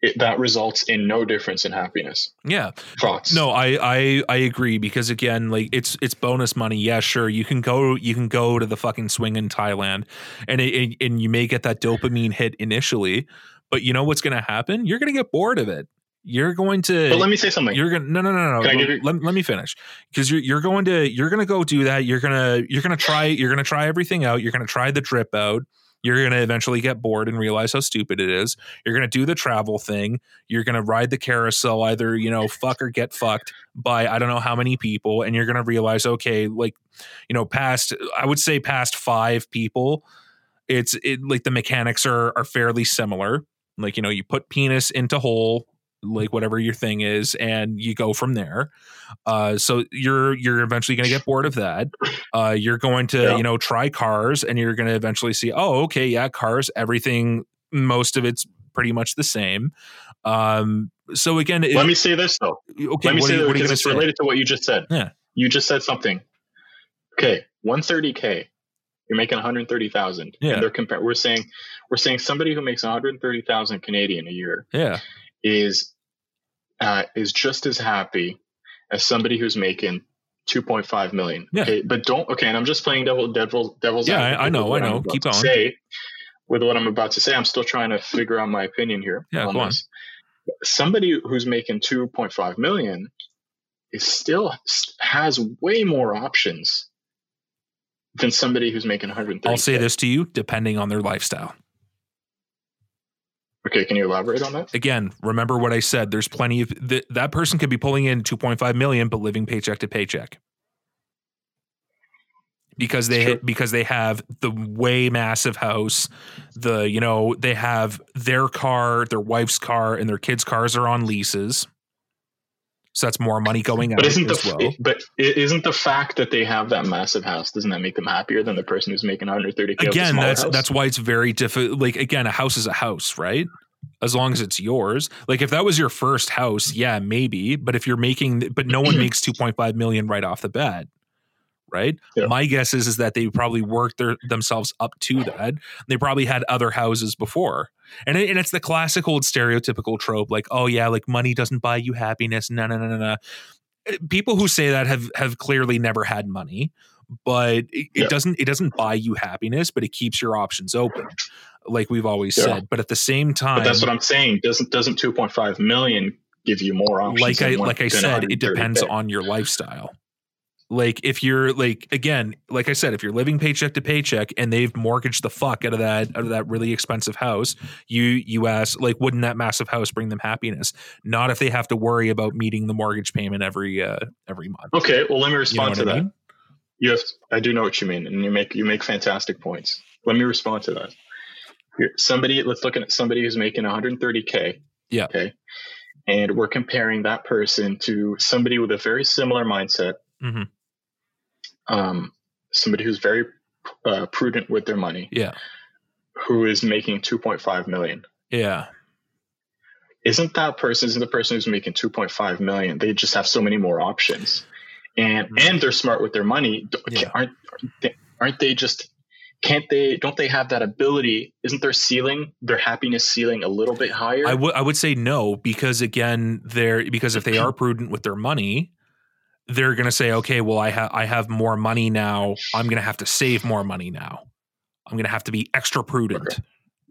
it, that results in no difference in happiness. Yeah. Thoughts? No, I, I I agree because again, like it's it's bonus money. Yeah, sure, you can go you can go to the fucking swing in Thailand, and it, and you may get that dopamine hit initially, but you know what's going to happen? You're going to get bored of it. You're going to. But let me say something. You're gonna no no no no. Give Let, you- let, let me finish because you're you're going to you're gonna go do that. You're gonna you're gonna try you're gonna try everything out. You're gonna try the drip out. You're gonna eventually get bored and realize how stupid it is. You're gonna do the travel thing. You're gonna ride the carousel, either you know fuck or get fucked by I don't know how many people, and you're gonna realize okay, like you know past I would say past five people, it's it like the mechanics are are fairly similar. Like you know you put penis into hole like whatever your thing is and you go from there uh so you're you're eventually going to get bored of that uh you're going to Yeah. you know try cars and you're going to eventually see oh okay yeah cars everything most of it's pretty much the same um so again it, Let me say this though. okay Let me say you- that what are you because it's say related to what you just said. Yeah. You just said something. Okay, 130k. You're making 130,000. Yeah. And they're compar- we're saying we're saying somebody who makes 130,000 Canadian a year yeah is uh, is just as happy as somebody who's making 2.5 million. Yeah. Okay, but don't. Okay, and I'm just playing devil, devil, devil's. Yeah, I- I know, I know. Keep on. Say with what I'm about to say, I'm still trying to figure out my opinion here. Yeah, go on. Somebody who's making 2.5 million is still has way more options than somebody who's making 130. i'll say this to you depending on their lifestyle Okay, can you elaborate on that? again remember what i said there's plenty of th- that person could be pulling in 2.5 million but living paycheck to paycheck because they Sure. because they have the way massive house the you know they have their car their wife's car and their kids cars are on leases so that's more money going out But isn't the as well but isn't the fact that they have that massive house doesn't that make them happier than the person who's making 130k? again that's house? that's why it's very difficult like again a house is a house right as long as it's yours like if that was your first house yeah maybe but if you're making but no one makes 2.5 million right off the bat right Yeah. my guess is is that they probably worked their, themselves up to that they probably had other houses before and, it, and it's the classic old stereotypical trope like oh yeah like money doesn't buy you happiness no no no no no eh, people who say that have have clearly never had money but it, it Yeah. doesn't it doesn't buy you happiness but it keeps your options open like we've always Yeah. said but at the same time But that's what I'm saying. Doesn't doesn't 2.5 million give you more options? like i like i said it 130K? depends on your lifestyle like if you're like again like i said if you're living paycheck to paycheck and they've mortgaged the fuck out of that out of that really expensive house you you ask like wouldn't that massive house bring them happiness not if they have to worry about meeting the mortgage payment every uh every month Okay, well let me you know respond to i that. mean You have I do know what you mean, and you make you make fantastic points. Let me respond to that. Here, somebody, let's look at somebody who's making 130k. Yeah. Okay. And we're comparing that person to somebody with a very similar mindset. Mhm. Um, somebody who's very uh, prudent with their money, yeah. Who is making 2.5 million. yeah. Isn't that person isn't the person who's making 2.5 million they just have so many more options. And Mhm. and they're smart with their money. Yeah. aren't aren't they just can't they don't they have that ability? Isn't their ceiling their happiness ceiling a little bit higher? I would I would say no because again they're because if they are prudent with their money, they're going to say okay, well I have I have more money now. I'm going to have to save more money now. I'm going to have to be extra prudent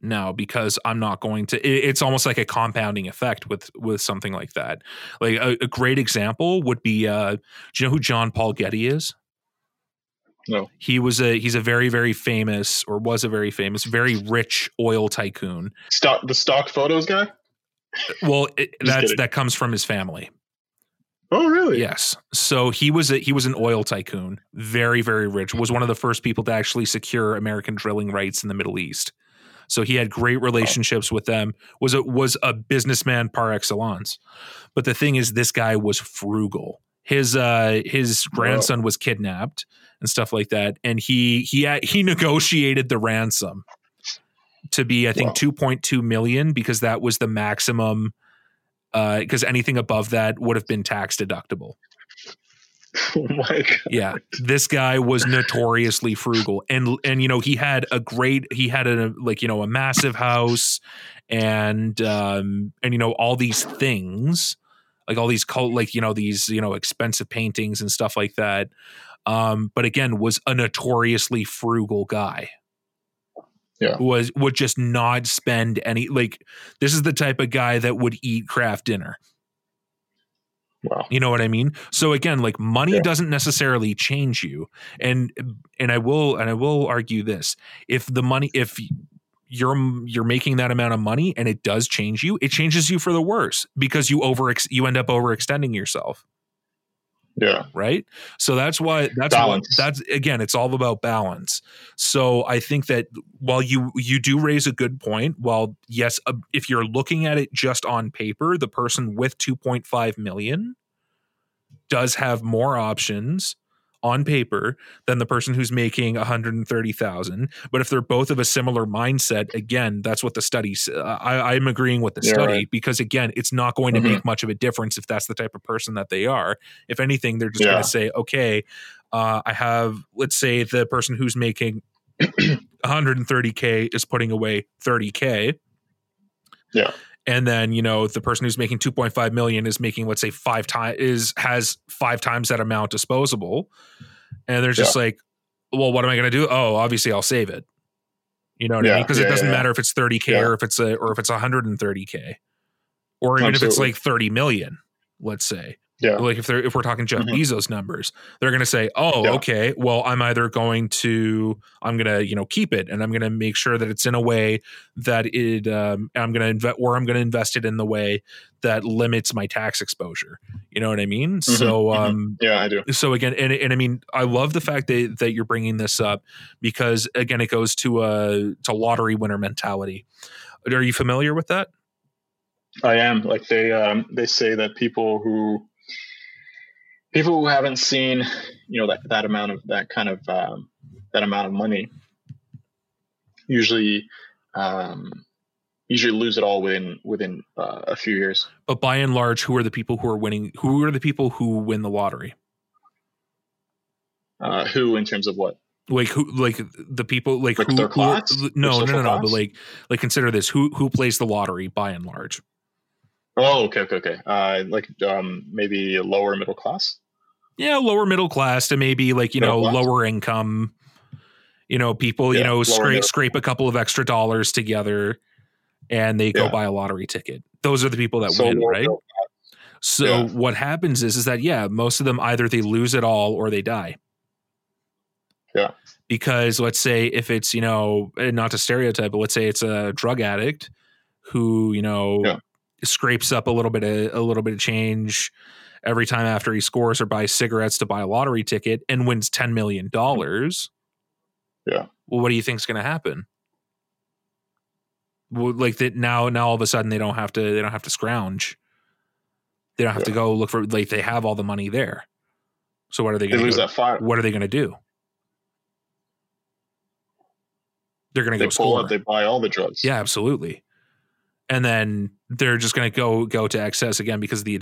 now because I'm not going to. It, it's almost like a compounding effect with with something like that. Like a, a great example would be, uh, do you know who John Paul Getty is? No. He was a he's a very very famous or was a very famous very rich oil tycoon. stock the stock photos guy Well, it, that's kidding. that comes from his family. Oh really Yes. So he was a, he was an oil tycoon, very very rich. Was one of the first people to actually secure American drilling rights in the Middle East. So he had great relationships with them. Was a was a businessman par excellence. But the thing is, this guy was frugal. His uh his grandson was kidnapped and stuff like that, and he he had, he negotiated the ransom to be I think two point two million because that was the maximum. Because anything above that would have been tax deductible. Oh my god. Yeah, this guy was notoriously frugal, and and you know he had a great he had a like you know a massive house, and um and you know all these things like all these cult like you know these you know expensive paintings and stuff like that. Um, but again, was a notoriously frugal guy. Yeah. was would just not spend any like this is the type of guy that would eat Kraft Dinner. Wow. You know what I mean? So again, like money Yeah. doesn't necessarily change you. And and I will and I will argue this. If the money if you're you're making that amount of money and it does change you, it changes you for the worse because you over you end up overextending yourself, Yeah. right? So that's why that's. What, that's again, it's all about balance. So I think that while you you do raise a good point, while yes, uh, if you're looking at it just on paper, the person with 2.5 million does have more options on paper than the person who's making 130,000 but if they're both of a similar mindset again that's what the studies uh, I I'm agreeing with the Yeah, study right. because again it's not going to Mhm. make much of a difference if that's the type of person that they are if anything they're just going to say okay uh, I have let's say the person who's making 130k is putting away 30k Yeah. And then you know the person who's making 2.5 million is making let's say five times is has five times that amount disposable. And they're just like well what am i going to do? Oh obviously i'll save it. You know what i mean? Because it doesn't yeah, yeah. matter if it's 30k Yeah. or if it's a or if it's 130k or even if it's like 30 million let's say Yeah. like if they're if we're talking Jeff Mhm. Bezos numbers, they're going to say, "Oh, Yeah. okay, well, I'm either going to I'm going to you know keep it, and I'm going to make sure that it's in a way that it um, I'm going to invest, or I'm going to invest it in the way that limits my tax exposure." You know what I mean? So, mhm. um, Yeah, I do. so again, and, and I mean, I love the fact that that you're bringing this up because again, it goes to a to lottery winner mentality. Are you familiar with that? I am. Like they um they say that people who people who haven't seen, you know, that, that amount of that kind of um that amount of money usually um usually lose it all within within uh, a few years. But by and large, who are the people who are winning? Who are the people who win the lottery? Uh who in terms of what? like who like the people like, Like who, their who are- class? no no no no but like like consider this who who plays the lottery by and large Oh, okay, okay, okay. Uh like um maybe lower middle class? Yeah lower middle class to maybe like you know class? lower income you know people you know scrape middle. scrape a couple of extra dollars together and they go buy a lottery ticket those are the people that So win right so Yeah. what happens is is that yeah most of them either they lose it all or they die Yeah. because let's say if it's you know eh, not to stereotype but let's say it's a drug addict who you know Yeah. scrapes up a little bit of a little bit of change every time after he scores or buys cigarettes to buy a lottery ticket and wins 10 million dollars. Yeah. well what do you think's going to happen? Well, like that now now all of a sudden they don't have to they don't have to scrounge. They don't have to go look for like they have all the money there. So what are they going to lose do? that fire. what are they going to do? They're going to go pull score. out, they buy all the drugs. yeah absolutely and then they're just going to go go to excess again because of the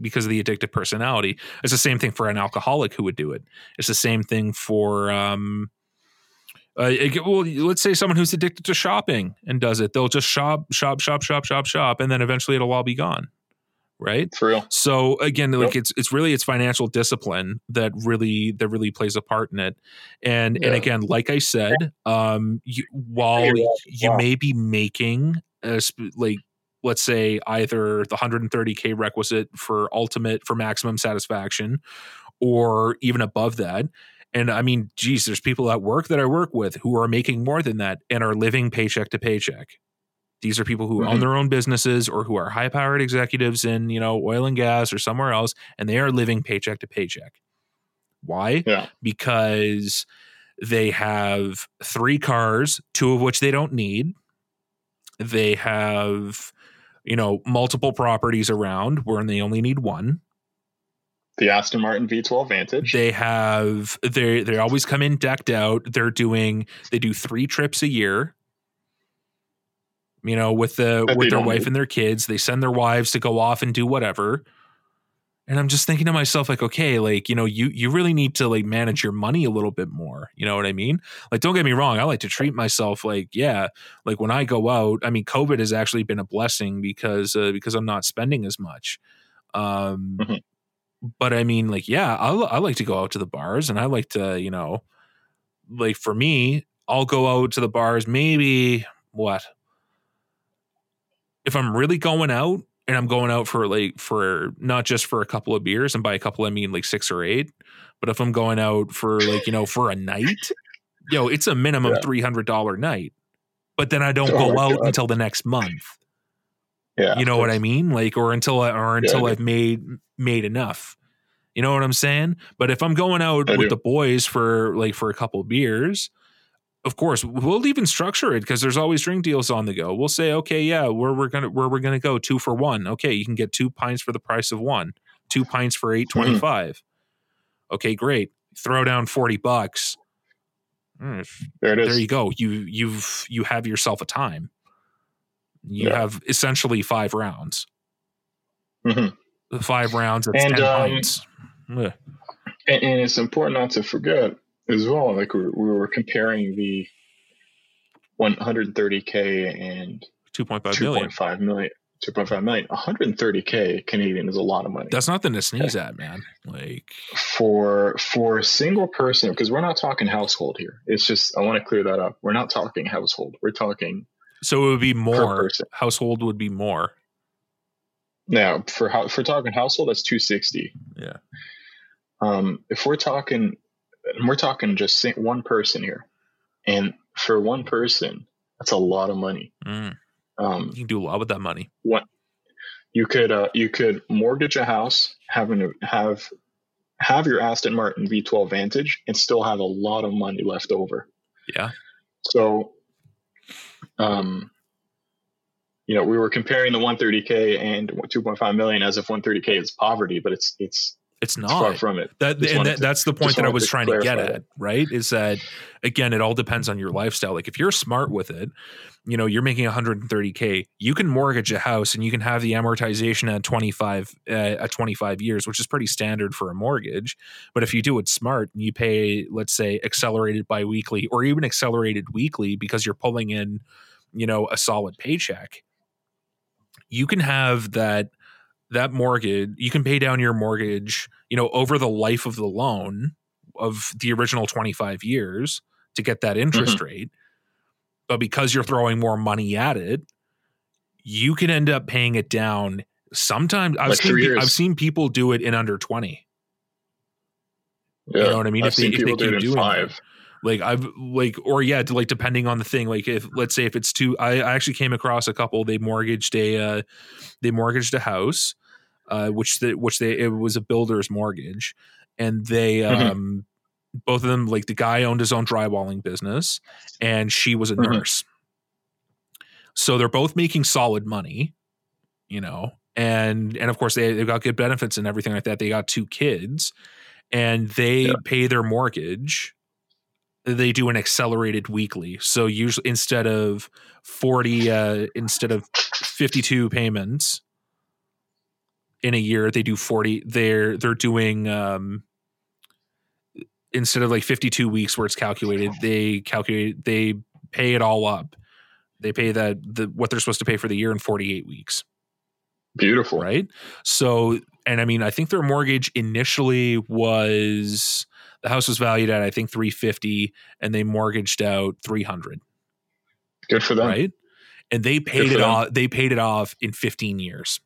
because of the addictive personality it's the same thing for an alcoholic who would do it it's the same thing for um uh, well, let's say someone who's addicted to shopping and does it. They'll just shop, shop, shop, shop, shop, shop, and then eventually it'll all be gone, right? Real. So again, like Yep. it's it's really it's financial discipline that really that really plays a part in it. And and again, like I said, um, you, while Yeah, you may be making like let's say either the 130k requisite for ultimate for maximum satisfaction, or even above that. And I mean, geez, there's people at work that I work with who are making more than that and are living paycheck to paycheck. These are people who own Mhm. their own businesses or who are high powered executives in, you know, oil and gas or somewhere else, and they are living paycheck to paycheck. Why? Yeah. Because they have three cars, two of which they don't need. They have, you know, multiple properties around where they only need one. The Aston Martin V12 Vantage. They have they they always come in decked out. They're doing they do three trips a year. You know, with the That with their wife need. and their kids. They send their wives to go off and do whatever. And I'm just thinking to myself, like, okay, like, you know, you you really need to like manage your money a little bit more. You know what I mean? Like, don't get me wrong, I like to treat myself like, yeah, like when I go out, I mean, COVID has actually been a blessing because uh, because I'm not spending as much. Um, Mhm. but I mean, like, yeah, I I like to go out to the bars, and I like to, you know, like for me, I'll go out to the bars maybe what if I'm really going out and I'm going out for like for not just for a couple of beers and by a couple I mean like six or eight, but if I'm going out for like you know for a night, yo, it's a minimum Yeah. three hundred dollar night. But then I don't Oh go out God. until the next month. Yeah. You know what I mean? Like or until I or until I I've made made enough. You know what I'm saying? But if I'm going out I with do. the boys for like for a couple of beers, of course we'll even structure it because there's always drink deals on the go. We'll say, okay, yeah, where we're gonna where we're gonna go two for one. Okay, you can get two pints for the price of one. Two pints for eight twenty five. Okay, great. Throw down forty bucks. Mm, There it is. there you go. You you've you have yourself a time. You Yeah. have essentially five rounds. Mhm. The Five rounds. And, ten um, pints. And, and it's important not to forget as well, like we, we were comparing the 130K and Two point five million. 2.5 million. 2.5 million. 130K Canadian is a lot of money. That's nothing to sneeze at, man. Like for for a single person because we're not talking household here it's just i want to clear that up we're not talking household we're talking so it would be more household would be more. now for for talking household that's 260 Yeah. um if we're talking and we're talking just one person here and for one person that's a lot of money Mm, um you can do a lot with that money. you could uh you could mortgage a house having to have have your aston martin v12 vantage and still have a lot of money left over Yeah. So, um, you know, we were comparing the 130k and 2.5 million as if 130k is poverty, but it's it's, It's it's far not. from it. That, Just and that, to- that's the point that I was to trying to get at, right? Is that again, it all depends on your lifestyle. Like if you're smart with it, you know, you're making 130k, you can mortgage a house and you can have the amortization at 25 uh, at 25 years, which is pretty standard for a mortgage. But if you do it smart and you pay, let's say, accelerated biweekly or even accelerated weekly because you're pulling in, you know, a solid paycheck, you can have that that mortgage you can pay down your mortgage you know over the life of the loan of the original 25 years to get that mm-hmm. interest rate but because you're throwing more money at it you can end up paying it down sometimes i've Like seen three pe- years. i've seen people do it in under 20 Yeah, know what I mean? I've If they- if they people do keep it in doing that. five. Like i've like or yeah like depending on the thing like if let's say if it's two i, I actually came across a couple they mortgaged a uh they mortgaged a house uh which the which they it was a builder's mortgage and they Mhm. um both of them like the guy owned his own drywalling business and she was a Mhm. nurse so they're both making solid money you know and and of course they, they've got good benefits and everything like that they got two kids and they Yeah. pay their mortgage they do an accelerated weekly. So usually instead of 40 uh instead of 52 payments in a year they do 40 they're they're doing um instead of like 52 weeks where it's calculated they calculate they pay it all up. They pay that the what they're supposed to pay for the year in 48 weeks. Beautiful. right? So and i mean i think their mortgage initially was the house was valued at i think 350 and they mortgaged out 300 Good for them. right and they paid it them. off they paid it off in 15 years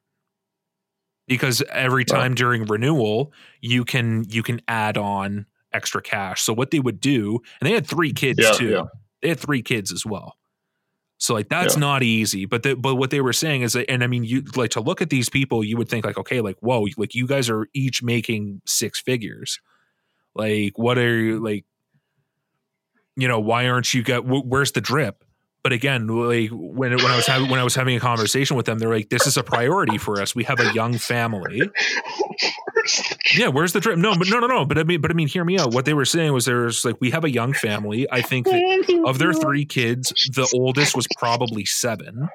because every Wow. time during renewal you can you can add on extra cash so what they would do and they had three kids Yeah, too yeah. they had three kids as well so like that's Yeah. not easy but the, but what they were saying is that and i mean you like to look at these people you would think like okay like whoa like you guys are each making six figures like what are you like you know why aren't you got wh- where's the drip? But again like when when i was having when i was having a conversation with them they're like this is a priority for us. We have a young family. Yeah where's the drip? No but no no no. But i mean but i mean hear me out. What they were saying was there's like we have a young family. I think of their three kids, the oldest was probably seven.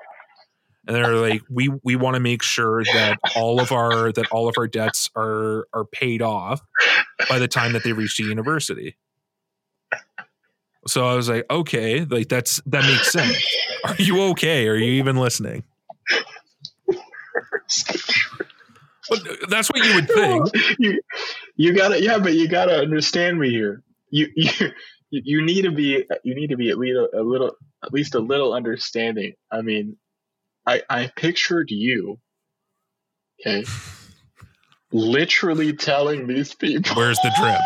And they're like, we we want to make sure that all of our that all of our debts are are paid off by the time that they reach the university. So I was like, okay, like that's that makes sense. Are you okay? Are you even listening? But that's what you would think. you, you gotta, yeah, but you gotta understand me here. You, you, you need to be, you need to be at least a, a little, at least a little understanding. I mean, I, I pictured you, okay, literally telling these people, "Where's the drip?"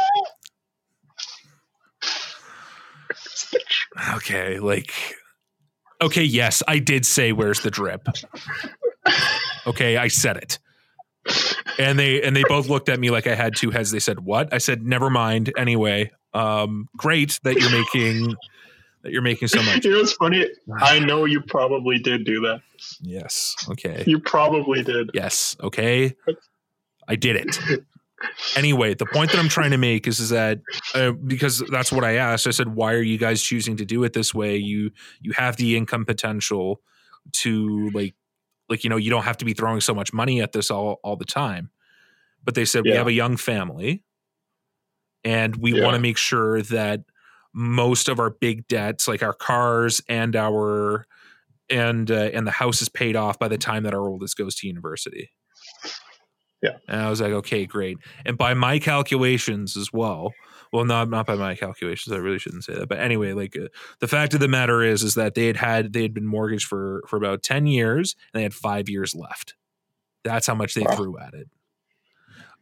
okay, like, okay, yes, I did say, "Where's the drip?" Okay, I said it and they and they both looked at me like I had two heads. They said, "What?" I said, "Never mind." Anyway, um, great that you're making that you're making so much. You know, it's funny. I know you probably did do that. Yes. Okay. You probably did. Yes. Okay. I did it. Anyway, the point that I'm trying to make is is that uh, because that's what I asked. I said, "Why are you guys choosing to do it this way? You you have the income potential to like like you know you don't have to be throwing so much money at this all all the time but they said yeah. we have a young family and we yeah. want to make sure that most of our big debts like our cars and our and uh, and the house is paid off by the time that our oldest goes to university. Yeah. And i was like okay great. And by my calculations as well well not not by my calculations i really shouldn't say that but anyway like uh, the fact of the matter is is that they had had they had been mortgaged for for about 10 years and they had 5 years left. That's how much they wow. threw at it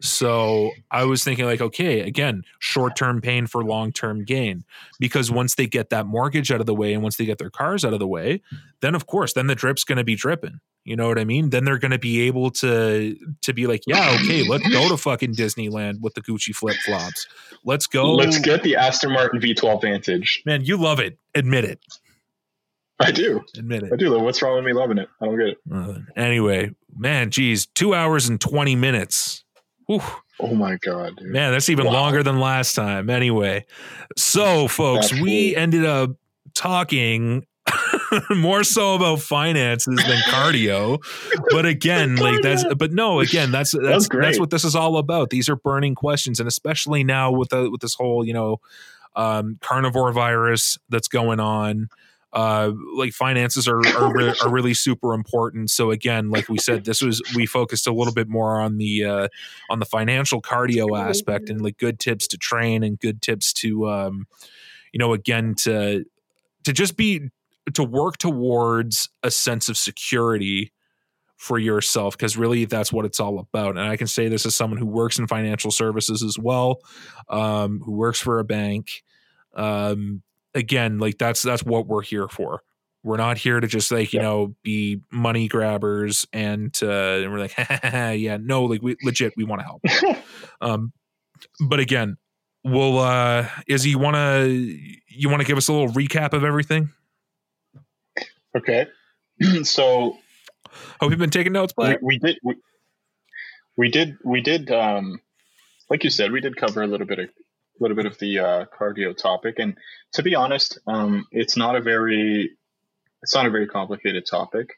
so I was thinking, like, okay, again, short term pain for long term gain. Because once they get that mortgage out of the way and once they get their cars out of the way, then of course, then the drip's going to be dripping. You know what I mean? Then they're going to be able to to be like, yeah, okay, let's go to fucking Disneyland with the Gucci flip flops. Let's go. Let's get the Aston Martin V12 Vantage. Man, you love it. Admit it. I do. Admit it. I do. What's wrong with me loving it? I don't get it. Uh, anyway, man, geez, two hours and 20 minutes. Whew. Oh my god, dude. man, that's even wow. longer than last time. Anyway, so folks, we ended up talking more so about finances than cardio. But again, like that's but no, again, that's that's that's, that's, what this is all about. These are burning questions, and especially now with the with this whole you know um, carnivore virus that's going on uh, like finances are are, re- are, really super important. So again, like we said, this was we focused a little bit more on the uh, on the financial cardio aspect and like good tips to train and good tips to um, you know again to to just be to work towards a sense of security for yourself because really that's what it's all about and i can say this as someone who works in financial services as well um, who works for a bank um, again, like that's that's what we're here for. We're not here to just like you yeah. know be money grabbers and uh, and we're like yeah no like we legit we want to help. um, but again, we'll uh, Izzy, you want to you want to give us a little recap of everything? Okay, so hope you've been taking notes, but we, we did we, we did we did um like you said we did cover a little bit of little bit of the uh, cardio topic, and to be honest, um, it's not a very it's not a very complicated topic.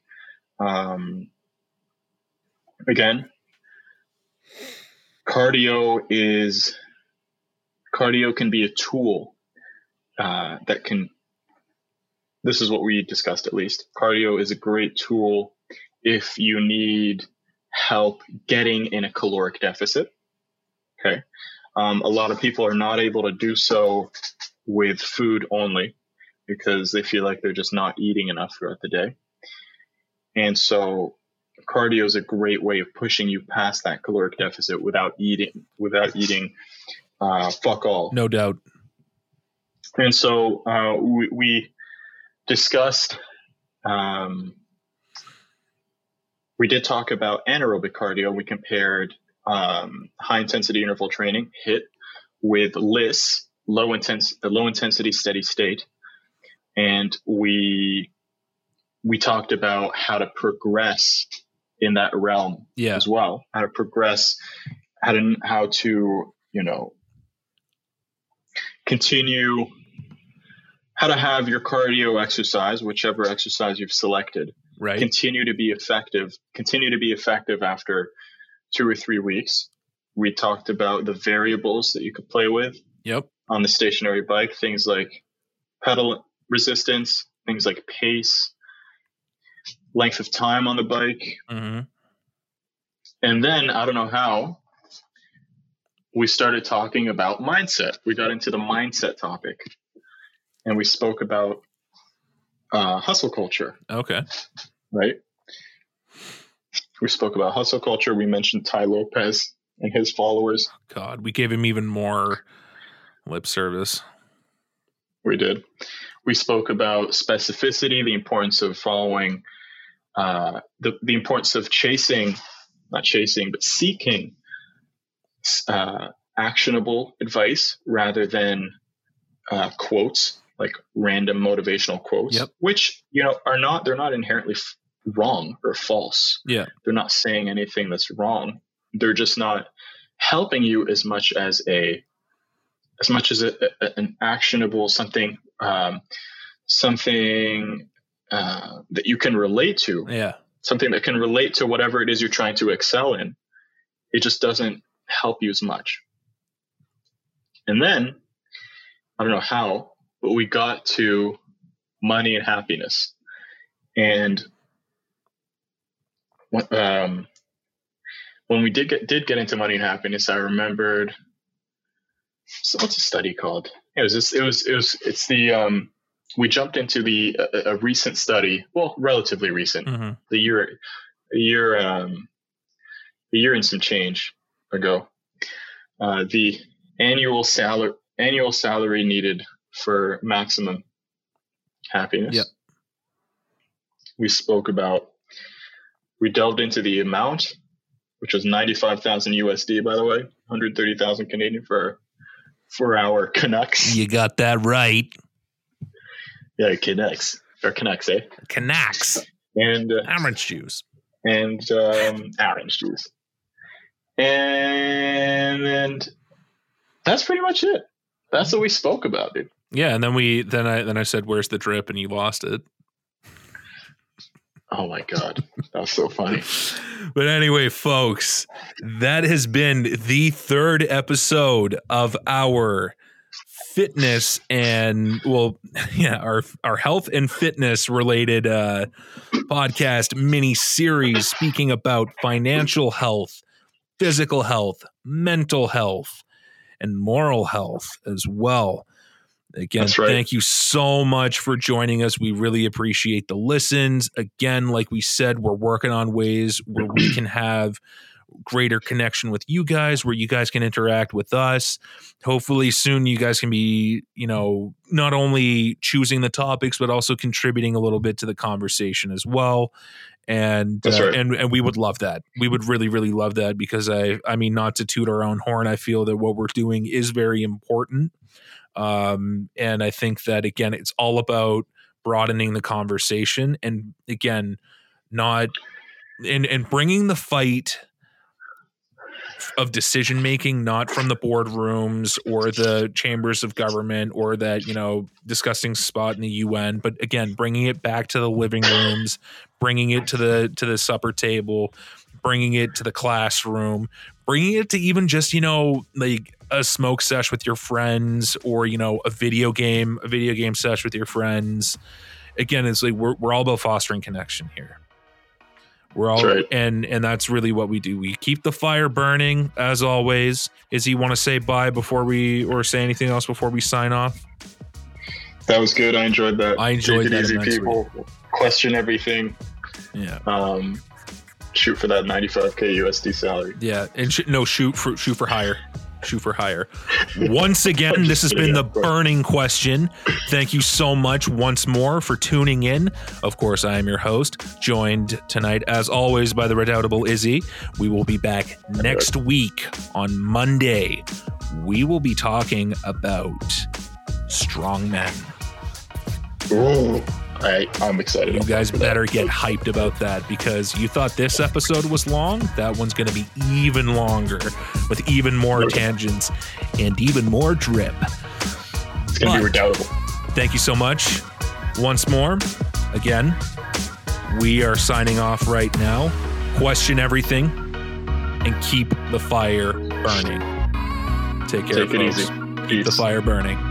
Um, again, cardio is cardio can be a tool uh, that can. This is what we discussed at least. Cardio is a great tool if you need help getting in a caloric deficit. Okay. Um, a lot of people are not able to do so with food only because they feel like they're just not eating enough throughout the day. And so cardio is a great way of pushing you past that caloric deficit without eating without eating uh, fuck all. No doubt. And so uh, we, we, discussed. Um, we did talk about anaerobic cardio. We compared um, high intensity interval training HIIT, with LISS, low intense, low intensity steady state, and we we talked about how to progress in that realm yeah. as well. How to progress, how to how to you know continue how to have your cardio exercise, whichever exercise you've selected, Right. continue to be effective. Continue to be effective after two or three weeks. We talked about the variables that you could play with Yep. on the stationary bike, things like pedal resistance, things like pace, length of time on the bike, Mm-hmm. And then I don't know how we started talking about mindset. We got into the mindset topic and we spoke about uh, hustle culture, Okay. right? We spoke about hustle culture. We mentioned Tai Lopez and his followers. God, we gave him even more lip service. We did. We spoke about specificity, the importance of following, uh, the, the importance of chasing, not chasing, but seeking uh, actionable advice rather than uh, quotes, like random motivational quotes, Yep. which, you know, are not, they're not inherently f- wrong or false. Yeah. They're not saying anything that's wrong. They're just not helping you as much as a, as much as a, a, an actionable something um, something uh, that you can relate to Yeah. something that can relate to whatever it is you're trying to excel in it just doesn't help you as much and then i don't know how but we got to money and happiness and um, when we did get did get into money and happiness i remembered so what's a study called? It was this. It was. It was. It's the. Um, we jumped into the a, a recent study. Well, relatively recent. hmm The year, a year, um, a year and some change ago. Uh, the annual salary annual salary needed for maximum happiness. Yep. We spoke about. We delved into the amount, which was ninety five thousand USD, by the way, one hundred thirty thousand Canadian for for our Canucks. You got that right. Yeah, Canucks or Canucks, eh? Canucks. And uh, Orange juice. and um, orange juice, and and that's pretty much it. That's what we spoke about, dude. Yeah, and then we then I then I said, "Where's the drip?" and you lost it. Oh my god, that was so funny. But anyway, folks, that has been the third episode of our fitness and well, yeah, our our health and fitness related uh podcast mini series speaking about financial health, physical health, mental health, and moral health as well. Again, right. thank you so much for joining us. We really appreciate the listens. Again, like we said, we're working on ways where we can have greater connection with you guys, where you guys can interact with us. Hopefully, soon you guys can be, you know, not only choosing the topics, but also contributing a little bit to the conversation as well. And uh, right. and and we would love that. We would really, really love that because I, I mean, not to toot our own horn, I feel that what we're doing is very important. Um, and I think that again, it's all about broadening the conversation and again, not and and bringing the fight of decision making not from the boardrooms or the chambers of government or that you know disgusting spot in the UN but again bringing it back to the living rooms bringing it to the to the supper table bringing it to the classroom bringing it to even just you know like a smoke sesh with your friends or you know a video game a video game sesh with your friends again it's like we're, we're all about fostering connection here we're all right. and and that's really what we do we keep the fire burning as always Izzy want to say bye before we or say anything else before we sign off That was good. I enjoyed that. I enjoyed Take it that easy, immensely. people. Question everything. yeah Um, shoot for that 95k USD salary. yeah and sh- no shoot for shoot for higher shoot for higher once again this has been the burning question. Thank you so much once more for tuning in. Of course i am your host joined tonight as always by the redoubtable izzy. We will be back next week on monday. We will be talking about strong men Ooh, I, I'm excited. You guys better that. get hyped about that because you thought this episode was long. That one's going to be even longer with even more tangents and even more drip. It's going to be redoubtable. Thank you so much. Once more, again, we are signing off right now. Question everything and keep the fire burning. Take care, Take folks. Keep the fire burning.